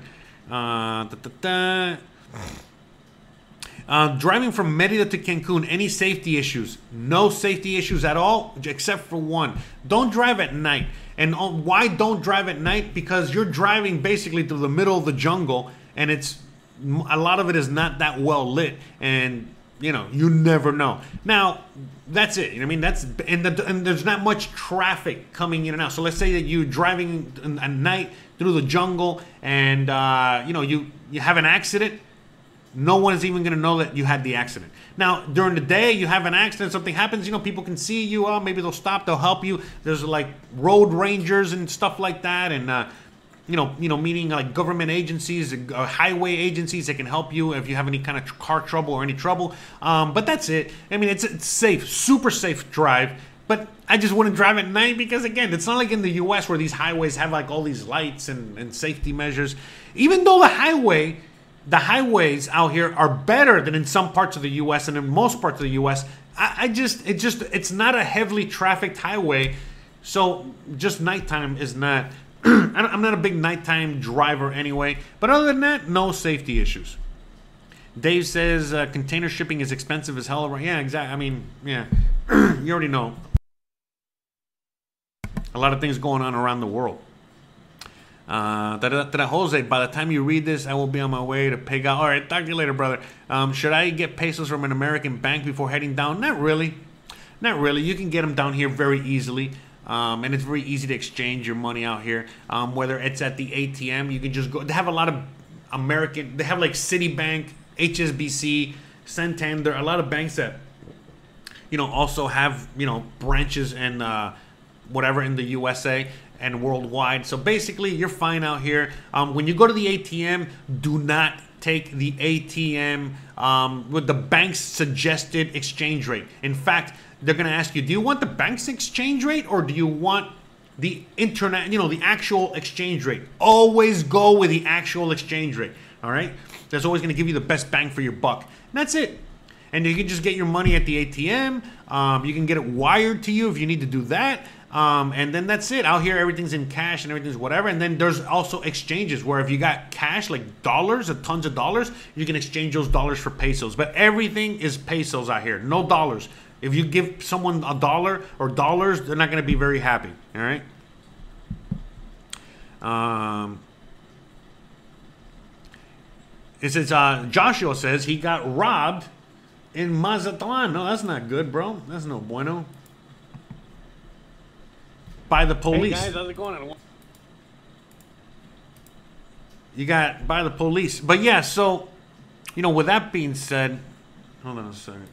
Uh. Uh, driving from Merida to Cancun, any safety issues? No safety issues at all, except for one. Don't drive at night. And uh, why don't drive at night? Because you're driving basically through the middle of the jungle, and it's a lot of it is not that well lit. And you know, you never know. Now, that's it. You know what I mean? That's and, the, and there's not much traffic coming in and out. So let's say that you're driving at night through the jungle, and uh, you know you you have an accident. No one is even going to know that you had the accident. Now, during the day, you have an accident, something happens, you know, people can see you. Oh, maybe they'll stop, they'll help you. There's like road rangers and stuff like that, and uh, you know, you know, meaning like government agencies, uh, highway agencies that can help you if you have any kind of car trouble or any trouble. Um, but that's it. I mean, it's, it's safe, super safe drive. But I just wouldn't drive at night because again, it's not like in the U.S. where these highways have like all these lights and, and safety measures. Even though the highway, the highways out here are better than in some parts of the U.S. and in most parts of the U.S. I, I just, it just, it's not a heavily trafficked highway. So just nighttime is not [clears throat] I'm not a big nighttime driver anyway, but other than that, no safety issues. Dave says uh, container shipping is expensive as hell. Yeah, exactly. I mean, yeah, [clears throat] you already know. A lot of things going on around the world. Uh, Jose, by the time you read this, I will be on my way to pay out. All right, talk to you later, brother. Um, should I get pesos from an American bank before heading down? Not really. Not really. You can get them down here very easily. Um, and it's very easy to exchange your money out here. Um, whether it's at the ATM, you can just go. They have a lot of American. They have like Citibank, HSBC, Santander, a lot of banks that you know also have you know branches and uh, whatever in the USA and worldwide. So basically, you're fine out here. Um, when you go to the ATM, do not take the ATM um, with the bank's suggested exchange rate. In fact, they're going to ask you, do you want the bank's exchange rate or do you want the internet, you know, the actual exchange rate? Always go with the actual exchange rate. All right? That's always going to give you the best bang for your buck. And that's it. And you can just get your money at the ATM. Um, you can get it wired to you if you need to do that. Um, and then that's it. Out here, everything's in cash and everything's whatever. And then there's also exchanges where if you got cash, like dollars, tons of dollars, you can exchange those dollars for pesos. But everything is pesos out here, no dollars. If you give someone a dollar or dollars, they're not going to be very happy. All right. Um, it says uh, Joshua says he got robbed in Mazatlan. No, that's not good, bro. That's no bueno. By the police. Hey guys, how's it going? You got by the police, but yeah. So, you know, with that being said, hold on a second.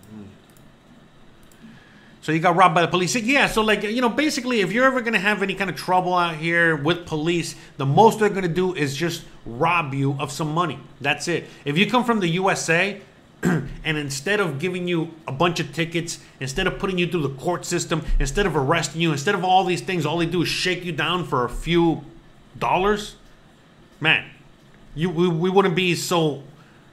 So you got robbed by the police. Yeah, so like you know, basically, if you're ever gonna have any kind of trouble out here with police, the most they're gonna do is just rob you of some money. That's it. If you come from the USA, [clears throat] and instead of giving you a bunch of tickets, instead of putting you through the court system, instead of arresting you, instead of all these things, all they do is shake you down for a few dollars. Man, you we, we wouldn't be so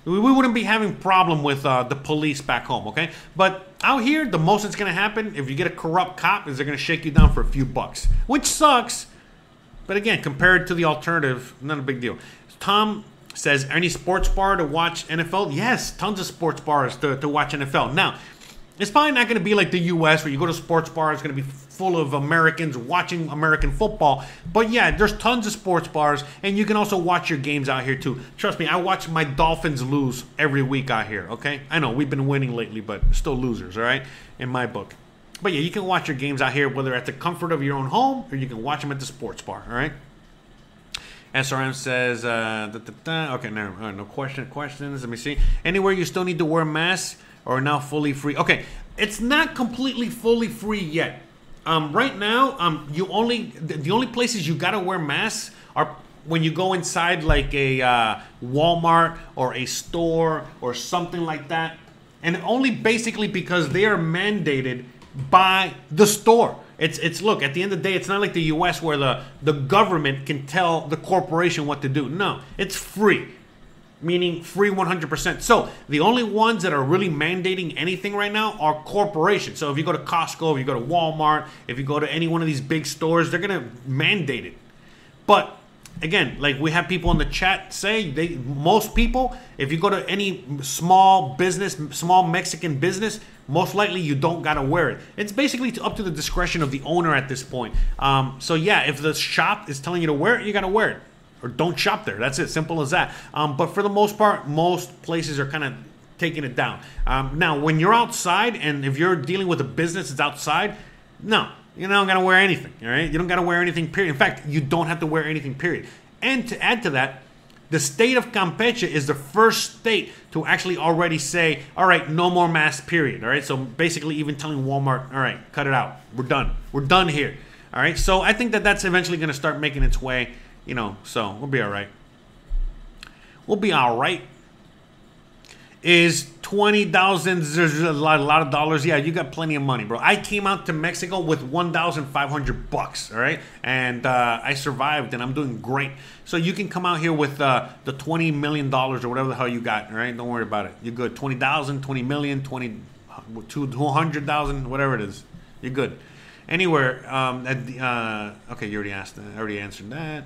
we wouldn't be having problem with uh, the police back home, okay? But out here, the most that's gonna happen if you get a corrupt cop is they're gonna shake you down for a few bucks, which sucks. But again, compared to the alternative, not a big deal. Tom says, any sports bar to watch NFL? Yes, tons of sports bars to, to watch NFL. Now, It's probably not going to be like the U.S. where you go to sports bar, it's going to be full of Americans watching American football. But yeah, there's tons of sports bars, and you can also watch your games out here too. Trust me, I watch my Dolphins lose every week out here. Okay, I know we've been winning lately, but still losers. All right, in my book. But yeah, you can watch your games out here, whether at the comfort of your own home or you can watch them at the sports bar. All right. SRM says, uh, da, da, da. okay, no, no question, questions. Let me see. Anywhere you still need to wear masks or now fully free? Okay, it's not completely fully free yet. Um, right now, um, you only the, the only places you gotta wear masks are when you go inside like a uh, Walmart or a store or something like that, and only basically because they are mandated by the store. It's it's look at the end of the day, it's not like the U.S. where the the government can tell the corporation what to do. No, it's free, meaning free 100%. So the only ones that are really mandating anything right now are corporations. So if you go to Costco, if you go to Walmart, if you go to any one of these big stores, they're gonna mandate it. But again, like we have people in the chat say, they most people, if you go to any small business, small Mexican business, most likely you don't gotta wear it. It's basically up to the discretion of the owner at this point. Um, so yeah, if the shop is telling you to wear it, you gotta wear it, or don't shop there. That's it, simple as that. Um, but for the most part, most places are kind of taking it down. Um, now, when you're outside, and if you're dealing with a business that's outside, no, you don't gotta wear anything. All right, you don't gotta wear anything. Period. In fact, you don't have to wear anything. Period. And to add to that, the state of Campeche is the first state to actually already say, all right, no more masks, period. All right, so basically, even telling Walmart, all right, cut it out. We're done. We're done here. All right, so I think that that's eventually going to start making its way, you know, so we'll be all right. We'll be all right. Is twenty thousand? There's a lot, a lot of dollars. Yeah, you got plenty of money, bro. I came out to Mexico with one thousand five hundred bucks. All right, and uh, I survived, and I'm doing great. So you can come out here with uh, the twenty million dollars or whatever the hell you got. All right, don't worry about it. You're good. Twenty thousand, twenty million, twenty, two hundred thousand, whatever it is. You're good. Anywhere. Um, at the, uh, okay, you already asked. I already answered that.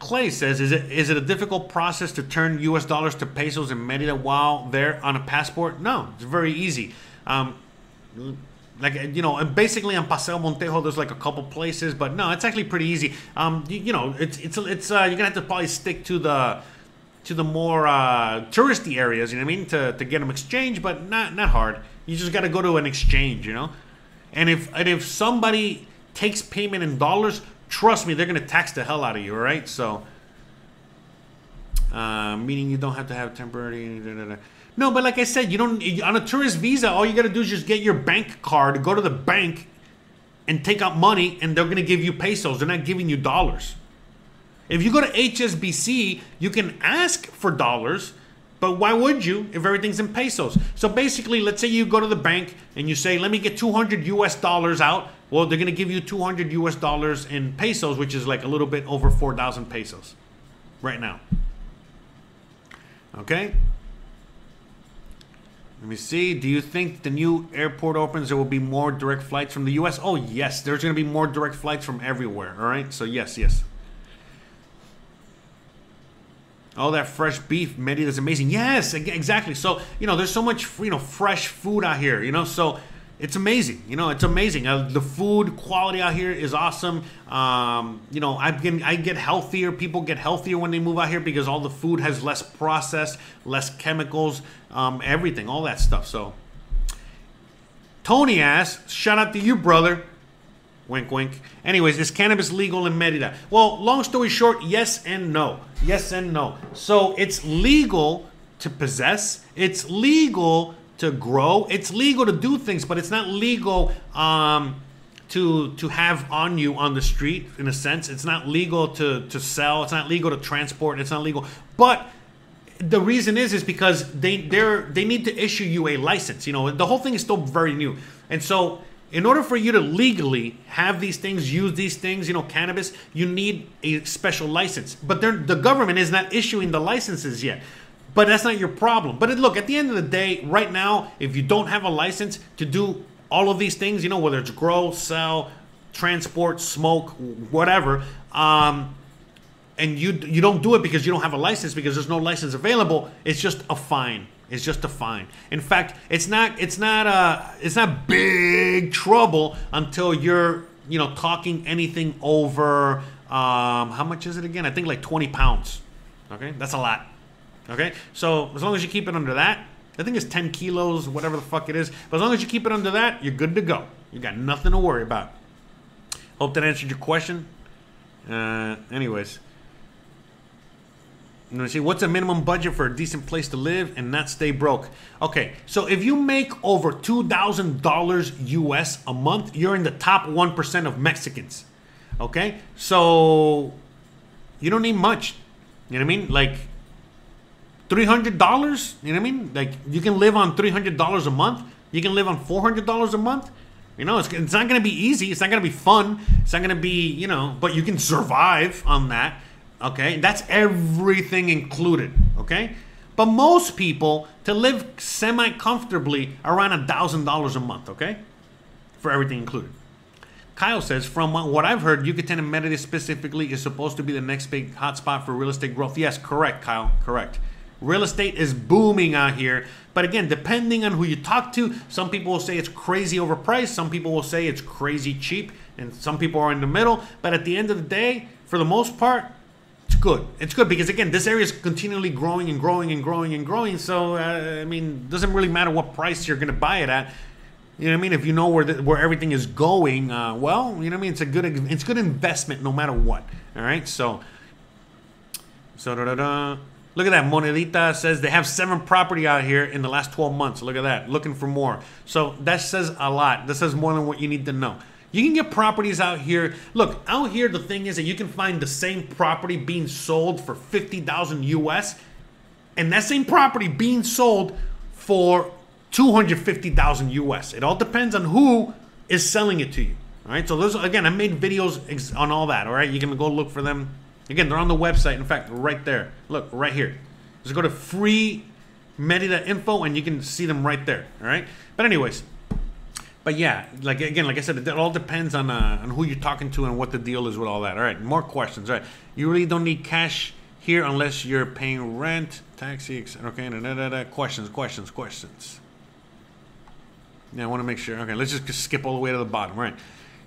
Clay says, "Is it is it a difficult process to turn U.S. dollars to pesos in Merida while they're on a passport? No, it's very easy. Um, like you know, and basically on Paseo Montejo, there's like a couple places, but no, it's actually pretty easy. Um, you, you know, it's it's it's uh, you're gonna have to probably stick to the to the more uh, touristy areas. You know what I mean? To to get them exchange, but not not hard. You just got to go to an exchange. You know, and if and if somebody takes payment in dollars, trust me, they're gonna tax the hell out of you. All right, so. Uh, meaning you don't have to have temporary. Da, da, da. No, but like I said, you don't on a tourist visa. All you got to do is just get your bank card, go to the bank, and take out money, and they're gonna give you pesos. They're not giving you dollars. If you go to HSBC, you can ask for dollars, but why would you if everything's in pesos? So basically, let's say you go to the bank and you say, "Let me get 200 US dollars out." Well, they're gonna give you 200 US dollars in pesos, which is like a little bit over 4,000 pesos, right now. Okay. Let me see. Do you think the new airport opens, there will be more direct flights from the U.S.? Oh, yes. There's going to be more direct flights from everywhere. All right. So, yes, yes. All that fresh beef, Merida that's amazing. Yes, exactly. So, you know, there's so much, you know, fresh food out here, you know, so it's amazing. You know, it's amazing. Uh, the food quality out here is awesome. Um, you know, I get, I get healthier. People get healthier when they move out here because all the food has less processed, less chemicals, um, everything, all that stuff. So, Tony asks, shout out to you, brother. Wink, wink. Anyways, is cannabis legal in Merida? Well, long story short, yes and no. Yes and no. So it's legal to possess. It's legal to grow. It's legal to do things, but it's not legal um, to to have on you on the street. In a sense, it's not legal to to sell. It's not legal to transport. It's not legal, but the reason is is because they they're they need to issue you a license. You know, the whole thing is still very new, and so in order for you to legally have these things, use these things, you know, cannabis, you need a special license. But the government is not issuing the licenses yet. But that's not your problem. But look, at the end of the day, right now, if you don't have a license to do all of these things, you know, whether it's grow, sell, transport, smoke, whatever, um, and you you don't do it because you don't have a license because there's no license available, it's just a fine. It's just a fine. In fact, it's not it's not uh it's not big trouble until you're you know talking anything over um how much is it again? I think like 20 pounds. Okay, that's a lot. Okay, so as long as you keep it under that, I think it's 10 kilos, whatever the fuck it is. But as long as you keep it under that, you're good to go. You got nothing to worry about. Hope that answered your question. Uh, anyways. Let me see. What's a minimum budget for a decent place to live and not stay broke? Okay, so if you make over two thousand dollars US a month, you're in the top one percent of Mexicans. Okay, so you don't need much. You know what I mean? Like three hundred dollars. You know what I mean? Like you can live on three hundred dollars a month. You can live on four hundred dollars a month. You know, it's, it's not going to be easy. It's not going to be fun. It's not going to be, you know, but you can survive on that. Okay, that's everything included. Okay, but most people to live semi comfortably around a thousand dollars a month. Okay, for everything included. Kyle says, from what I've heard, Yucatan and Merida specifically is supposed to be the next big hotspot for real estate growth. Yes, correct, Kyle, correct. Real estate is booming out here. But again, depending on who you talk to, some people will say it's crazy overpriced, some people will say it's crazy cheap, and some people are in the middle. But at the end of the day, for the most part, it's good. It's good because again, this area is continually growing and growing and growing and growing. So uh, I mean, doesn't really matter what price you're going to buy it at. You know what I mean? If you know where the, where everything is going, uh, well, you know what I mean. It's a good it's good investment no matter what. All right, so so da da da. Look at that. Monedita says they have seven property out here in the last 12 months. Look at that. Looking for more. So that says a lot. That says more than what you need to know. You can get properties out here. Look, out here the thing is that you can find the same property being sold for 50,000 US and that same property being sold for 250,000 US. It all depends on who is selling it to you. All right? So those again, I made videos on all that, all right? You can go look for them Again, they're on the website. In fact, right there. Look, right here. Just go to free Merida info and you can see them right there. All right. But anyways, but yeah, like again, like I said, it all depends on uh, on who you're talking to and what the deal is with all that. All right. More questions. All right. You really don't need cash here unless you're paying rent, taxi, okay. Da, da, da. Questions, questions, questions. Yeah, I want to make sure. Okay, let's just skip all the way to the bottom. All right.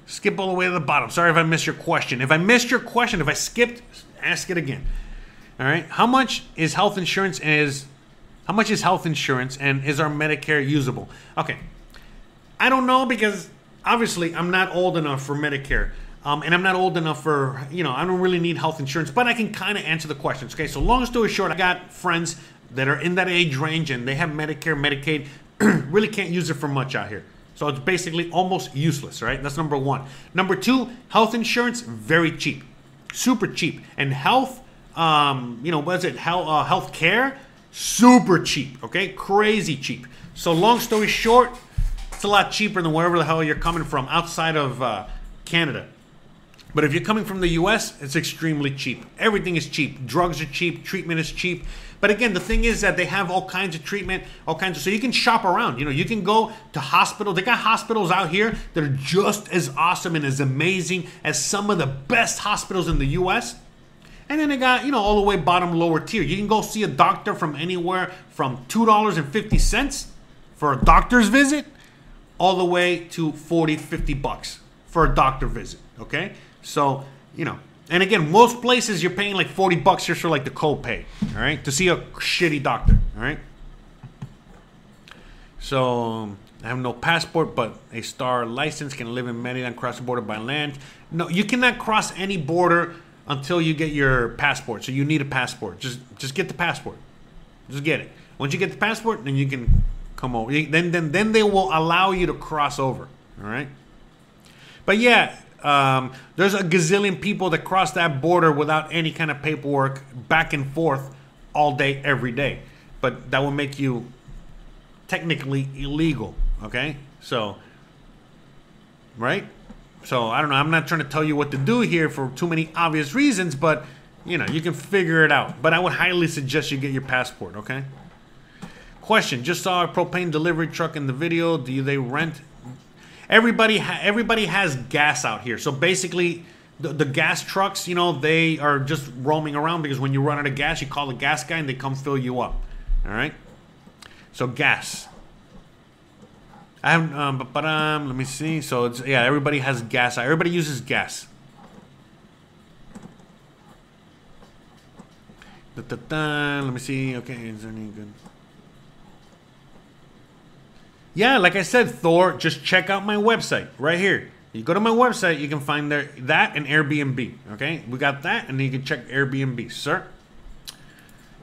Skip all the way to the bottom. Sorry if I missed your question. If I missed your question, if I skipped, ask it again. All right. How much is health insurance and is how much is health insurance and is our Medicare usable? Okay. I don't know because obviously I'm not old enough for Medicare. Um, and I'm not old enough for, you know, I don't really need health insurance, but I can kind of answer the questions. Okay, so long story short, I got friends that are in that age range and they have Medicare, Medicaid, [clears throat] really can't use it for much out here. So it's basically almost useless, right? That's number one. Number two, health insurance, very cheap, super cheap. And health, um, you know, what is it? Health, uh, health care, super cheap, okay? Crazy cheap. So long story short, it's a lot cheaper than wherever the hell you're coming from outside of uh, Canada. But if you're coming from the US, it's extremely cheap. Everything is cheap. Drugs are cheap, treatment is cheap. But again, the thing is that they have all kinds of treatment, all kinds of so you can shop around. You know, you can go to hospitals. They got hospitals out here that are just as awesome and as amazing as some of the best hospitals in the US. And then they got, you know, all the way bottom lower tier. You can go see a doctor from anywhere from $2.50 for a doctor's visit all the way to 40, 50 bucks for a doctor visit, okay? So, you know, and again, most places you're paying like 40 bucks just for like the copay, all right, to see a shitty doctor, all right. So I have no passport, but a star license can live in Merida and cross the border by land. No, you cannot cross any border until you get your passport. So you need a passport. Just just get the passport. Just get it. Once you get the passport, then you can come over. Then then then they will allow you to cross over. All right. But yeah, um, there's a gazillion people that cross that border without any kind of paperwork back and forth all day, every day. But that would make you technically illegal. Okay? So, right? So, I don't know. I'm not trying to tell you what to do here for too many obvious reasons, but you know, you can figure it out. But I would highly suggest you get your passport, okay? Question Just saw a propane delivery truck in the video. Do they rent everybody ha- everybody has gas out here. So basically, the, the, gas trucks, you know, they are just roaming around because when you run out of gas, you call the gas guy and they come fill you up. All right. So gas. I have, um, but, but um, let me see. So it's yeah, everybody has gas. Everybody uses gas. Da, da, da. Let me see. Okay, is there any good? Yeah, like I said, Thor, just check out my website right here. You go to my website, you can find there that and Airbnb. Okay, we got that, and you can check Airbnb, sir.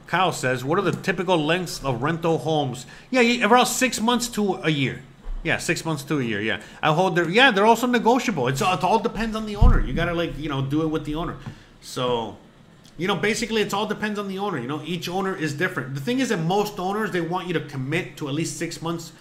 Kyle says, "What are the typical lengths of rental homes?" Yeah, around six months to a year. Yeah, six months to a year. Yeah, I hold their. Yeah, they're also negotiable. It's it all depends on the owner. You gotta like you know do it with the owner. So, you know, basically, it's all depends on the owner. You know, each owner is different. The thing is that most owners they want you to commit to at least six months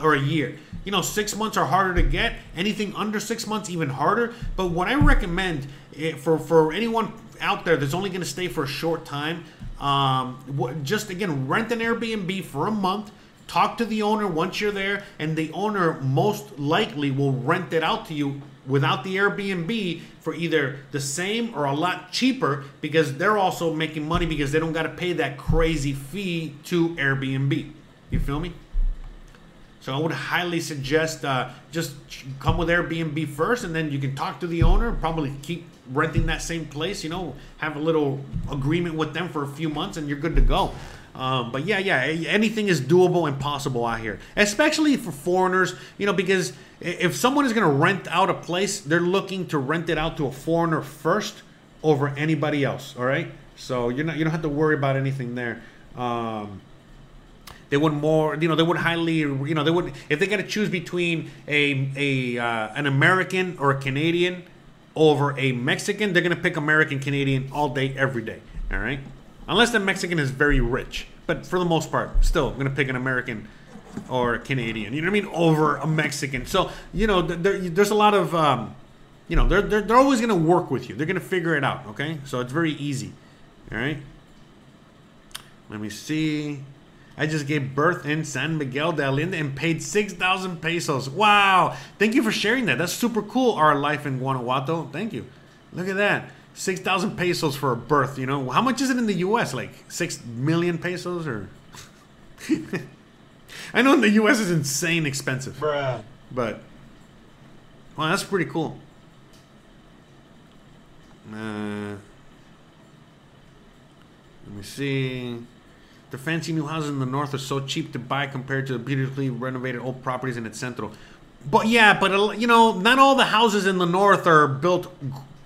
or a year. You know, six months are harder to get. Anything under six months, even harder. But what I recommend eh, for for anyone out there that's only going to stay for a short time, um, just again rent an Airbnb for a month. Talk to the owner once you're there, and the owner most likely will rent it out to you without the Airbnb for either the same or a lot cheaper because they're also making money because they don't got to pay that crazy fee to Airbnb. You feel me? So I would highly suggest uh, just come with Airbnb first, and then you can talk to the owner. Probably keep renting that same place. You know, have a little agreement with them for a few months, and you're good to go. Um, but yeah, yeah, anything is doable and possible out here, especially for foreigners. You know, because if someone is going to rent out a place, they're looking to rent it out to a foreigner first over anybody else. All right, so you're not you don't have to worry about anything there. Um, they would more, you know, they would highly, you know, they would if they got to choose between a a uh, an American or a Canadian over a Mexican, they're gonna pick American Canadian all day, every day. All right, unless the Mexican is very rich, but for the most part, still, I'm gonna pick an American or a Canadian. You know what I mean? Over a Mexican. So you know, there, there's a lot of, um, you know, they're, they're they're always gonna work with you. They're gonna figure it out. Okay, so it's very easy. All right. Let me see. I just gave birth in San Miguel de Allende and paid 6,000 pesos. Wow. Thank you for sharing that. That's super cool. Our life in Guanajuato. Thank you. Look at that. 6,000 pesos for a birth, you know. How much is it in the US? Like 6 million pesos or [laughs] I know in the US is insane expensive. Bruh. But well, that's pretty cool. Uh, let me see. The fancy new houses in the north are so cheap to buy compared to the beautifully renovated old properties in its centro. But yeah, but uh, you know, not all the houses in the north are built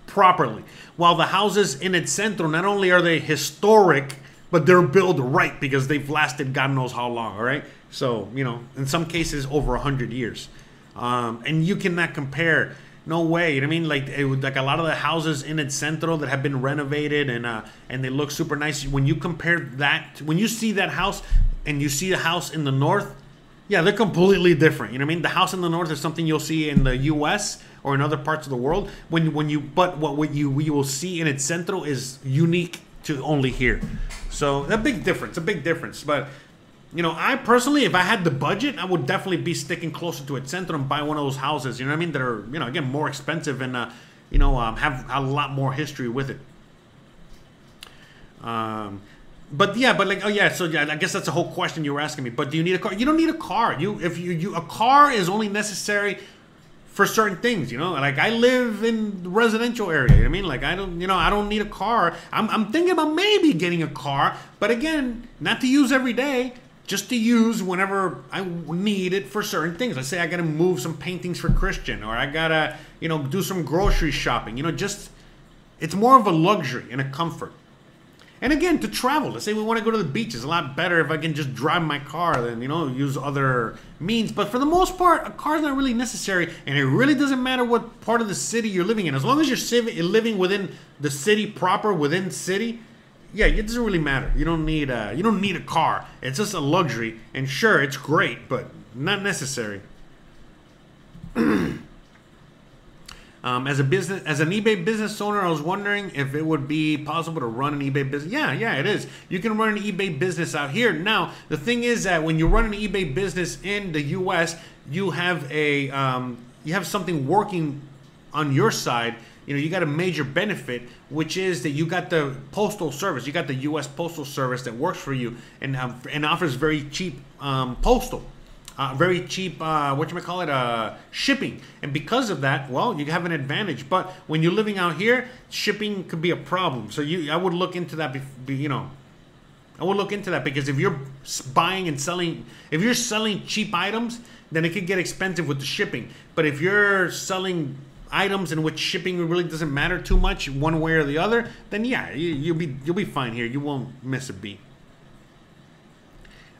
properly. While the houses in its centro, not only are they historic, but they're built right because they've lasted God knows how long. All right, so you know, in some cases, over a hundred years, um, and you cannot compare no way. You know what I mean? Like it, like a lot of the houses in its Centro that have been renovated and uh, and they look super nice. When you compare that, when you see that house and you see the house in the north, yeah, they're completely different. You know what I mean? The house in the north is something you'll see in the U.S. or in other parts of the world. When when you but what what you you will see in its Centro is unique to only here. So a big difference, a big difference. But you know, I personally, if I had the budget, I would definitely be sticking closer to a center and buy one of those houses. You know what I mean? That are, you know, again, more expensive and, uh, you know, um, have a lot more history with it. Um, but yeah, but like, oh yeah, so yeah, I guess that's the whole question you were asking me. But do you need a car? You don't need a car. You, if you, you, a car is only necessary for certain things, you know. Like I live in the residential area. You know I mean, like I don't, you know, I don't need a car. I'm, I'm thinking about maybe getting a car, but again, not to use every day just to use whenever I need it for certain things. Let's say I gotta move some paintings for Christian, or I gotta, you know, do some grocery shopping. You know, just it's more of a luxury and a comfort. And again, to travel, let's say we want to go to the beach, it's a lot better if I can just drive my car than, you know, use other means. But for the most part, a car is not really necessary, and it really doesn't matter what part of the city you're living in. As long as you're living within the city proper, within city, yeah, it doesn't really matter. You don't need a you don't need a car. It's just a luxury, and sure, it's great, but not necessary. [clears throat] um, as a business, as an eBay business owner, I was wondering if it would be possible to run an eBay business. Yeah, yeah, it is. You can run an eBay business out here. Now, the thing is that when you run an eBay business in the U.S., you have a um, you have something working on your side you know, you got a major benefit, which is that you got the postal service, you got the U.S. Postal Service that works for you and um, and offers very cheap um, postal. Uh, very cheap, uh, what you might call it, uh, shipping, and because of that, well, you have an advantage. But when you're living out here, shipping could be a problem. So you, I would look into that. Be, you know, I would look into that because if you're buying and selling, if you're selling cheap items, then it could get expensive with the shipping. But if you're selling items in which shipping really doesn't matter too much one way or the other, then yeah, you, will be you'll be fine here. You won't miss a beat.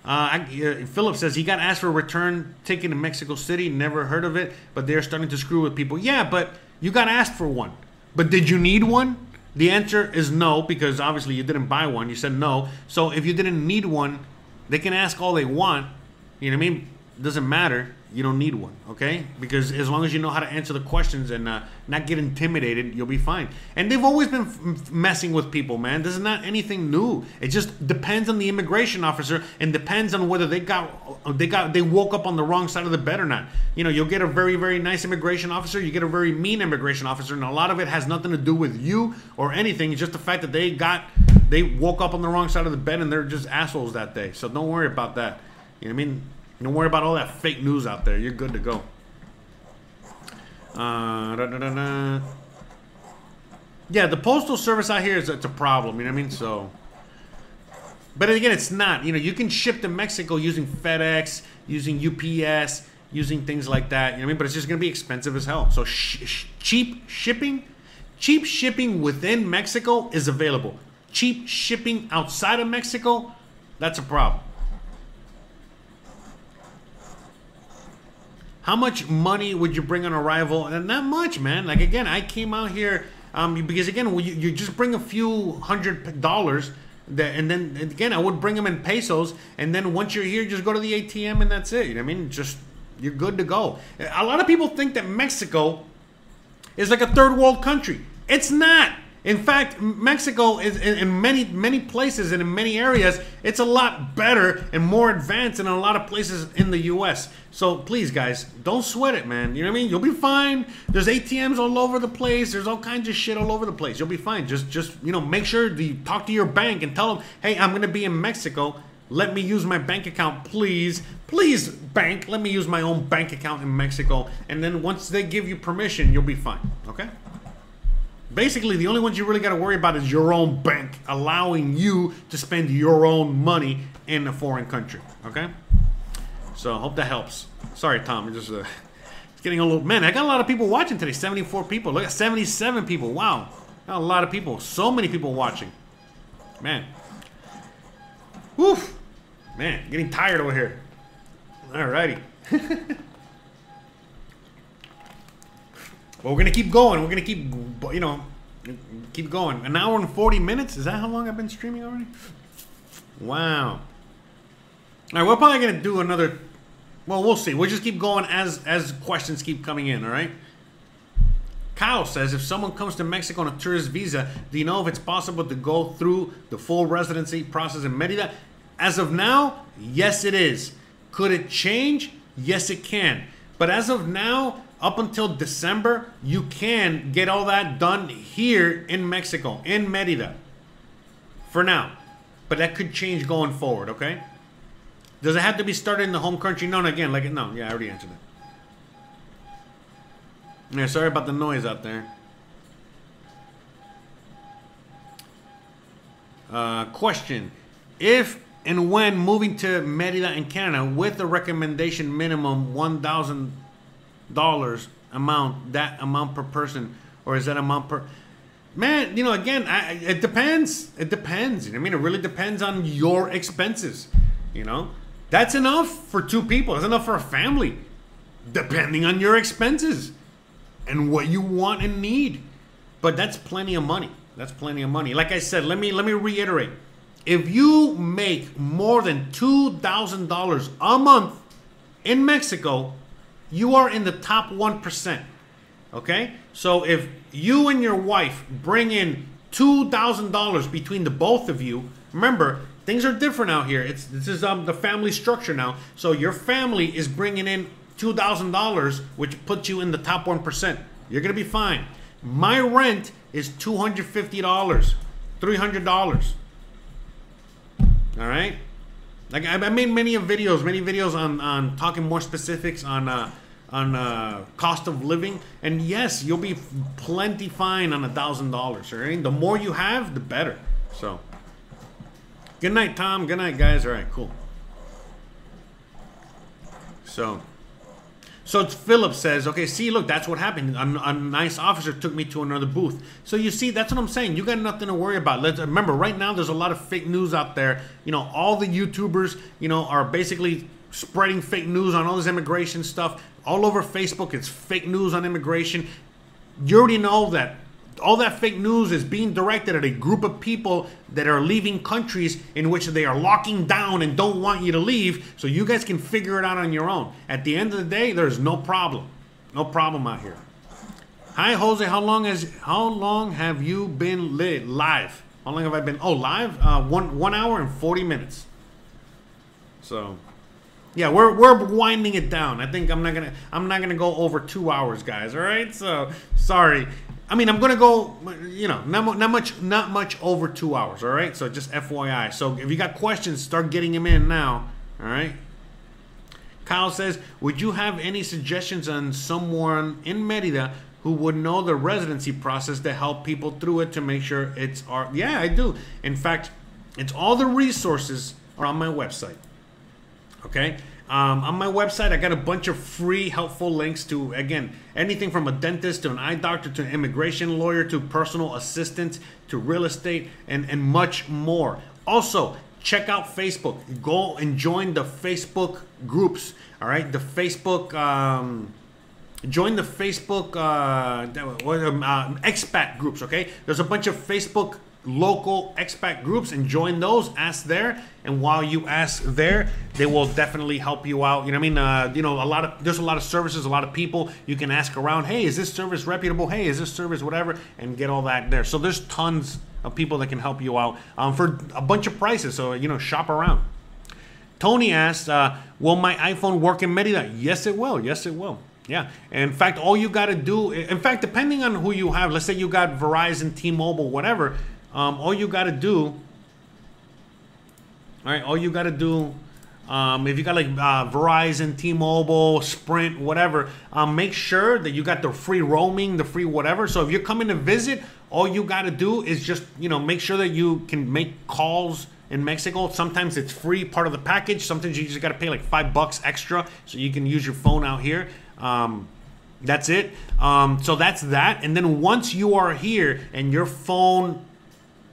Uh, uh, Philip says he got asked for a return ticket in Mexico City. Never heard of it, but they're starting to screw with people. Yeah, but you got asked for one. But did you need one? The answer is no, because obviously you didn't buy one. You said no. So if you didn't need one, they can ask all they want. You know what I mean? Doesn't matter you don't need one, okay? Because as long as you know how to answer the questions and uh, not get intimidated, you'll be fine. And they've always been f- messing with people, man. This is not anything new. It just depends on the immigration officer and depends on whether they got they got they woke up on the wrong side of the bed or not. You know, you'll get a very very nice immigration officer, you get a very mean immigration officer, and a lot of it has nothing to do with you or anything. It's just the fact that they got they woke up on the wrong side of the bed and they're just assholes that day. So don't worry about that. You know what I mean? Don't worry about all that fake news out there. You're good to go. Uh, yeah, the postal service out here is it's a problem. You know what I mean? So, but again, it's not. You know, you can ship to Mexico using FedEx, using UPS, using things like that. You know what I mean? But it's just gonna be expensive as hell. So sh- sh- cheap shipping, cheap shipping within Mexico is available. Cheap shipping outside of Mexico, that's a problem. How much money would you bring on arrival? And not much, man. Like again, I came out here um, because again, you, you just bring a few hundred dollars. That, and then again, I would bring them in pesos, and then once you're here, just go to the ATM, and that's it. You know I mean, just you're good to go. A lot of people think that Mexico is like a third world country. It's not. In fact, Mexico is in many many places and in many areas, it's a lot better and more advanced than a lot of places in the U.S. So please, guys, don't sweat it, man. You know what I mean? You'll be fine. There's ATMs all over the place. There's all kinds of shit all over the place. You'll be fine. Just just you know, make sure you talk to your bank and tell them, hey, I'm gonna be in Mexico. Let me use my bank account, please. Please, bank, let me use my own bank account in Mexico. And then once they give you permission, you'll be fine. Okay? Basically, the only ones you really got to worry about is your own bank allowing you to spend your own money in a foreign country. Okay? So, I hope that helps. Sorry, Tom. I'm just uh, it's getting a little. Man, I got a lot of people watching today. 74 people. Look at 77 people. Wow. Got a lot of people. So many people watching. Man. Woof. Man, getting tired over here. Alrighty. [laughs] Well, we're gonna keep going. We're gonna keep, you know, keep going. An hour and forty minutes. Is that how long I've been streaming already? Wow. All right, we're probably gonna do another. Well, we'll see. We'll just keep going as as questions keep coming in. All right. Kyle says, if someone comes to Mexico on a tourist visa, do you know if it's possible to go through the full residency process in Merida? As of now, yes, it is. Could it change? Yes, it can. But as of now, up until December, you can get all that done here in Mexico, in Merida. For now. But that could change going forward, okay? Does it have to be started in the home country? No, no, again, like, no, yeah, I already answered it. Yeah, sorry about the noise out there. Uh, question. If and when moving to Merida in Canada with the recommendation minimum 1,000 dollars amount that amount per person or is that amount per man you know again I, it depends it depends i mean? It really depends on your expenses you know? That's enough for two people that's enough for a family depending on your expenses and what you want and need. But that's plenty of money that's plenty of money. Like i said let me let me reiterate. If you make more than $2000 a month in mexico you are in the top 1%. Okay? So if you and your wife bring in $2,000 between the both of you, remember, things are different out here. It's this is um, the family structure now. So your family is bringing in $2,000, which puts you in the top 1%. You're going to be fine. My rent is $250, $300. All right? Like I made many of videos, many videos on on talking more specifics on uh, on uh, cost of living, and yes, you'll be plenty fine on a thousand dollars. Right, the more you have, the better. So, good night, Tom. Good night, guys. All right, cool. So, so Philip says, okay, see, look, that's what happened. A, a nice officer took me to another booth. So you see, that's what I'm saying. You got nothing to worry about. Let's remember, right now, there's a lot of fake news out there. You know, all the YouTubers, you know, are basically spreading fake news on all this immigration stuff. All over Facebook. It's fake news on immigration. You already know that all that fake news is being directed at a group of people that are leaving countries in which they are locking down and don't want you to leave so you guys can figure it out on your own. At the end of the day there's no problem. No problem out here. Hi jose. How long has how long have you been live? How long have i been? Oh live? Uh, one one hour and 40 minutes. So yeah, we're we're winding it down. I think I'm not gonna I'm not gonna go over two hours, guys. All right, so sorry. I mean, I'm gonna go, you know, not, not much, not much over two hours. All right, so just FYI. So if you got questions, start getting them in now. All right. Kyle says, would you have any suggestions on someone in Merida who would know the residency process to help people through it to make sure it's our? Yeah, I do. In fact, it's all the resources are on my website. Okay. Um, on my website, I got a bunch of free, helpful links to, again, anything from a dentist to an eye doctor to an immigration lawyer to personal assistant to real estate and, and much more. Also, check out Facebook. Go and join the Facebook groups. All right. The Facebook. Um, join the Facebook uh, um, uh, expat groups. Okay, there's a bunch of Facebook local expat groups and join those. Ask there, and while you ask there, they will definitely help you out. You know I mean? Uh, you know, a lot of there's a lot of services, a lot of people you can ask around. Hey, is this service reputable? Hey, is this service whatever? And get all that there. So there's tons of people that can help you out um, for a bunch of prices. So you know, shop around. Tony asked, uh, "Will my iPhone work in Merida?" Yes, it will. Yes, it will. Yeah. In fact, all you got to do, in fact, depending on who you have, let's say you got Verizon, T-Mobile, whatever, um, all you got to do, all right, all you got to do, um, if you got like uh, Verizon, T-Mobile, Sprint, whatever, um, make sure that you got the free roaming, the free whatever. So if you're coming to visit, all you got to do is just you know make sure that you can make calls in Mexico. Sometimes it's free, part of the package. Sometimes you just got to pay like five bucks extra so you can use your phone out here. Um, that's it. Um, so that's that. And then once you are here and your phone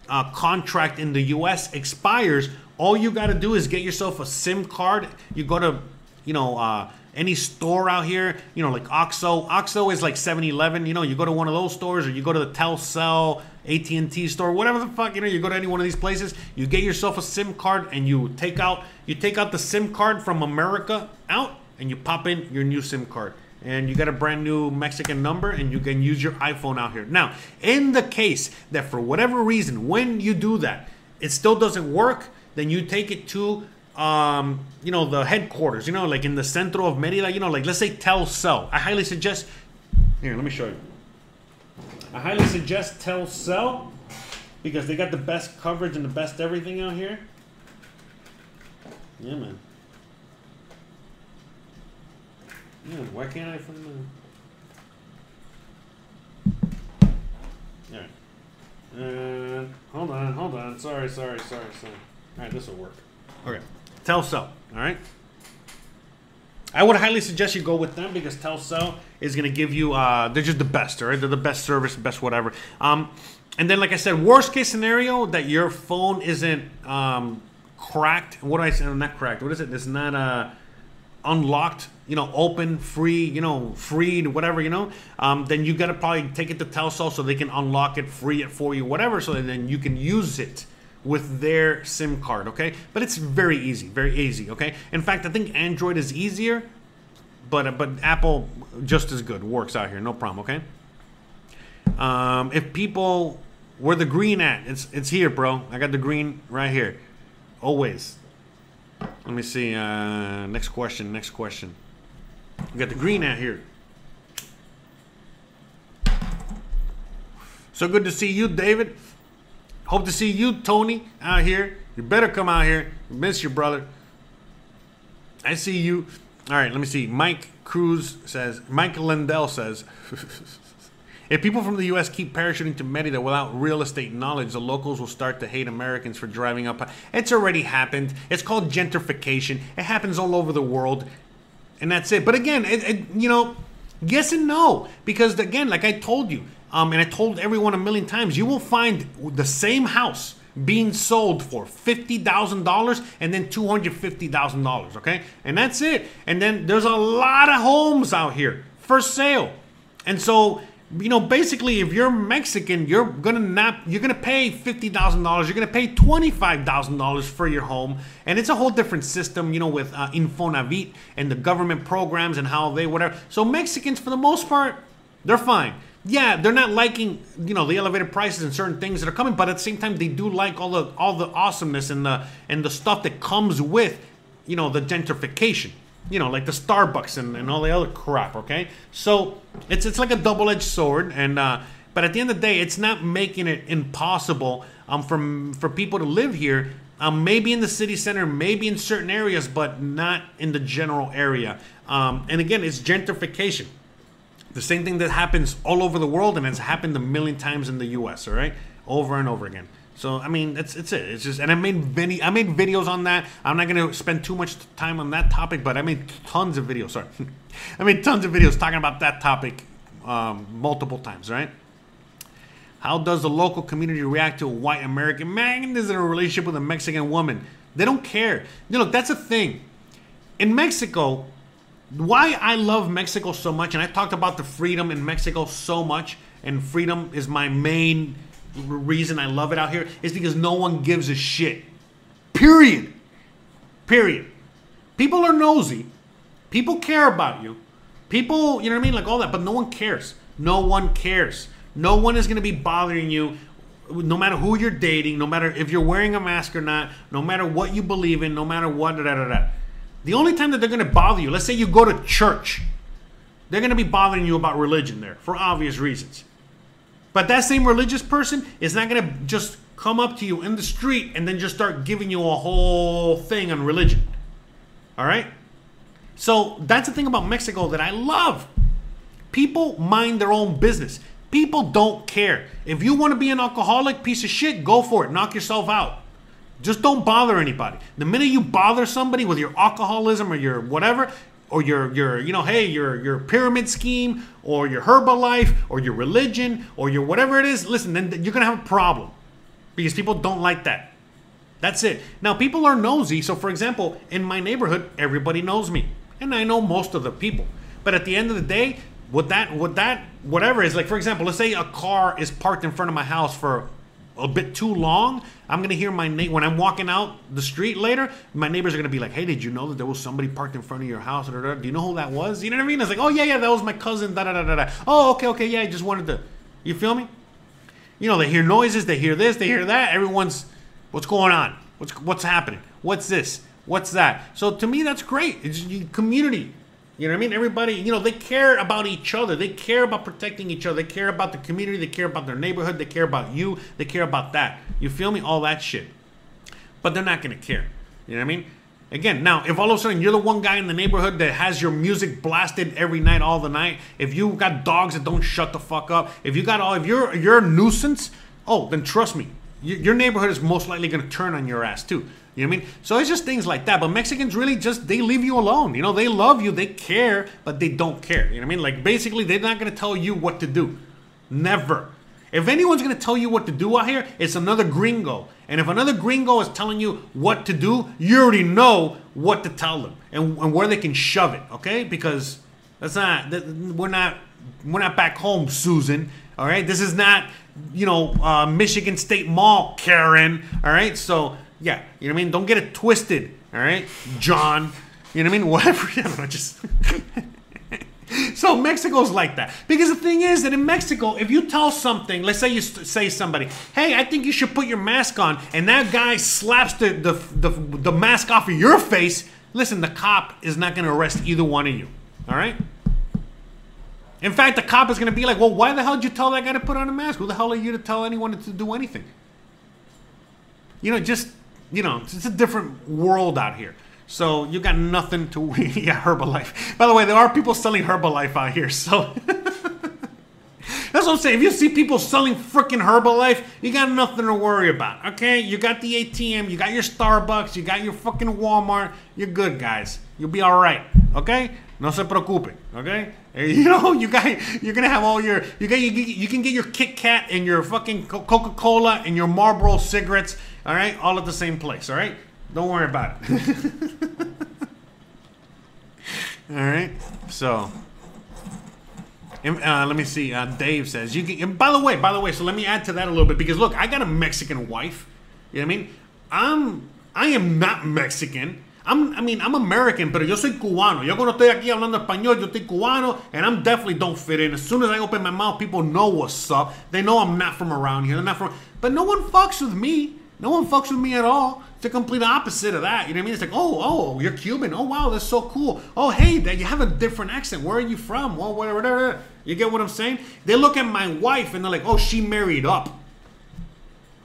uh, contract in the US expires, all you got to do is get yourself a SIM card. You go to, you know, uh, any store out here, you know, like OXXO. OXXO is like 7-Eleven. You know, you go to one of those stores or you go to the Telcel, AT&T store, whatever the fuck, you know, you go to any one of these places, you get yourself a SIM card and you take out you take out the SIM card from America out and you pop in your new SIM card. And you got a brand new Mexican number and you can use your iPhone out here. Now, in the case that for whatever reason, when you do that, it still doesn't work, then you take it to um, you know, the headquarters, you know, like in the centro of Merida, you know, like let's say Telcel. I highly suggest here, let me show you. I highly suggest Telcel because they got the best coverage and the best everything out here. Yeah, man. Yeah, why can't I find the? All right. And hold on, hold on. Sorry, sorry, sorry, sorry. All right, this will work. Okay. Telcel. All right. I would highly suggest you go with them because Telcel is going to give you. Uh, they're just the best, all right? They're the best service, best whatever. Um, and then, like I said, worst case scenario that your phone isn't um, cracked. What do I say? Not cracked. What is it? It's not uh, unlocked. You know, open, free. You know, freed, whatever. You know. Um, then you got to probably take it to Telcel so they can unlock it, free it for you, whatever. So then you can use it with their SIM card, okay? But it's very easy, very easy, okay? In fact, I think Android is easier, but but Apple just as good works out here, no problem, okay? Um, if people where the green at, it's it's here, bro. I got the green right here, always. Let me see. Uh, next question. Next question. We got the green out here. So good to see you, David. Hope to see you, Tony, out here. You better come out here. Miss your brother. I see you. All right, let me see. Mike Cruz says, Mike Lindell says, [laughs] if people from the U.S. keep parachuting to Merida without real estate knowledge, the locals will start to hate Americans for driving up. It's already happened. It's called gentrification. It happens all over the world, and that's it. But again, it, it, you know, yes and no, because again, like I told you, um, and I told everyone a million times, you will find the same house being sold for $50,000 and then $250,000, okay? And that's it. And then there's a lot of homes out here for sale. And so, you know, basically if you're Mexican, you're to not you're to pay $50,000, you're going to pay $25,000 for your home, and it's a whole different system, you know, with uh, Infonavit and the government programs and how they whatever. So Mexicans for the most part, they're fine yeah, they're not liking you know the elevated prices and certain things that are coming, but at the same time they do like all the all the awesomeness and the and the stuff that comes with you know the gentrification. You know, like the Starbucks and, and all the other crap. Okay, so it's it's like a double edged sword, and uh, but at the end of the day, it's not making it impossible um for for people to live here. Um, maybe in the city center, maybe in certain areas, but not in the general area. Um, and again, it's gentrification the same thing that happens all over the world and it's happened a million times in the US, all right? Over and over again. So I mean, it's it's it. It's just, and I made many, I made videos on that. I'm not gonna spend too much time on that topic, but I made tons of videos. Sorry, [laughs] I made tons of videos talking about that topic um, multiple times. Right? How does the local community react to a white American man is in a relationship with a Mexican woman? They don't care. You know, that's a thing. In Mexico, why I love Mexico so much, and I talked about the freedom in Mexico so much, and freedom is my main reason I love it out here, is because no one gives a shit. Period. Period. People are nosy. People care about you. People, you know what I mean? Like all that, but no one cares. No one cares. No one is going to be bothering you no matter who you're dating, no matter if you're wearing a mask or not, no matter what you believe in, no matter what, da da da. The only time that they're going to bother you, let's say you go to church, they're going to be bothering you about religion there for obvious reasons. But that same religious person is not going to just come up to you in the street and then just start giving you a whole thing on religion. All right? So that's the thing about Mexico that I love. People mind their own business. People don't care. If you want to be an alcoholic piece of shit, go for it. Knock yourself out. Just don't bother anybody. The minute you bother somebody with your alcoholism or your whatever, or your your you know hey your your pyramid scheme or your Herbalife or your religion or your whatever it is, listen, then you're gonna have a problem because people don't like that. That's it. Now people are nosy. So for example, in my neighborhood, everybody knows me, and I know most of the people. But at the end of the day, would that would that whatever is like for example, let's say a car is parked in front of my house for a bit too long, I'm gonna hear my name when I'm walking out the street later. My neighbors are gonna be like, "Hey, did you know that there was somebody parked in front of your house? Do you know who that was? You know what I mean? It's like, oh yeah, yeah, that was my cousin. Da da da da da. Oh, okay, okay, yeah. I just wanted to. You feel me? You know, they hear noises, they hear this, they hear that. Everyone's, what's going on? What's what's happening? What's this? What's that? So to me, that's great. It's community. You know what I mean? Everybody, you know, they care about each other. They care about protecting each other. They care about the community. They care about their neighborhood. They care about you. They care about that. You feel me? All that shit. But they're not going to care. You know what I mean? Again, now, if all of a sudden you're the one guy in the neighborhood that has your music blasted every night, all the night, if you got dogs that don't shut the fuck up, if you got all, if you're you're a nuisance, oh, then trust me, your neighborhood is most likely going to turn on your ass too. You know what I mean? So it's just things like that. But Mexicans really just they leave you alone. You know, they love you, they care, but they don't care. You know what I mean? Like basically they're not gonna tell you what to do. Never. If anyone's gonna tell you what to do out here, it's another gringo. And if another gringo is telling you what to do, you already know what to tell them and, and where they can shove it, okay? Because that's not that, we're not we're not back home, Susan. All right, this is not you know uh, Michigan State Mall, Karen. All right, so yeah, you know what I mean? Don't get it twisted, all right? John, you know what I mean? [laughs] Whatever, you know, just. [laughs] so Mexico's like that because the thing is that in Mexico, if you tell something, let's say you say somebody, "Hey, I think you should put your mask on," and that guy slaps the the the, the mask off of your face, listen, the cop is not going to arrest either one of you. All right? In fact, the cop is going to be like, well, why the hell did you tell that guy to put on a mask? Who the hell are you to tell anyone to do anything? You know, just, you know, it's a different world out here. So you got nothing to, [laughs] yeah, Herbalife. By the way, there are people selling Herbalife out here, so. [laughs] That's what I'm saying. If you see people selling freaking Herbalife, you got nothing to worry about. Okay? You got the ATM, you got your Starbucks, you got your fucking Walmart. You're good, guys. You'll be all right. Okay? No se preocupe. Okay? [laughs] You know, you got you're gonna have all your you got you, you can get your Kit Kat and your fucking Coca Cola and your Marlboro cigarettes. All right, all at the same place. All right, don't worry about it. [laughs] all right, so uh, let me see. Uh, Dave says you can. by the way, by the way, so let me add to that a little bit because look, I got a Mexican wife. You know what I mean? I'm I am not Mexican. I'm, I mean, I'm American, pero yo soy cubano. Yo cuando estoy aquí hablando español, yo estoy cubano, and I'm definitely don't fit in. As soon as I open my mouth, people know what's up. They know I'm not from around here. They're not from, but no one fucks with me. No one fucks with me at all. It's the complete opposite of that. You know what I mean? It's like, oh, oh, you're Cuban. Oh, wow, that's so cool. Oh, hey, that you have a different accent. Where are you from? Well, whatever, whatever. You get what I'm saying? They look at my wife and they're like, oh, she married up.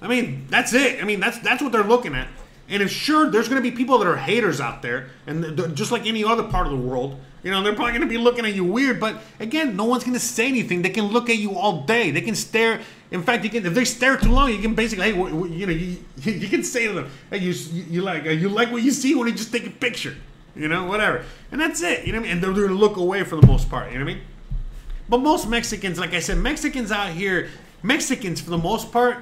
I mean, that's it. I mean, that's that's what they're looking at. And it's sure there's going to be people that are haters out there, and just like any other part of the world, you know, they're probably going to be looking at you weird. But again, no one's going to say anything. They can look at you all day. They can stare. In fact, you can if they stare too long, you can basically, hey, you know, you, [laughs] you can say to them, hey, you you like uh, you like what you see when you just take a picture, you know, whatever, and that's it. You know what I mean? And they're going to look away for the most part. You know what I mean? But most Mexicans, like I said, Mexicans out here, Mexicans for the most part,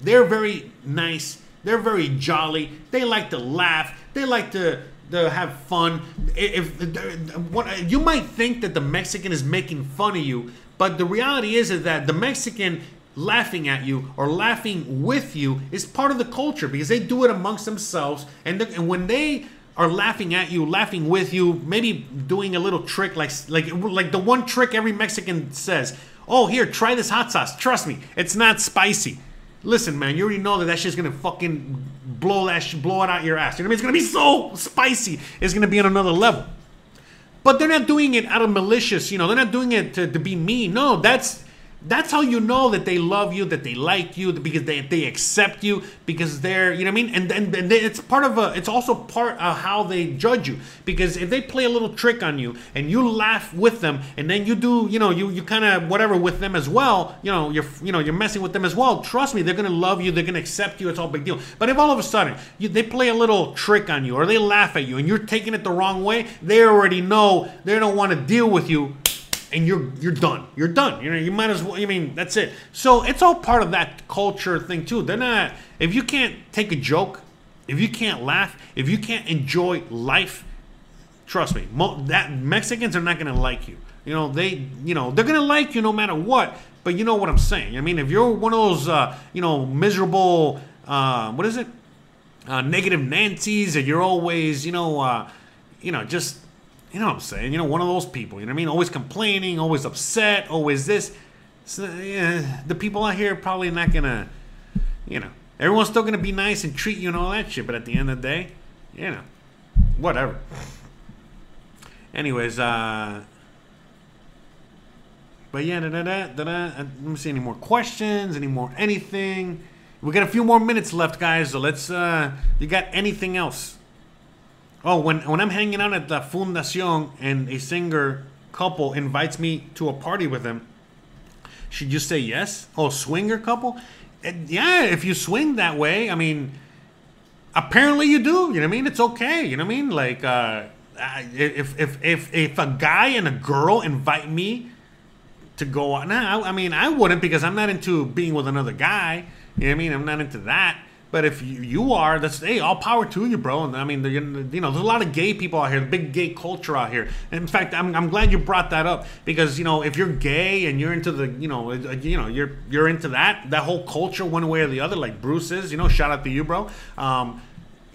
they're very nice they're very jolly. They like to laugh. They like to, to have fun. If, what you might think that the Mexican is making fun of you, but the reality is, is that the Mexican laughing at you or laughing with you is part of the culture because they do it amongst themselves. And, the, and when they are laughing at you, laughing with you, maybe doing a little trick like like like the one trick every Mexican says. Oh, here, try this hot sauce. Trust me, it's not spicy. Listen, man, you already know that that shit's gonna fucking blow that sh- blow it out your ass. You know what I mean? It's gonna be so spicy. It's gonna be on another level. But they're not doing it out of malicious. You know, they're not doing it to, to be mean. No, that's that's how you know that they love you, that they like you, because they, they accept you, because they're, you know what I mean? And, and, it's part of a, it's also part of how they judge you. Because if they play a little trick on you and you laugh with them and then you do, you know, you, you kind of whatever with them as well, you know, you're, you know, you're messing with them as well, trust me, they're going to love you, they're going to accept you, it's all big deal. But if all of a sudden you, they play a little trick on you or they laugh at you and you're taking it the wrong way, they already know they don't want to deal with you and you're you're done. You're done. You know, you might as well. I mean, that's it. So it's all part of that culture thing too. They're not. If you can't take a joke, if you can't laugh, if you can't enjoy life, trust me, mo- that Mexicans are not going to like you. You know, they, you know, they're going to like you no matter what. But you know what I'm saying. I mean, if you're one of those, uh, you know, miserable, uh, what is it, uh, negative Nancy's, and you're always, you know, uh, you know, just you know what I'm saying? You know, one of those people. You know what I mean? Always complaining, always upset, always this. So, yeah, the people out here probably not gonna, you know, everyone's still gonna be nice and treat you and all that shit. But at the end of the day, you know, whatever. Anyways, uh, but yeah, da da da da. da. Let me see any more questions, any more anything. We got a few more minutes left, guys. So let's. uh You got anything else? Oh, when when I'm hanging out at the Fundacion and a singer couple invites me to a party with them, should you say yes? Oh, swinger couple? Yeah, if you swing that way, I mean, apparently you do. You know what I mean? It's okay. You know what I mean? Like, uh, if if if if a guy and a girl invite me to go out, nah, I, I mean, I wouldn't because I'm not into being with another guy. You know what I mean? I'm not into that. But if you, are, that's hey, all power to you, bro. And I mean, you know, there's a lot of gay people out here, big gay culture out here. And in fact, I'm, I'm glad you brought that up because you know, if you're gay and you're into the, you know, uh, you know, you're you're into that that whole culture one way or the other, like Bruce is. You know, shout out to you, bro. Um,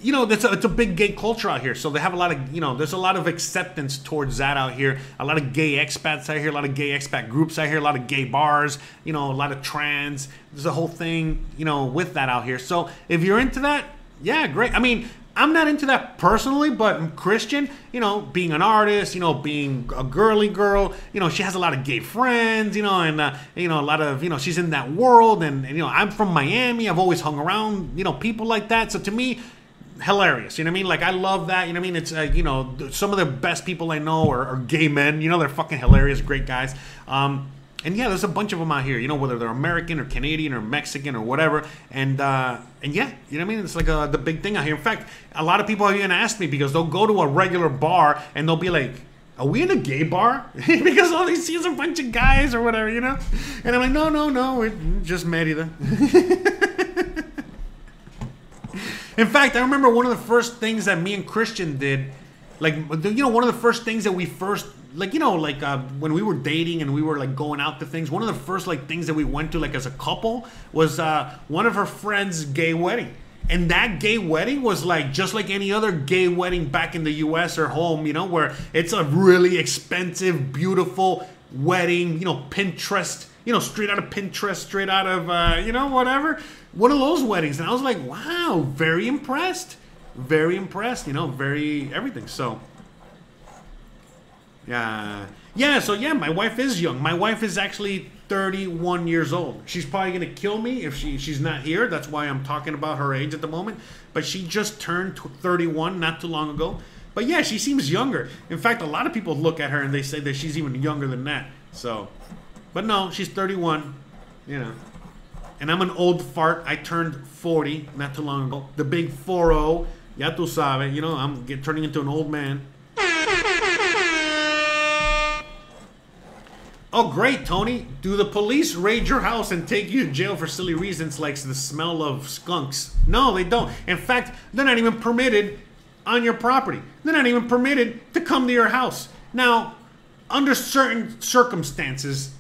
you know, it's a, it's a big gay culture out here. So they have a lot of, you know, there's a lot of acceptance towards that out here. A lot of gay expats out here, a lot of gay expat groups out here, a lot of gay bars, you know, a lot of trans. There's a whole thing, you know, with that out here. So if you're into that, yeah, great. I mean, I'm not into that personally, but Christian, you know, being an artist, you know, being a girly girl, you know, she has a lot of gay friends, you know, and uh, you know, a lot of, you know, she's in that world, and, and you know, I'm from Miami. I've always hung around, you know, people like that. So to me, hilarious. You know what I mean? Like I love that. You know what I mean? It's uh, you know some of the best people I know are, are, gay men. You know they're fucking hilarious, great guys. Um, and yeah, there's a bunch of them out here. You know whether they're American or Canadian or Mexican or whatever. And uh, and yeah, you know what I mean? It's like a, the big thing out here. In fact, a lot of people are even ask me because they'll go to a regular bar and they'll be like. Are we in a gay bar? [laughs] because all they see is a bunch of guys or whatever, you know? And I'm like, no, no, no, we're just Merida. [laughs] In fact, I remember one of the first things that me and Christian did, like you know, one of the first things that we first like you know like uh, when we were dating and we were like going out to things one of the first like things that we went to like as a couple was uh, one of her friends gay wedding. And that gay wedding was like just like any other gay wedding back in the us or home you know where it's a really expensive beautiful wedding you know pinterest you know straight out of pinterest straight out of uh, you know whatever one of those weddings, and I was like, wow, very impressed, very impressed. You know, very everything. So, yeah, yeah. So yeah, my wife is young. My wife is actually 31 years old. She's probably gonna kill me if she she's not here. That's why I'm talking about her age at the moment. But she just turned 31 not too long ago. But yeah, she seems younger. In fact, a lot of people look at her and they say that she's even younger than that. So, but no, she's 31. You know and I'm an old fart. I turned 40 not too long ago. The big 4-0. Ya tu sabe. You know, I'm get, turning into an old man. Oh, great, Tony. Do the police raid your house and take you to jail for silly reasons like the smell of skunks? No, they don't. In fact, they're not even permitted on your property. They're not even permitted to come to your house. Now, under certain circumstances,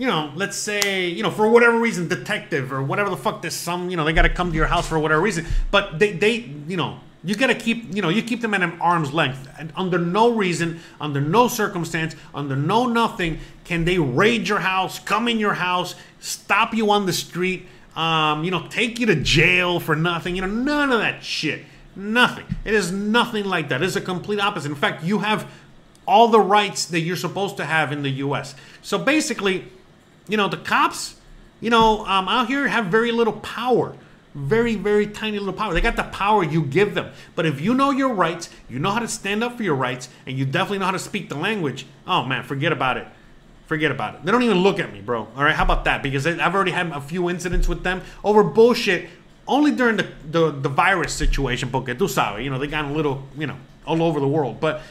you know, let's say, you know, for whatever reason, detective or whatever the fuck, there's some, you know, they got to come to your house for whatever reason. But they, they, you know, you got to keep, you know, you keep them at an arm's length. And under no reason, under no circumstance, under no nothing can they raid your house, come in your house, stop you on the street, um, you know, take you to jail for nothing. You know, none of that shit. Nothing. It is nothing like that. It is a complete opposite. In fact, you have all the rights that you're supposed to have in the U.S. So basically, you know, the cops, you know, um, out here have very little power. Very, very tiny little power. They got the power you give them. But if you know your rights, you know how to stand up for your rights, and you definitely know how to speak the language, oh man, forget about it. Forget about it. They don't even look at me, bro. All right, how about that? Because I've already had a few incidents with them over bullshit only during the, the, the virus situation, porque tú sabes, you know, they got a little, you know, all over the world. But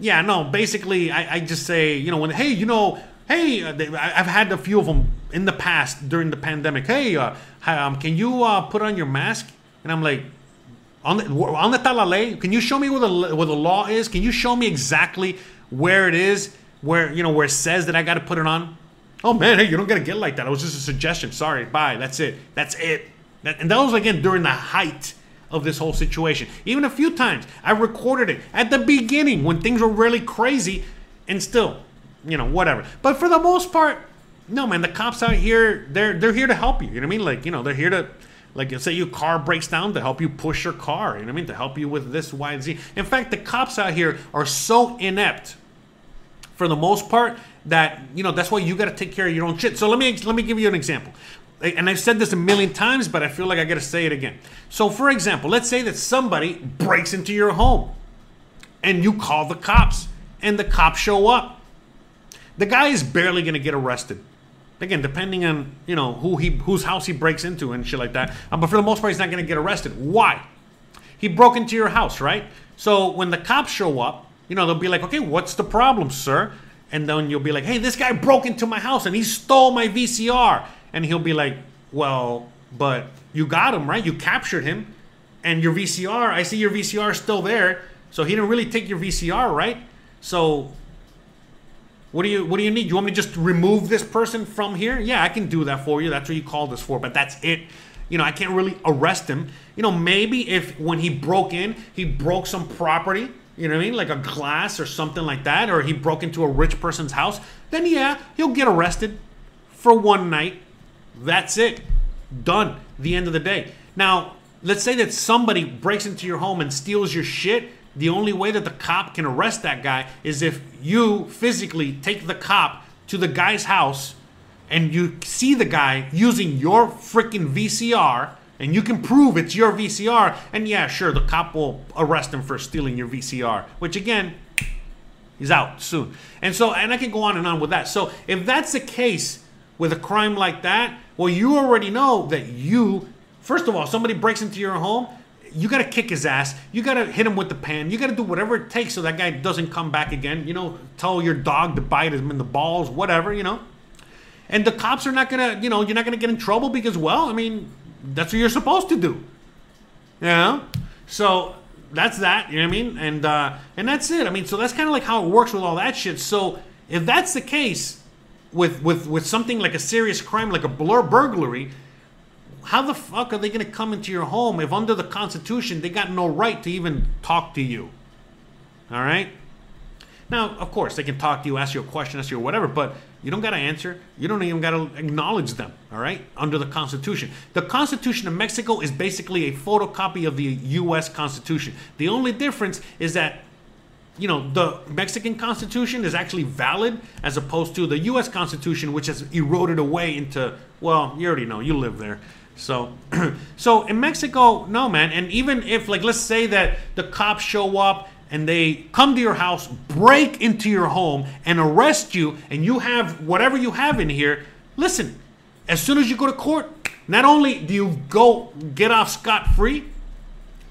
yeah, no, basically, I, I just say, you know, when, hey, you know, hey, uh, I've had a few of them in the past during the pandemic. Hey, uh, um, can you uh, put on your mask? And I'm like, on the, on the talale, can you show me where the where the law is? Can you show me exactly where it is, where you know where it says that I got to put it on? Oh man, hey, you don't gotta get like that. It was just a suggestion. Sorry, bye. That's it. That's it. That, and that was again during the height of this whole situation. Even a few times I recorded it at the beginning when things were really crazy, and still you know, whatever. But for the most part, no, man, the cops out here, they're they're here to help you. You know what I mean? Like, you know, they're here to like say your car breaks down to help you push your car, you know what I mean? To help you with this, Y, and Z. In fact, the cops out here are so inept for the most part that, you know, that's why you gotta take care of your own shit. So let me let me give you an example. And I've said this a million times, but I feel like I gotta say it again. So for example, let's say that somebody breaks into your home and you call the cops and the cops show up the guy is barely going to get arrested. Again, depending on you know who he whose house he breaks into and shit like that. Um, but for the most part, he's not going to get arrested. Why? He broke into your house, right? So when the cops show up, you know they'll be like, "Okay, what's the problem, sir?" And then you'll be like, "Hey, this guy broke into my house and he stole my VCR." And he'll be like, "Well, but you got him, right? You captured him, and your VCR. I see your VCR still there. So he didn't really take your VCR, right? So what do you What do you need? You want me to just remove this person from here? Yeah, I can do that for you. That's what you called this for. But that's it. You know, I can't really arrest him. You know, maybe if when he broke in, he broke some property. You know what I mean? Like a glass or something like that, or he broke into a rich person's house. Then yeah, he'll get arrested for one night. That's it. Done. The end of the day. Now, let's say that somebody breaks into your home and steals your shit. The only way that the cop can arrest that guy is if you physically take the cop to the guy's house and you see the guy using your freaking VCR and you can prove it's your VCR, and yeah, sure, the cop will arrest him for stealing your VCR, which again, he's out soon. And so, and I can go on and on with that. So, if that's the case with a crime like that, well, you already know that you, first of all, somebody breaks into your home, you got to kick his ass. You got to hit him with the pan. You got to do whatever it takes so that guy doesn't come back again. You know, tell your dog to bite him in the balls, whatever, you know. And the cops are not going to, you know, you're not going to get in trouble because, well, I mean, that's what you're supposed to do. Know? So that's that, you know what I mean? And uh, and that's it. I mean, so that's kind of like how it works with all that shit. So if that's the case with with with something like a serious crime like a blur burglary, how the fuck are they going to come into your home if under the constitution they got no right to even talk to you? All right? Now, of course, they can talk to you, ask you a question, ask you whatever, but you don't got to answer. You don't even got to acknowledge them, all right? Under the Constitution. The Constitution of Mexico is basically a photocopy of the U.S. Constitution. The only difference is that, you know, the Mexican Constitution is actually valid as opposed to the U.S. Constitution, which has eroded away into, well, you already know, you live there. So, [clears throat] so in Mexico, no, man. And even if, like, let's say that the cops show up and they come to your house, break into your home, and arrest you, and you have whatever you have in here, listen, as soon as you go to court, not only do you go get off scot free,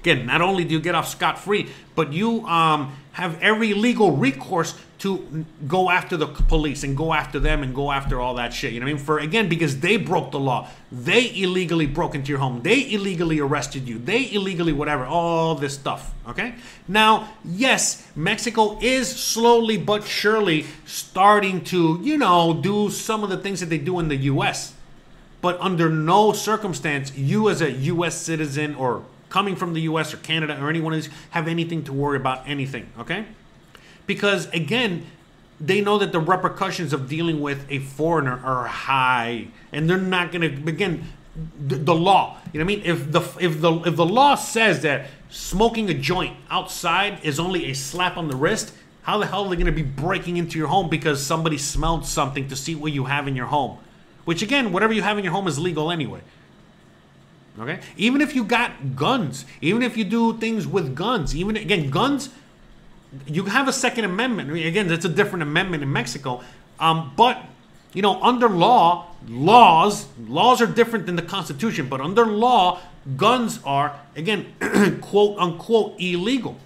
again, not only do you get off scot free, but you um, have every legal recourse to go after the police and go after them and go after all that shit. You know what I mean? For again, because they broke the law. They illegally broke into your home. They illegally arrested you. They illegally whatever. All this stuff. Okay? Now, yes, Mexico is slowly but surely starting to, you know, do some of the things that they do in the US. But under no circumstance, you as a US citizen or coming from the US or Canada or anyone else have anything to worry about anything. Okay? Because again they know that the repercussions of dealing with a foreigner are high and they're not going to again the, the, law you know what i mean? If the if the if the law says that smoking a joint outside is only a slap on the wrist how the hell are they going to be breaking into your home because somebody smelled something to see what you have in your home? Which again whatever you have in your home is legal anyway. Okay? Even if you got guns even if you do things with guns even again guns you have a Second Amendment. I mean, again, that's a different amendment in Mexico. Um, but you know, under law, laws, laws are different than the Constitution. But under law, guns are again, [clears throat] quote unquote, illegal.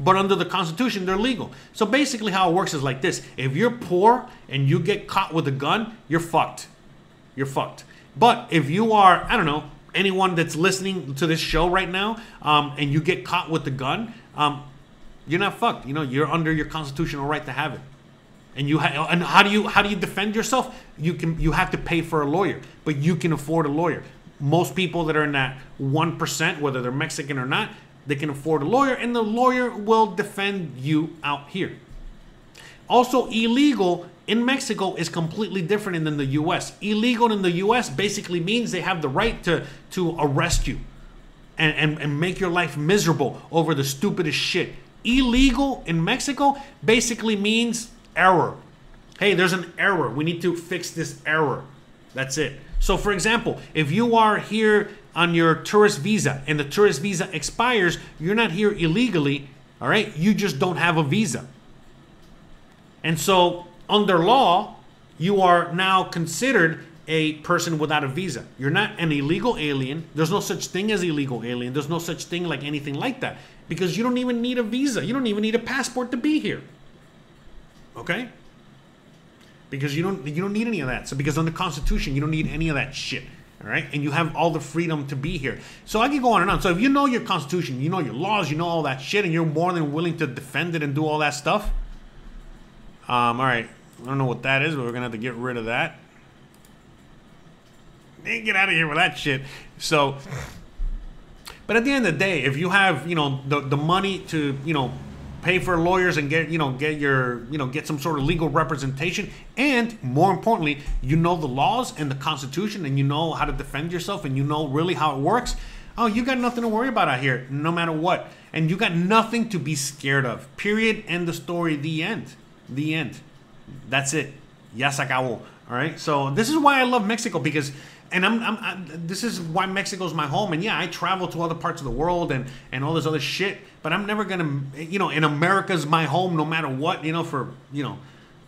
But under the Constitution, they're legal. So basically, how it works is like this: if you're poor and you get caught with a gun, you're fucked. You're fucked. But if you are, I don't know, anyone that's listening to this show right now, um, and you get caught with the gun, um, you're not fucked. You know, you're under your constitutional right to have it. And you ha- and how do you how do you defend yourself? You can you have to pay for a lawyer, but you can afford a lawyer. Most people that are in that one percent, whether they're Mexican or not, they can afford a lawyer, and the lawyer will defend you out here. Also, illegal in Mexico is completely different than the U.S. Illegal in the U.S. basically means they have the right to to arrest you and, and, and make your life miserable over the stupidest shit illegal in Mexico basically means error. Hey, there's an error. We need to fix this error. That's it. So, for example, if you are here on your tourist visa and the tourist visa expires, you're not here illegally, all right? You just don't have a visa. And so, under law, you are now considered a person without a visa. You're not an illegal alien. There's no such thing as illegal alien. There's no such thing like anything like that because you don't even need a visa. You don't even need a passport to be here. Okay? Because you don't you don't need any of that. So because on the Constitution, you don't need any of that shit. All right, and you have all the freedom to be here. So I can go on and on. So if you know your Constitution, you know your laws, you know all that shit, and you're more than willing to defend it and do all that stuff. Um, all right, I don't know what that is, but we're gonna have to get rid of that. Get out of here with that shit. So but at the end of the day, if you have, you know, the, the money to, you know, pay for lawyers and get, you know, get your, you know, get some sort of legal representation, and more importantly, you know the laws and the Constitution, and you know how to defend yourself, and you know really how it works. Oh, you got nothing to worry about out here, no matter what. And you got nothing to be scared of. Period. End the story. The end. The end. That's it. Ya se acabó. All right. So this is why I love Mexico because, and I'm, I'm, I'm this is why Mexico's my home. And yeah, I travel to other parts of the world and and all this other shit. But I'm never gonna, you know, in America's my home no matter what. You know, for you know,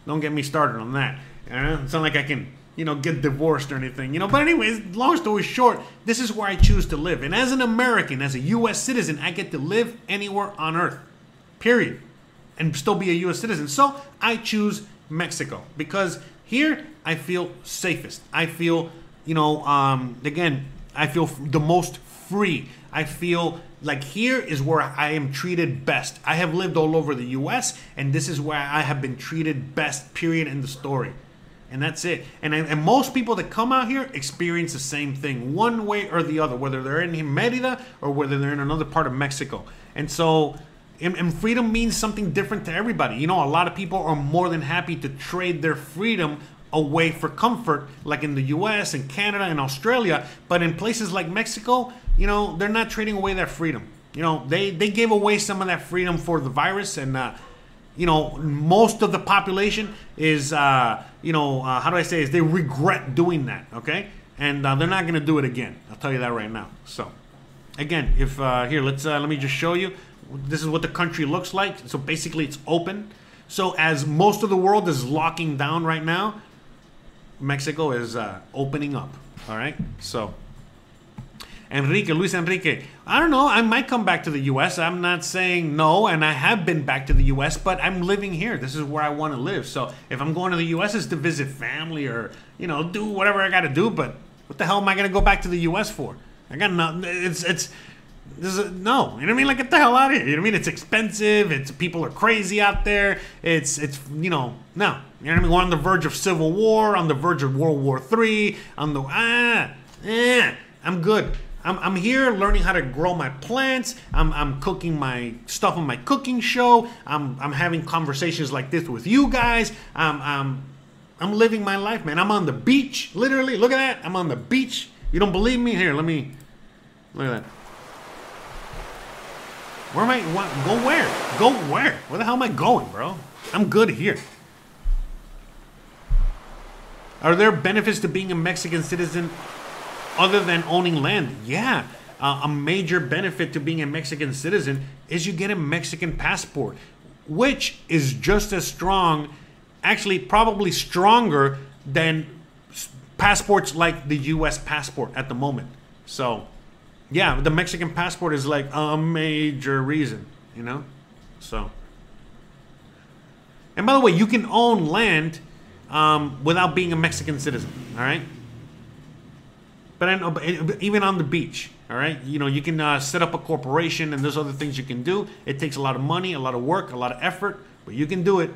don't get me started on that. Uh, it's not like I can you know, get divorced or anything, you know. But anyways, long story short, this is where I choose to live. And as an American, as a US citizen, I get to live anywhere on earth. Period. And still be a US citizen. So, I choose Mexico because here I feel safest. I feel, you know, um, again, I feel the most free. I feel like here is where I am treated best. I have lived all over the US and this is where I have been treated best, period, in the story and that's it. And and most people that come out here experience the same thing, one way or the other, whether they're in Merida or whether they're in another part of Mexico. And so, and, and, freedom means something different to everybody. You know, a lot of people are more than happy to trade their freedom away for comfort, like in the U.S. and Canada and Australia. But in places like Mexico, you know, they're not trading away that freedom. You know, they they gave away some of that freedom for the virus and. Uh, you know, most of the population is, uh, you know, uh, how do I say, is they regret doing that, okay? And uh, they're not going to do it again. I'll tell you that right now. So, again, if uh, here, let's uh, let me just show you. This is what the country looks like. So basically, it's open. So as most of the world is locking down right now, Mexico is uh, opening up. All right. So Enrique, Luis Enrique. I don't know. I might come back to the U.S. I'm not saying no, and I have been back to the U.S., but I'm living here. This is where I want to live. So if I'm going to the U.S., it's to visit family or you know do whatever I got to do. But what the hell am I going to go back to the U.S. for? I got nothing. It's it's. This is, no, you know what I mean? Like, get the hell out of here. You know what I mean? It's expensive. It's people are crazy out there. It's it's you know no. You know what I mean? We're on the verge of civil war, on the verge of World War Three, on the ah, eh. I'm good. I'm, I'm here learning how to grow my plants. I'm, I'm cooking my stuff on my cooking show. I'm, I'm having conversations like this with you guys. I'm, I'm, I'm living my life, man. I'm on the beach, literally. Look at that. I'm on the beach. You don't believe me? Here, let me. Look at that. Where am I? What, go where? Go where? Where the hell am I going, bro? I'm good here. Are there benefits to being a Mexican citizen other than owning land, yeah, uh, a major benefit to being a Mexican citizen is you get a Mexican passport, which is just as strong, actually, probably stronger than passports like the US passport at the moment. So, yeah, the Mexican passport is like a major reason, you know? So, and by the way, you can own land um, without being a Mexican citizen, all right? But I know, even on the beach, all right, you know, you can uh, set up a corporation and there's other things you can do. It takes a lot of money, a lot of work, a lot of effort, but you can do it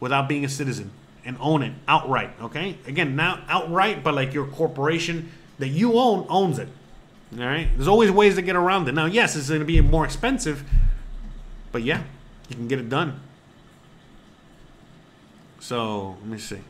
without being a citizen and own it outright. Okay, again, not outright, but like your corporation that you own owns it. All right, there's always ways to get around it. Now, yes, it's going to be more expensive, but yeah, you can get it done. So let me see.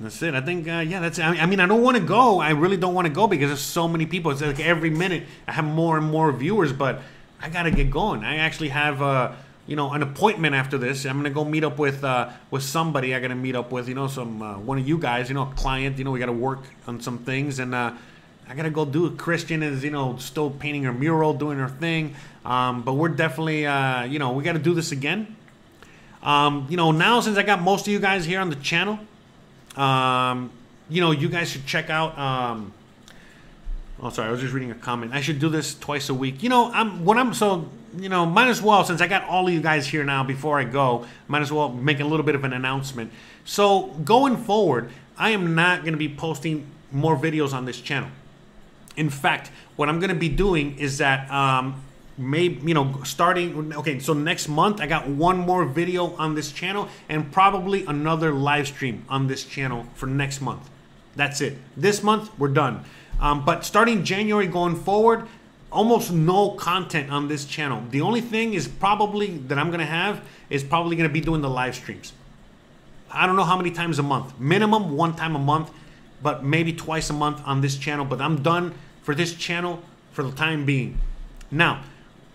That's it. I think, uh, yeah, that's it. I mean, I don't want to go. I really don't want to go because there's so many people. It's like every minute I have more and more viewers, but I got to get going. I actually have, uh, you know, an appointment after this. I'm gonna go meet up with uh, with somebody. I gotta meet up with, you know, some uh, one of you guys, you know, a client. You know, we got to work on some things, and uh, I gotta go do it. Christian is, you know, still painting her mural, doing her thing. Um, but we're definitely, uh, you know, we got to do this again. Um, you know, now since I got most of you guys here on the channel. Um, you know, you guys should check out. Um, oh, sorry, I was just reading a comment. I should do this twice a week. You know, I'm when I'm so you know, might as well since I got all of you guys here now. Before I go, might as well make a little bit of an announcement. So going forward, I am not going to be posting more videos on this channel. In fact, what I'm going to be doing is that um, maybe you know starting okay so next month i got one more video on this channel and probably another live stream on this channel for next month that's it this month we're done um, but starting january going forward almost no content on this channel the only thing is probably that i'm gonna have is probably gonna be doing the live streams I don't know how many times a month. Minimum one time a month, but maybe twice a month on this channel. But I'm done for this channel for the time being. Now,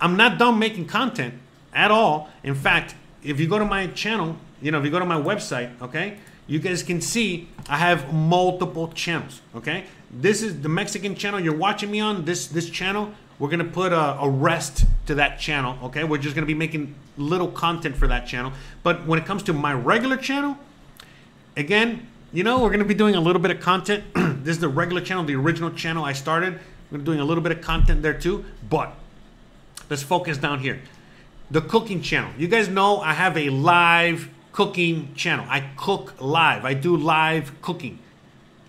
I'm not done making content at all. In fact, if you go to my channel, you know, if you go to my website, okay, you guys can see I have multiple channels, okay? This is the Mexican channel you're watching me on, this this channel. We're gonna put a, a rest to that channel, okay? We're just gonna be making little content for that channel. But when it comes to my regular channel, again, you know, we're gonna be doing a little bit of content. [clears throat] this is the regular channel, the original channel I started. We're doing a little bit of content there too, but let's focus down here. The cooking channel. You guys know I have a live cooking channel. I cook live. I do live cooking,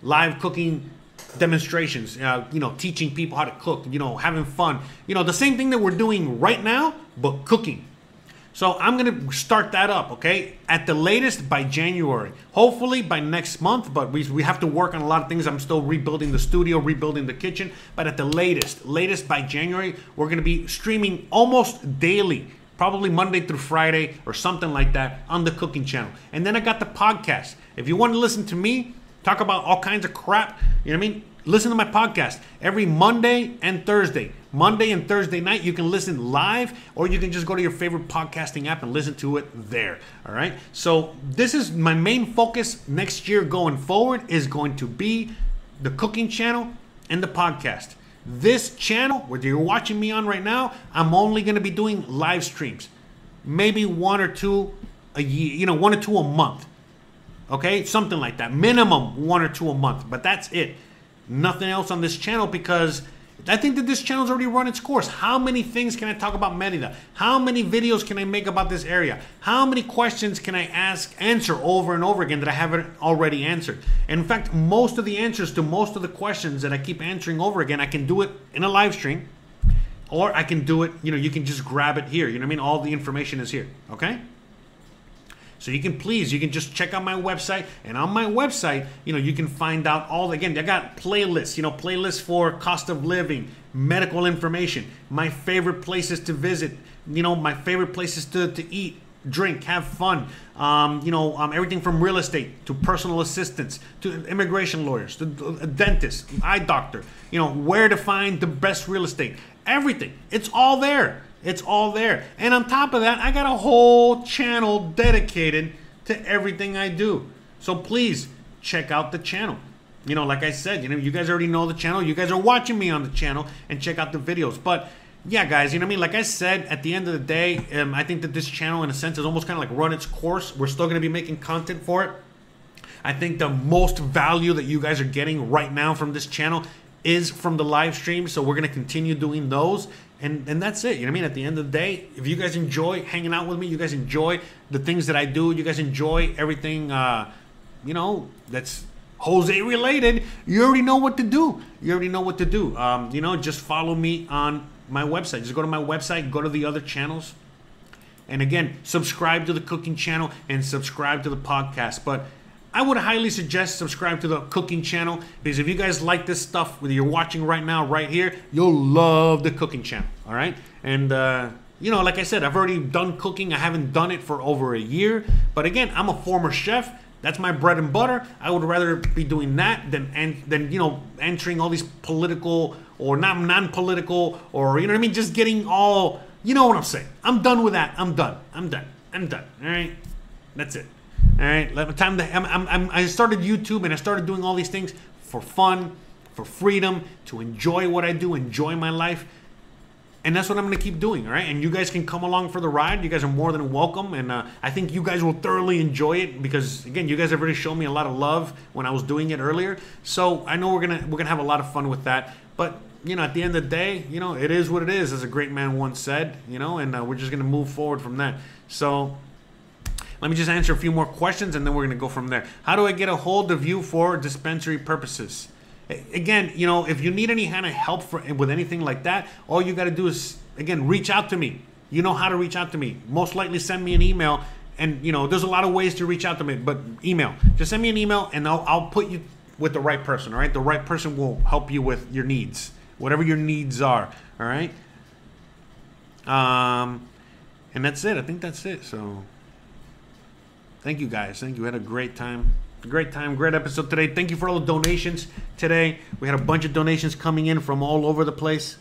live cooking demonstrations. Uh, you know, teaching people how to cook. You know, having fun. You know, the same thing that we're doing right now, but cooking. So I'm gonna start that up, okay? At the latest by January. Hopefully by next month, but we, we have to work on a lot of things. I'm still rebuilding the studio, rebuilding the kitchen. But at the latest, latest by January, we're gonna be streaming almost daily probably Monday through Friday or something like that on the cooking channel. And then I got the podcast. If you want to listen to me talk about all kinds of crap, you know what I mean? Listen to my podcast every Monday and Thursday. Monday and Thursday night, you can listen live or you can just go to your favorite podcasting app and listen to it there. All right. So, this is my main focus next year going forward is going to be the cooking channel and the podcast. This channel, where you're watching me on right now, I'm only going to be doing live streams. Maybe one or two a year, you know, one or two a month. Okay? Something like that. Minimum one or two a month. But that's it. Nothing else on this channel because I think that this channel's already run its course. How many things can I talk about Merida? How many videos can I make about this area? How many questions can I ask, answer over and over again that I haven't already answered? In fact, most of the answers to most of the questions that I keep answering over again, I can do it in a live stream or I can do it, you know, you can just grab it here. You know what I mean? All the information is here, okay? So you can please, you can just check out my website, and on my website, you know, you can find out all. Again, I got playlists, you know, playlists for cost of living, medical information, my favorite places to visit, you know, my favorite places to, to eat, drink, have fun. Um, you know, um, everything from real estate to personal assistance to immigration lawyers to a dentist, eye doctor. You know, where to find the best real estate. Everything. It's all there. It's all there. And on top of that, I got a whole channel dedicated to everything I do. So please check out the channel. You know, like I said, you know, you guys already know the channel. You guys are watching me on the channel and check out the videos. But yeah, guys, you know what I mean? Like I said, at the end of the day, um, I think that this channel, in a sense, is almost kind of like run its course. We're still going to be making content for it. I think the most value that you guys are getting right now from this channel is from the live stream. So we're going to continue doing those and and that's it. You know what I mean? At the end of the day, if you guys enjoy hanging out with me, you guys enjoy the things that I do, you guys enjoy everything, uh, you know, that's Jose related. You already know what to do. You already know what to do. Um, you know, just follow me on my website. Just go to my website, go to the other channels, and again, subscribe to the cooking channel and subscribe to the podcast. But I would highly suggest subscribe to the cooking channel because if you guys like this stuff, whether you're watching right now, right here, you'll love the cooking channel. All right, and uh, you know, like I said, I've already done cooking. I haven't done it for over a year, but again, I'm a former chef. That's my bread and butter. I would rather be doing that than and than you know entering all these political or not non-political or you know what I mean, just getting all you know what I'm saying. I'm done with that. I'm done. I'm done. I'm done. All right, that's it. All right, time to. I'm, I'm, I'm, I started YouTube and I started doing all these things for fun, for freedom, to enjoy what I do, enjoy my life, and that's what I'm going to keep doing. All right, and you guys can come along for the ride. You guys are more than welcome, and uh, I think you guys will thoroughly enjoy it because again, you guys have already shown me a lot of love when I was doing it earlier. So I know we're gonna we're gonna have a lot of fun with that. But you know, at the end of the day, you know, it is what it is, as a great man once said. You know, and uh, we're just gonna move forward from that. So let me just answer a few more questions and then we're going to go from there. How do I get a hold of you for dispensary purposes? Again, you know, if you need any kind of help for, with anything like that, all you got to do is, again, reach out to me. You know how to reach out to me. Most likely send me an email. And, you know, there's a lot of ways to reach out to me, but email. Just send me an email and I'll, I'll put you with the right person, all right? The right person will help you with your needs, whatever your needs are, all right? Um, and that's it. I think that's it. So. Thank you guys. Thank you. We had a great time. Great time, great episode today. Thank you for all the donations today. We had a bunch of donations coming in from all over the place.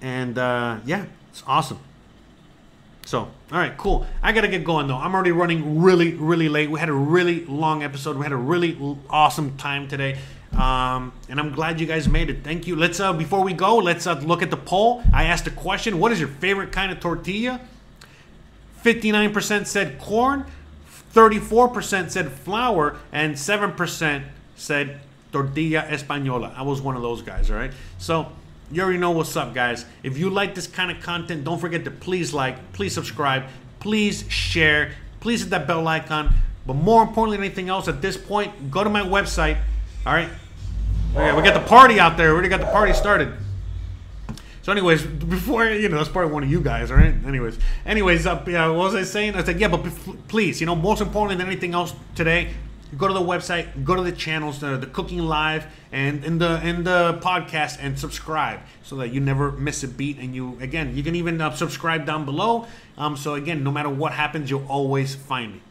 And uh, yeah, it's awesome. So, all right, cool. I gotta get going though. I'm already running really, really late. We had a really long episode. We had a really awesome time today, um, and I'm glad you guys made it. Thank you. Let's uh, before we go, let's uh, look at the poll. I asked a question: What is your favorite kind of tortilla? 59% said corn, 34% said flour, and 7% said tortilla española. I was one of those guys, all right? So, you already know what's up, guys. If you like this kind of content, don't forget to please like, please subscribe, please share, please hit that bell icon. But more importantly than anything else, at this point, go to my website, all right? Okay, we got the party out there. We already got the party started. So, anyways, before you know, that's probably one of you guys, right? Anyways, anyways, up. Yeah, what was I saying? I said, yeah, but please, you know, most importantly than anything else today, go to the website, go to the channels, the, the cooking live, and in the in the podcast, and subscribe so that you never miss a beat. And you again, you can even uh, subscribe down below. Um, so again, no matter what happens, you'll always find me.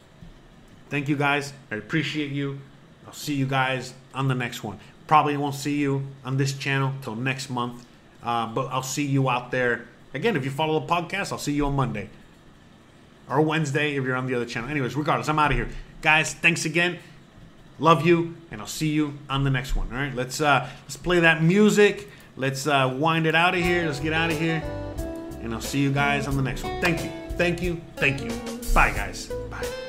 Thank you guys. I appreciate you. I'll see you guys on the next one. Probably won't see you on this channel till next month, uh, but I'll see you out there. Again, if you follow the podcast, I'll see you on Monday or Wednesday if you're on the other channel. Anyways, regardless, I'm out of here. Guys, thanks again. Love you, and I'll see you on the next one. All right, let's uh, let's play that music. Let's uh, wind it out of here. Let's get out of here, and I'll see you guys on the next one. Thank you, thank you, thank you. Bye, guys. Bye.